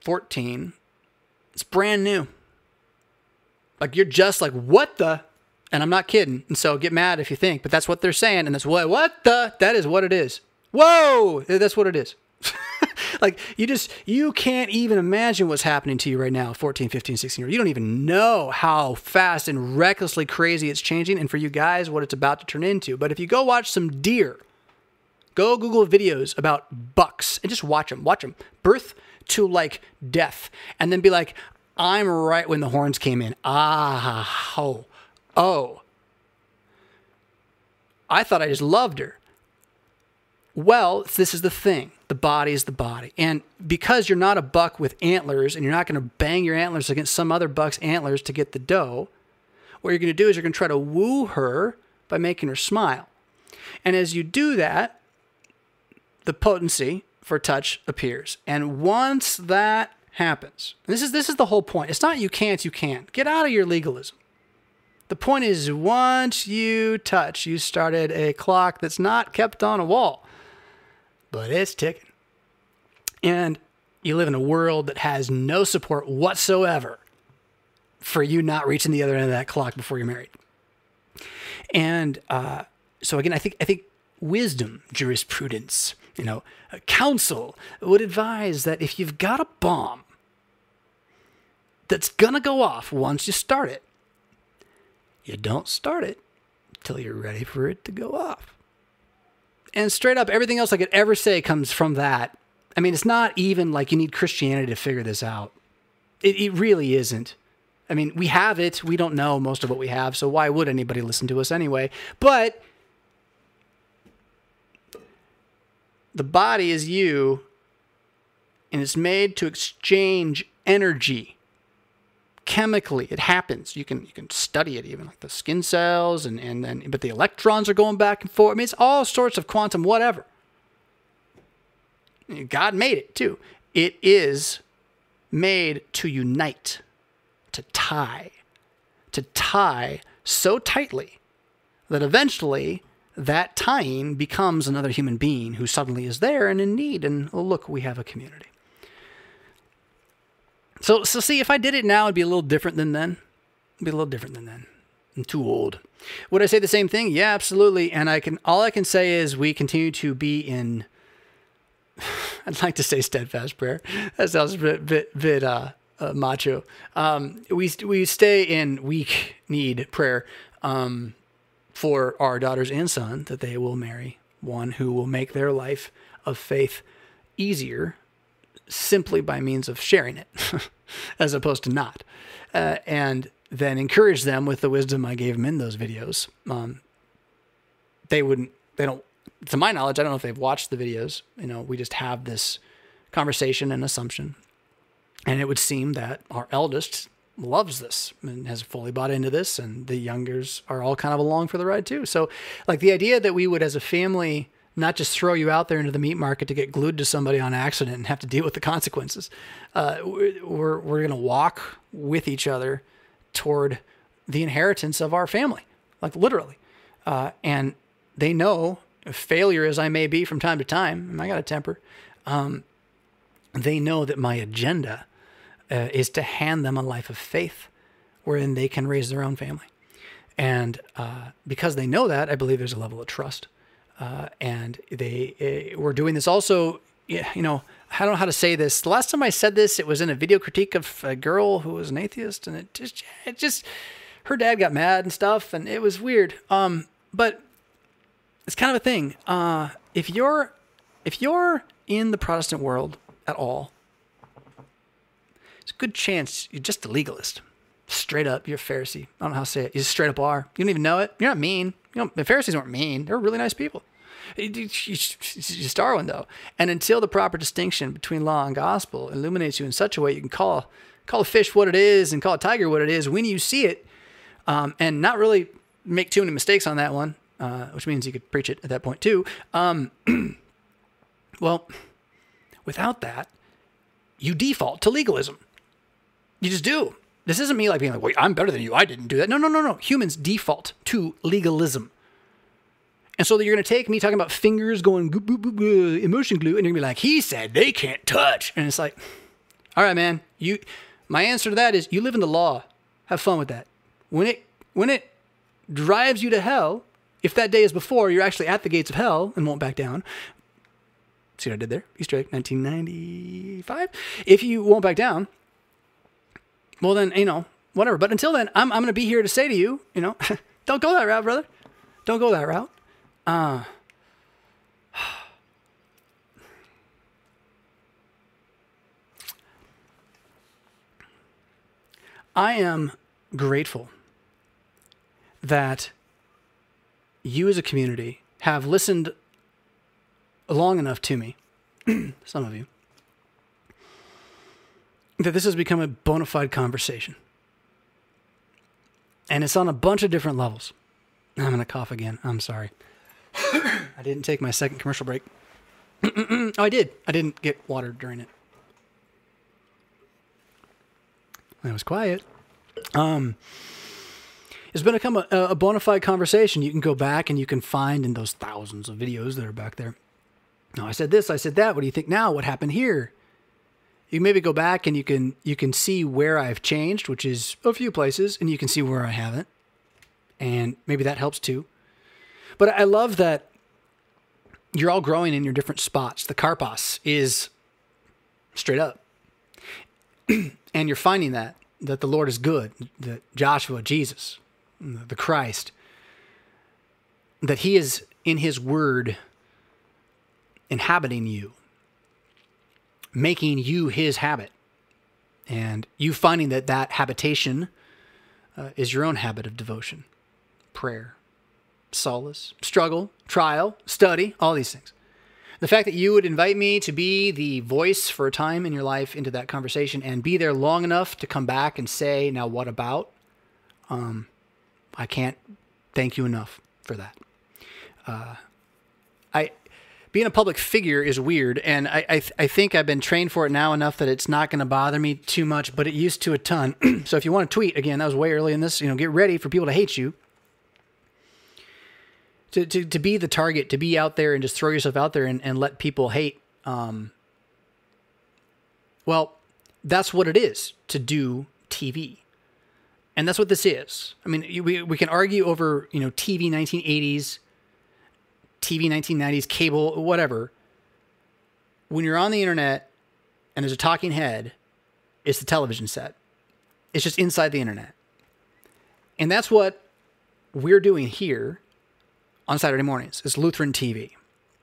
B: 14, it's brand new. Like you're just like, what the? And I'm not kidding. And so get mad if you think, but that's what they're saying. And that's what, what the? That is what it is. Whoa! That's what it is. like you just, you can't even imagine what's happening to you right now, 14, 15, 16 years. You don't even know how fast and recklessly crazy it's changing. And for you guys, what it's about to turn into. But if you go watch some deer, go Google videos about bucks and just watch them, watch them. Birth to like death. And then be like, I'm right when the horns came in. Ah, oh, oh. I thought I just loved her. Well, this is the thing. The body is the body. And because you're not a buck with antlers and you're not going to bang your antlers against some other buck's antlers to get the doe, what you're going to do is you're going to try to woo her by making her smile. And as you do that, the potency for touch appears. And once that happens, this is this is the whole point. It's not you can't, you can't. Get out of your legalism. The point is once you touch, you started a clock that's not kept on a wall but it's ticking. And you live in a world that has no support whatsoever for you not reaching the other end of that clock before you're married. And uh, so again, I think I think wisdom, jurisprudence, you know, counsel would advise that if you've got a bomb that's gonna go off once you start it, you don't start it till you're ready for it to go off and straight up, everything else I could ever say comes from that. I mean, it's not even like you need Christianity to figure this out. It, it really isn't. I mean, we have it. We don't know most of what we have, so why would anybody listen to us anyway? But the body is you, and it's made to exchange energy chemically. It happens. You can you can study it even like the skin cells and and then but the electrons are going back and forth. I mean it's all sorts of quantum whatever. God made it too. It is made to unite to tie to tie so tightly that eventually that tying becomes another human being who suddenly is there and in need and oh, look we have a community so, so see, if I did it now, it'd be a little different than then. It'd be a little different than then. I'm too old. Would I say the same thing? Yeah, absolutely. And I can. All I can say is we continue to be in. I'd like to say steadfast prayer. That sounds a bit bit, bit uh, uh, macho. Um, we we stay in weak need prayer um, for our daughters and son that they will marry one who will make their life of faith easier simply by means of sharing it, as opposed to not. Uh, and then encourage them with the wisdom I gave them in those videos. Um, they wouldn't, they don't, to my knowledge, I don't know if they've watched the videos. You know, we just have this conversation and assumption. And it would seem that our eldest loves this and has fully bought into this, and the youngers are all kind of along for the ride too. So, like the idea that we would, as a family, not just throw you out there into the meat market to get glued to somebody on accident and have to deal with the consequences. Uh, we're we're going to walk with each other toward the inheritance of our family, like literally. Uh, and they know, failure as I may be from time to time, I got a temper. Um, they know that my agenda uh, is to hand them a life of faith, wherein they can raise their own family. And uh, because they know that, I believe there's a level of trust. Uh, and they uh, were doing this also. You know, I don't know how to say this. The last time I said this, it was in a video critique of a girl who was an atheist, and it just, it just, her dad got mad and stuff, and it was weird. Um, but it's kind of a thing. Uh, if you're, if you're in the Protestant world at all, good chance you're just a legalist. Straight up, you're a Pharisee. I don't know how to say it. You straight up are. You don't even know it. You're not mean. You know, the Pharisees weren't mean. They were really nice people. She's Darwin, though. And until the proper distinction between law and gospel illuminates you in such a way you can call call a fish what it is and call a tiger what it is when you see it, um, and not really make too many mistakes on that one, uh, which means you could preach it at that point too. Um, well, without that, you default to legalism. You just do. This isn't me like being like, "Wait, I'm better than you. I didn't do that." No, no, no, no. Humans default to legalism. And so you're going to take me talking about fingers going goop, boop, boop, boop, emotion glue, and you're going to be like, he said they can't touch. And it's like, all right, man. You, my answer to that is you live in the law. Have fun with that. When it when it drives you to hell, if that day is before you're actually at the gates of hell and won't back down. See what I did there? Easter egg, 1995. If you won't back down, well then you know whatever. But until then, I'm I'm going to be here to say to you, you know, don't go that route, brother. Don't go that route. Uh, I am grateful that you as a community have listened long enough to me, some of you, that this has become a bona fide conversation. And it's on a bunch of different levels. I'm going to cough again. I'm sorry. I didn't take my second commercial break. oh, I did. I didn't get water during it. It was quiet. Um, it's been become a, a bona fide conversation. You can go back and you can find in those thousands of videos that are back there. No, I said this, I said that. What do you think now? What happened here? You maybe go back and you can you can see where I've changed, which is a few places, and you can see where I haven't. And maybe that helps too. But I love that you're all growing in your different spots. The karpos is straight up. and you're finding that that the Lord is good, that Joshua, Jesus, the Christ, that He is in His Word inhabiting you, making you His habit, and you finding that that habitation uh, is your own habit of devotion, prayer, solace, struggle, trial, study, all these things. The fact that you would invite me to be the voice for a time in your life into that conversation and be there long enough to come back and say, now what about? Um, I can't thank you enough for that. Uh, I being a public figure is weird, and I I, th- I, think I've been trained for it now enough that it's not going to bother me too much. But it used to a ton. so if you want to tweet again, that was way early in this. You know, get ready for people to hate you to, to, to be the target, to be out there and just throw yourself out there and, and let people hate. Um, well, that's what it is to do TV. And that's what this is. I mean, we, we can argue over, you know, TV 1980s, TV 1990s, cable, whatever. When you're on the internet and there's a talking head, it's the television set. It's just inside the internet. And that's what we're doing here on Saturday mornings. It's Lutheran TV.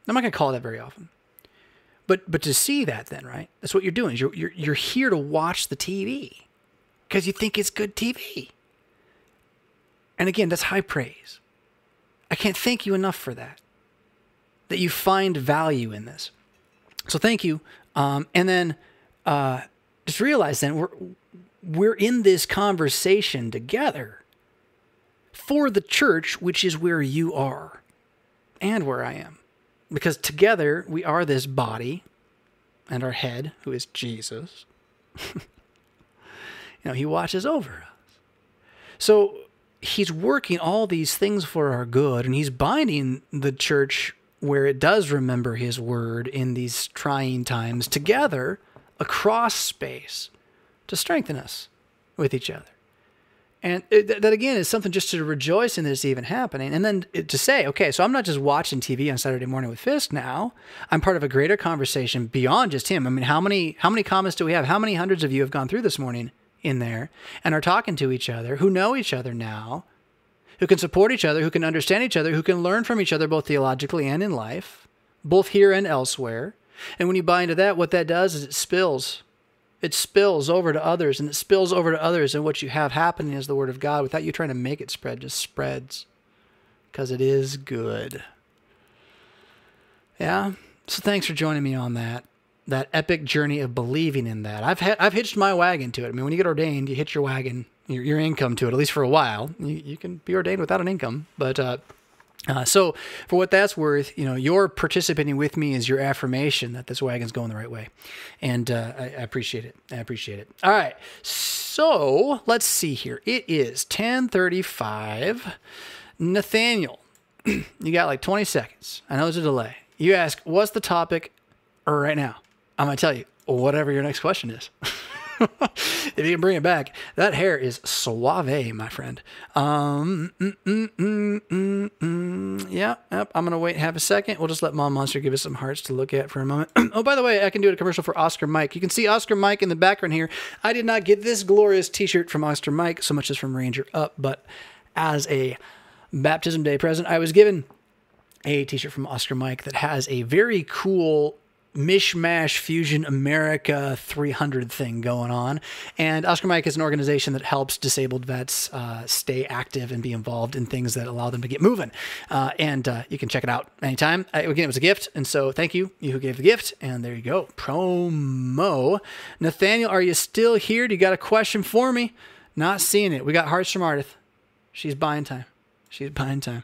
B: I'm not going to call that very often. But but to see that then, right? That's what you're doing. You're you're you're here to watch the TV because you think it's good TV. And again, that's high praise. I can't thank you enough for that. That you find value in this. So thank you. Um, and then uh, just realize then we're we're in this conversation together for the church, which is where you are and where I am. Because together we are this body and our head, who is Jesus. you know, he watches over us. So he's working all these things for our good, and he's binding the church where it does remember his word in these trying times together across space to strengthen us with each other. And it, that again is something just to rejoice in that it's even happening. And then to say, okay, so I'm not just watching TV on Saturday morning with Fisk now. I'm part of a greater conversation beyond just him. I mean, how many how many comments do we have? How many hundreds of you have gone through this morning in there and are talking to each other, who know each other now, who can support each other, who can understand each other, who can learn from each other both theologically and in life, both here and elsewhere. And when you buy into that, what that does is it spills it spills over to others and it spills over to others and what you have happening is the word of god. Without you trying to make it spread just spreads because it is good. Yeah? So thanks for joining me on that that epic journey of believing in that. I've had i've hitched my wagon to it. I mean when you get ordained you hitch your wagon your, your income to it at least for a while you, you can be ordained without an income but uh, uh, so, for what that's worth, you know, your participating with me is your affirmation that this wagon's going the right way, and uh, I, I, appreciate it. I appreciate it. All right, so let's see here. It is ten thirty-five. Nathaniel, you got like 20 seconds. I know there's a delay. You ask, what's the topic right now? I'm going to tell you whatever your next question is. if you can bring it back, that hair is suave, my friend. Um, mm, mm, mm, mm, mm. yeah, yep. I'm gonna wait half a second. We'll just let Mom Monster give us some hearts to look at for a moment. oh, by the way, I can do a commercial for Oscar Mike. You can see Oscar Mike in the background here. I did not get this glorious T-shirt from Oscar Mike so much as from Ranger Up, but as a baptism day present, I was given a T-shirt from Oscar Mike that has a very cool mishmash fusion America 300 thing going on. And Oscar Mike is an organization that helps disabled vets uh, stay active and be involved in things that allow them to get moving. Uh, and uh, you can check it out anytime. Uh, again, it was a gift. And so thank you, you who gave the gift. And there you go. Promo. Nathaniel, are you still here? Do you got a question for me? Not seeing it. We got hearts from Ardith. She's buying time. She's buying time.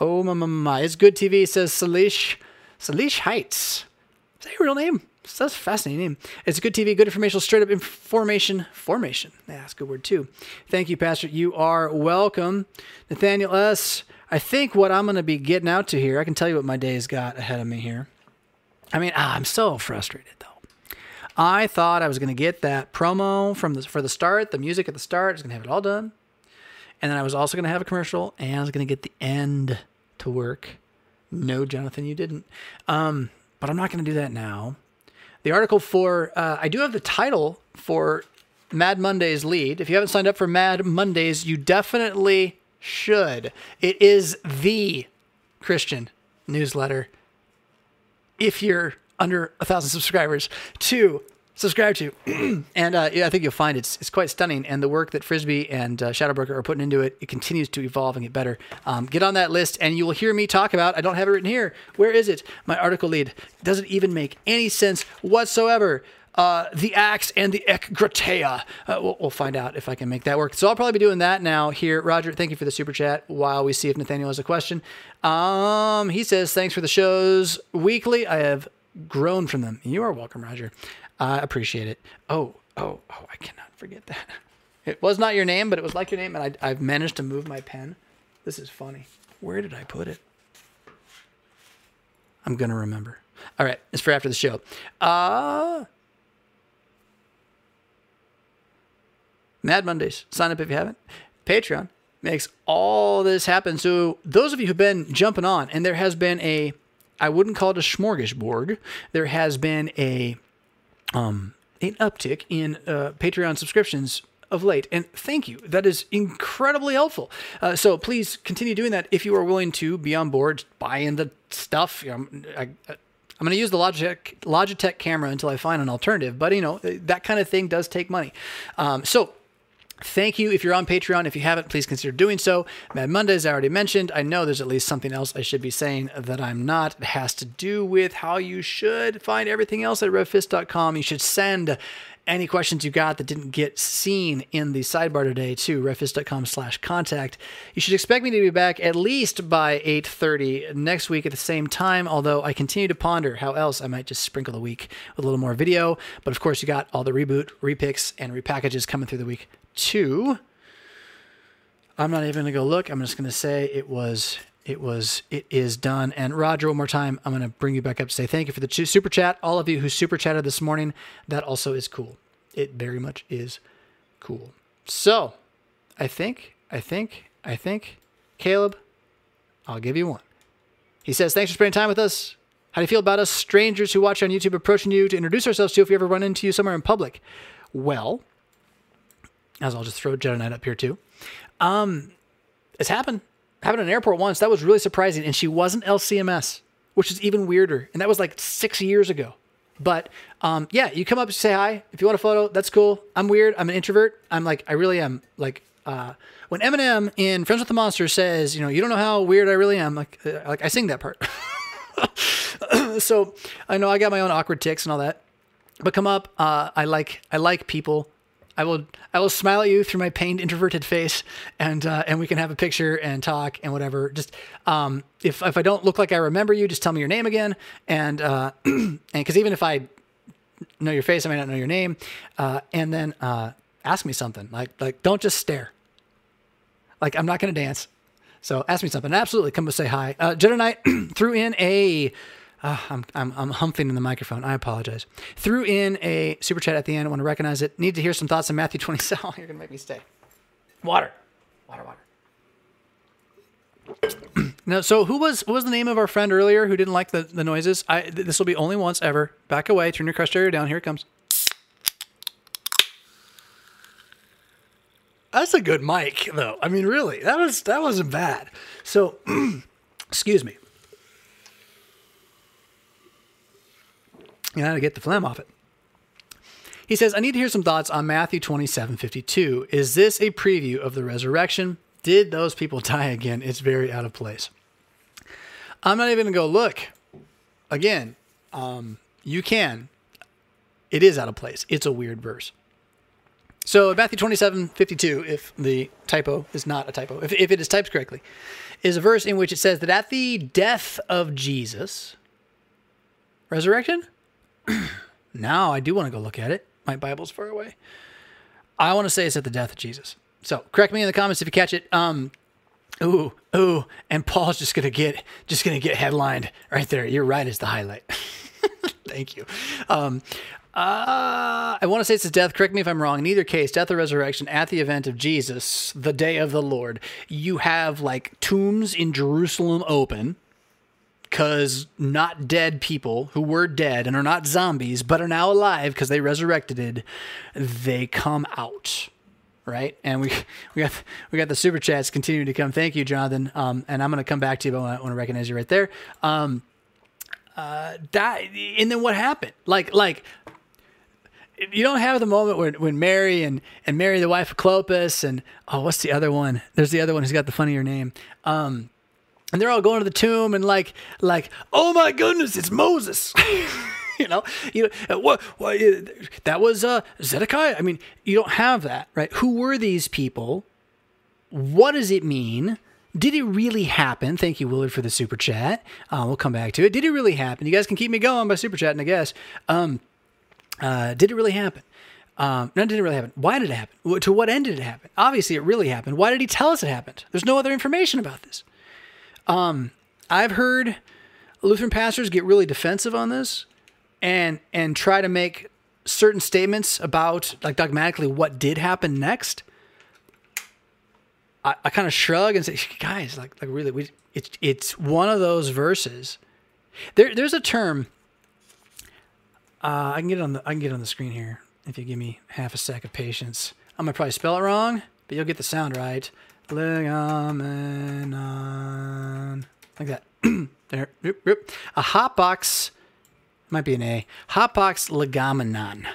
B: Oh, my, my, my. It's good TV, says Salish. Salish Heights. Is that your real name? That's a fascinating name. It's a good TV, good informational, straight up information formation. Yeah, that's a good word too. Thank you, Pastor. You are welcome. Nathaniel S. I think what I'm going to be getting out to here, I can tell you what my day's got ahead of me here. I mean, ah, I'm so frustrated though. I thought I was going to get that promo from the, for the start, the music at the start. I was going to have it all done. And then I was also going to have a commercial and I was going to get the end to work. No, Jonathan, you didn't. Um, but I'm not going to do that now. The article for, uh, I do have the title for Mad Monday's lead. If you haven't signed up for Mad Mondays, you definitely should. It is the Christian newsletter. If you're under a thousand subscribers, to subscribe to. and uh, yeah, I think you'll find it's it's quite stunning. And the work that Frisbee and uh, Shadowbroker are putting into it, it continues to evolve and get better. Um, get on that list, and you will hear me talk about. I don't have it written here. Where is it? My article lead doesn't even make any sense whatsoever. Uh, the axe and the ekgratia. Uh, we'll, we'll, find out if I can make that work. So I'll probably be doing that now here. Roger, thank you for the super chat while we see if Nathaniel has a question. Um, he says, thanks for the shows weekly. I have grown from them. You are welcome, Roger. I appreciate it. Oh, oh, oh, I cannot forget that. It was not your name, but it was like your name, and I, I've managed to move my pen. This is funny. Where did I put it? I'm going to remember. All right, it's for after the show. Uh, Mad Mondays. Sign up if you haven't. Patreon makes all this happen. So, those of you who've been jumping on, and there has been a, I wouldn't call it a smorgasbord, there has been a um, an uptick in uh, Patreon subscriptions of late. And thank you. That is incredibly helpful. Uh, so please continue doing that if you are willing to be on board, buy in the stuff. You know, I, I'm going to use the Logitech, Logitech camera until I find an alternative, but you know, that kind of thing does take money. Um, so Thank you. If you're on Patreon, if you haven't, please consider doing so. Mad Mondays, I already mentioned. I know there's at least something else I should be saying that I'm not. It has to do with how you should find everything else at revfisk.com. You should send any questions you got that didn't get seen in the sidebar today to revfisk.com slash contact. You should expect me to be back at least by 8.30 next week at the same time, although I continue to ponder how else I might just sprinkle the week with a little more video. But of course, you got all the reboot, repicks, and repackages coming through the week two. I'm not even gonna go look. I'm just gonna say it was it was it is done. And Roger, one more time, I'm gonna bring you back up to say thank you for the super chat. All of you who super chatted this morning, that also is cool. It very much is cool. So, I think, I think, I think, Caleb, I'll give you one. He says, Thanks for spending time with us. How do you feel about us strangers who watch on YouTube approaching you to introduce ourselves to if we ever run into you somewhere in public? Well, as I'll just throw Jedi Knight up here too. Um, it's happened. Happened in an airport once. That was really surprising. And she wasn't LCMS, which is even weirder. And that was like six years ago. But um, yeah, you come up say hi. If you want a photo, that's cool. I'm weird. I'm an introvert. I'm like, I really am. Like, uh, when Eminem in Friends with the Monster says, you know, you don't know how weird I really am, like, uh, like I sing that part. so I know I got my own awkward ticks and all that. But come up. Uh, I like I like people. I will I will smile at you through my pained introverted face and uh, and we can have a picture and talk and whatever. Just um, if if I don't look like I remember you, just tell me your name again and uh, and because even if I know your face, I may not know your name. Uh, and then uh, ask me something like like don't just stare. Like I'm not gonna dance. So ask me something. Absolutely, come and say hi. Uh, Jedi Knight threw in a. Uh, I'm, I'm, I'm humping in the microphone. I apologize. Threw in a super chat at the end. I want to recognize it. Need to hear some thoughts on Matthew 27. Oh, you're going to make me stay. Water. Water, water. no, so who was what was the name of our friend earlier who didn't like the, the noises? I th- this will be only once ever. Back away. Turn your crust area down. Here it comes. That's a good mic, though. I mean, really, that was that wasn't bad. So, excuse me. You gotta get the phlegm off it. He says, I need to hear some thoughts on Matthew 27 52. Is this a preview of the resurrection? Did those people die again? It's very out of place. I'm not even gonna go look. Again, um, you can. It is out of place. It's a weird verse. So Matthew 27, 52, if the typo is not a typo, if, if it is typed correctly, is a verse in which it says that at the death of Jesus, resurrection? now I do want to go look at it. My Bible's far away. I want to say it's at the death of Jesus. So correct me in the comments if you catch it. Um, ooh, ooh, and Paul's just gonna get just gonna get headlined right there. You're right, is the highlight. Thank you. Um, uh, I want to say it's his death. Correct me if I'm wrong. In either case, death or resurrection at the event of Jesus, the day of the Lord, you have like tombs in Jerusalem open because not dead people who were dead and are not zombies but are now alive because they resurrected they come out right? And we we got we got the super chats continuing to come. Thank you jonathan. Um, and i'm going to come back to you but i want to recognize you right there. Um, uh, that and then what happened? Like like you don't have the moment when, when Mary and, and Mary, the wife of Clopas, and oh, what's the other one? There's the other one who's got the funnier name. Um, and they're all going to the tomb and like like oh my goodness it's moses you know you know what, what that was uh zedekiah i mean you don't have that right who were these people what does it mean did it really happen? Thank you, Willard, for the super chat. Uh, we'll come back to it. Did it really happen? You guys can keep me going by super chatting, I guess. Um, uh, did it really happen? Um, no, didn't really happen? Why did it happen? To what end did it happen? Obviously, it really happened. Why did he tell us it happened? There's no other information about this. Um, I've heard Lutheran pastors get really defensive on this and and try to make certain statements about like dogmatically what did happen next. I, I kind of shrug and say, guys, like like really, we, it's it's one of those verses. There there's a term. Uh, I can get it on the I can get it on the screen here if you give me half a sec of patience. I'm gonna probably spell it wrong, but you'll get the sound right. Legomenon. Like that. there. A hotbox might be an A. Hapax legomenon.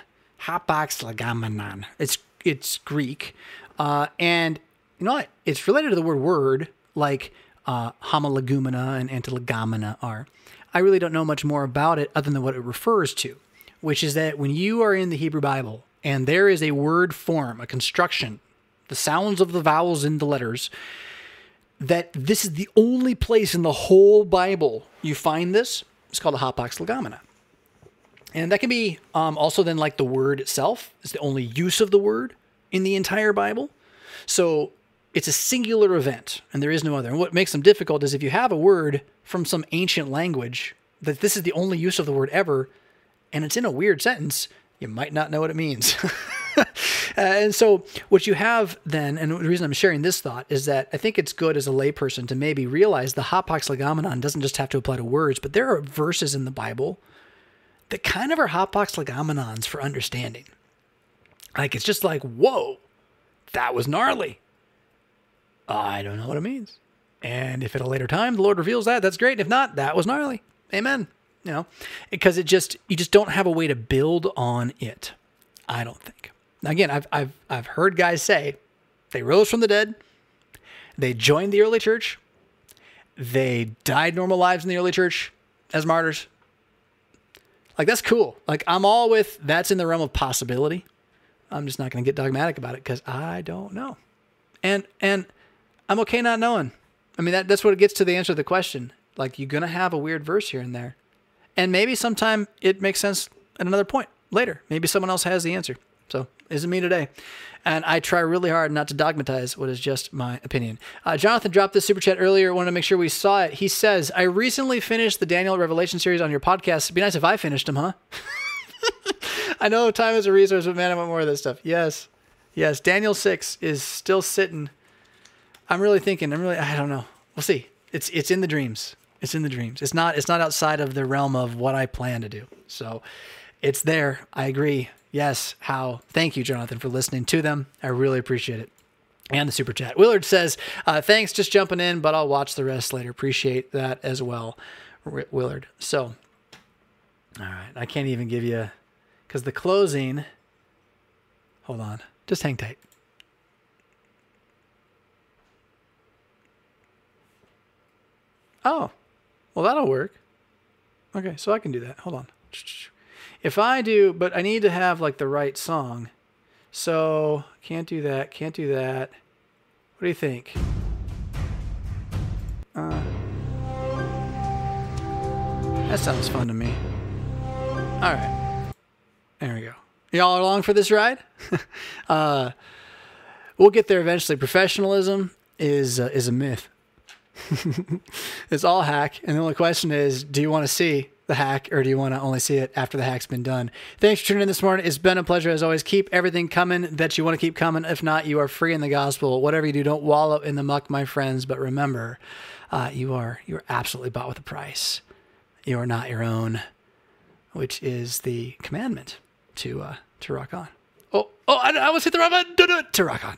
B: Hapax legomenon. It's it's Greek, uh, and you know what? It's related to the word word, like uh, and antilegomena are. I really don't know much more about it other than what it refers to, which is that when you are in the Hebrew Bible and there is a word form, a construction, the sounds of the vowels in the letters, that this is the only place in the whole Bible you find this. It's called a hapax legomena. And that can be um, also then like the word itself is the only use of the word in the entire Bible. So it's a singular event and there is no other. And what makes them difficult is if you have a word from some ancient language that this is the only use of the word ever and it's in a weird sentence, you might not know what it means. uh, and so, what you have then, and the reason I'm sharing this thought is that I think it's good as a layperson to maybe realize the hapax legomenon doesn't just have to apply to words, but there are verses in the Bible that kind of are hapax legomenons for understanding. Like, it's just like, whoa, that was gnarly. I don't know what it means. And if at a later time the Lord reveals that, that's great. If not, that was gnarly. Amen. You know, because it just you just don't have a way to build on it. I don't think. Now, again, I've I've I've heard guys say they rose from the dead, they joined the early church, they died normal lives in the early church as martyrs. Like that's cool. Like I'm all with that's in the realm of possibility. I'm just not going to get dogmatic about it because I don't know, and and I'm okay not knowing. I mean that that's what it gets to the answer to the question. Like you're going to have a weird verse here and there, and maybe sometime it makes sense at another point later. Maybe someone else has the answer. So isn't me today. And I try really hard not to dogmatize what is just my opinion. Uh, Jonathan dropped this super chat earlier. Wanted to make sure we saw it. He says, "I recently finished the Daniel Revelation series on your podcast. It'd be nice if I finished them, huh?" I know time is a resource, but man, I want more of this stuff. Yes, yes. Daniel six is still sitting. I'm really thinking. I'm really. I don't know. We'll see. It's it's in the dreams. It's in the dreams. It's not. It's not outside of the realm of what I plan to do. So, it's there. I agree. Yes. How? Thank you, Jonathan, for listening to them. I really appreciate it. And the super chat. Willard says, uh, "Thanks, just jumping in, but I'll watch the rest later. Appreciate that as well, Willard." So, all right. I can't even give you because the closing. Hold on. Just hang tight. Oh, well, that'll work. Okay, so I can do that. Hold on. If I do, but I need to have like the right song. So can't do that. Can't do that. What do you think? Uh, that sounds fun to me. All right. There we go. Y'all are along for this ride? uh, we'll get there eventually. Professionalism is uh, is a myth. it's all hack, and the only question is, do you want to see the hack, or do you want to only see it after the hack's been done? Thanks for tuning in this morning. It's been a pleasure as always. Keep everything coming that you want to keep coming. If not, you are free in the gospel. Whatever you do, don't wallow in the muck, my friends. But remember, uh, you are you are absolutely bought with a price. You are not your own, which is the commandment to uh, to rock on. Oh, oh! I, I was hit the wrong button. To rock on.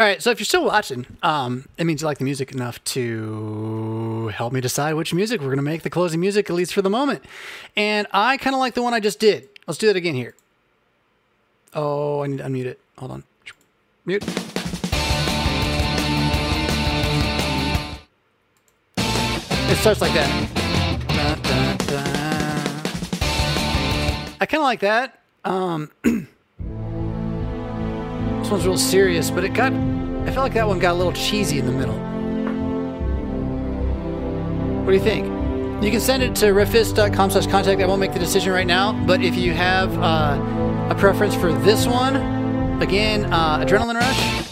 B: All right, so if you're still watching, um, it means you like the music enough to help me decide which music we're going to make the closing music, at least for the moment. And I kind of like the one I just did. Let's do that again here. Oh, I need to unmute it. Hold on. Mute. It starts like that. I kind of like that. Um, This one's real serious, but it got. I felt like that one got a little cheesy in the middle. What do you think? You can send it to revfisk.com slash contact. I won't make the decision right now, but if you have uh, a preference for this one, again, uh, Adrenaline Rush.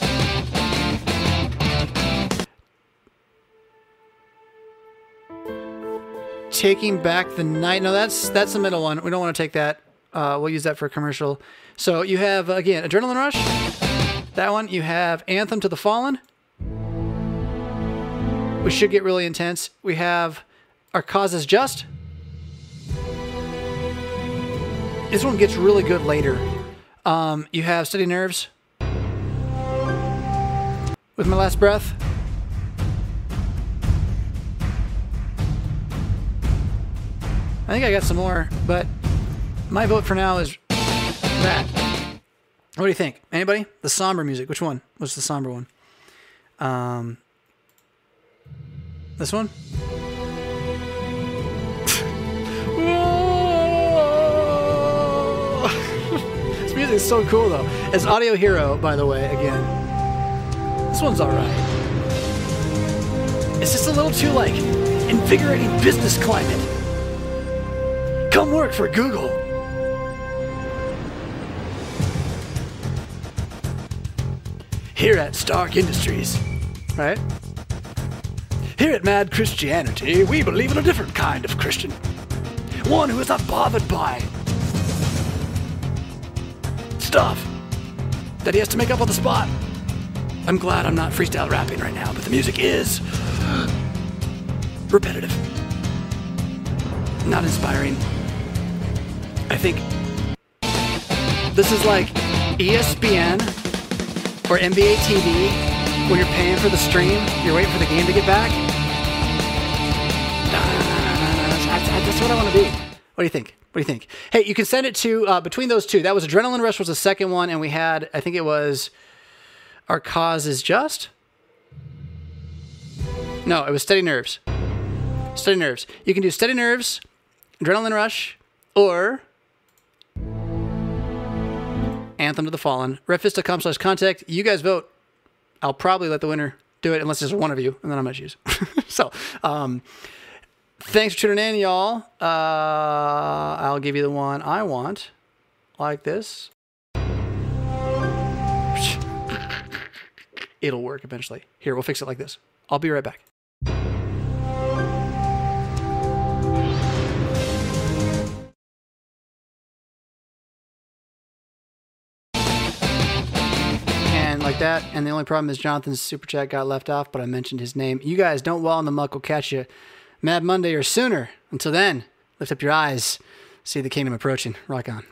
B: Taking Back the Night. No, that's that's the middle one. We don't want to take that. Uh, we'll use that for a commercial. So you have, again, Adrenaline Rush. That one, you have Anthem to the Fallen, which should get really intense. We have Our Cause is Just. This one gets really good later. Um, you have Steady Nerves. With My Last Breath. I think I got some more, but my vote for now is that. What do you think? Anybody? The somber music. Which one? What's the somber one? Um, this one? this music is so cool though. It's Audio Hero, by the way, again. This one's alright. It's just a little too like invigorating business climate. Come work for Google. Here at Stark Industries, right? Here at Mad Christianity, we believe in a different kind of Christian. One who is not bothered by stuff that he has to make up on the spot. I'm glad I'm not freestyle rapping right now, but the music is repetitive, not inspiring. I think this is like ESPN or NBA TV when you're paying for the stream, you're waiting for the game to get back. That's what I want to be. What do you think? What do you think? Hey, you can send it to uh, between those two. That was Adrenaline Rush was the second one, and we had I think it was Our Cause is Just. No, it was Steady Nerves. Steady Nerves. You can do Steady Nerves, Adrenaline Rush, or Anthem to the Fallen. Revfisk.com slash contact. You guys vote. I'll probably let the winner do it unless there's one of you, and then I'm going to choose. so, um, thanks for tuning in, y'all. Uh, I'll give you the one I want, like this. It'll work eventually. Here, we'll fix it like this. I'll be right back. And. And the only problem is Jonathan's super chat got left off, but I mentioned his name. You guys don't well in the muck will catch you Mad Monday or sooner. Until then, lift up your eyes, see the kingdom approaching. Rock on.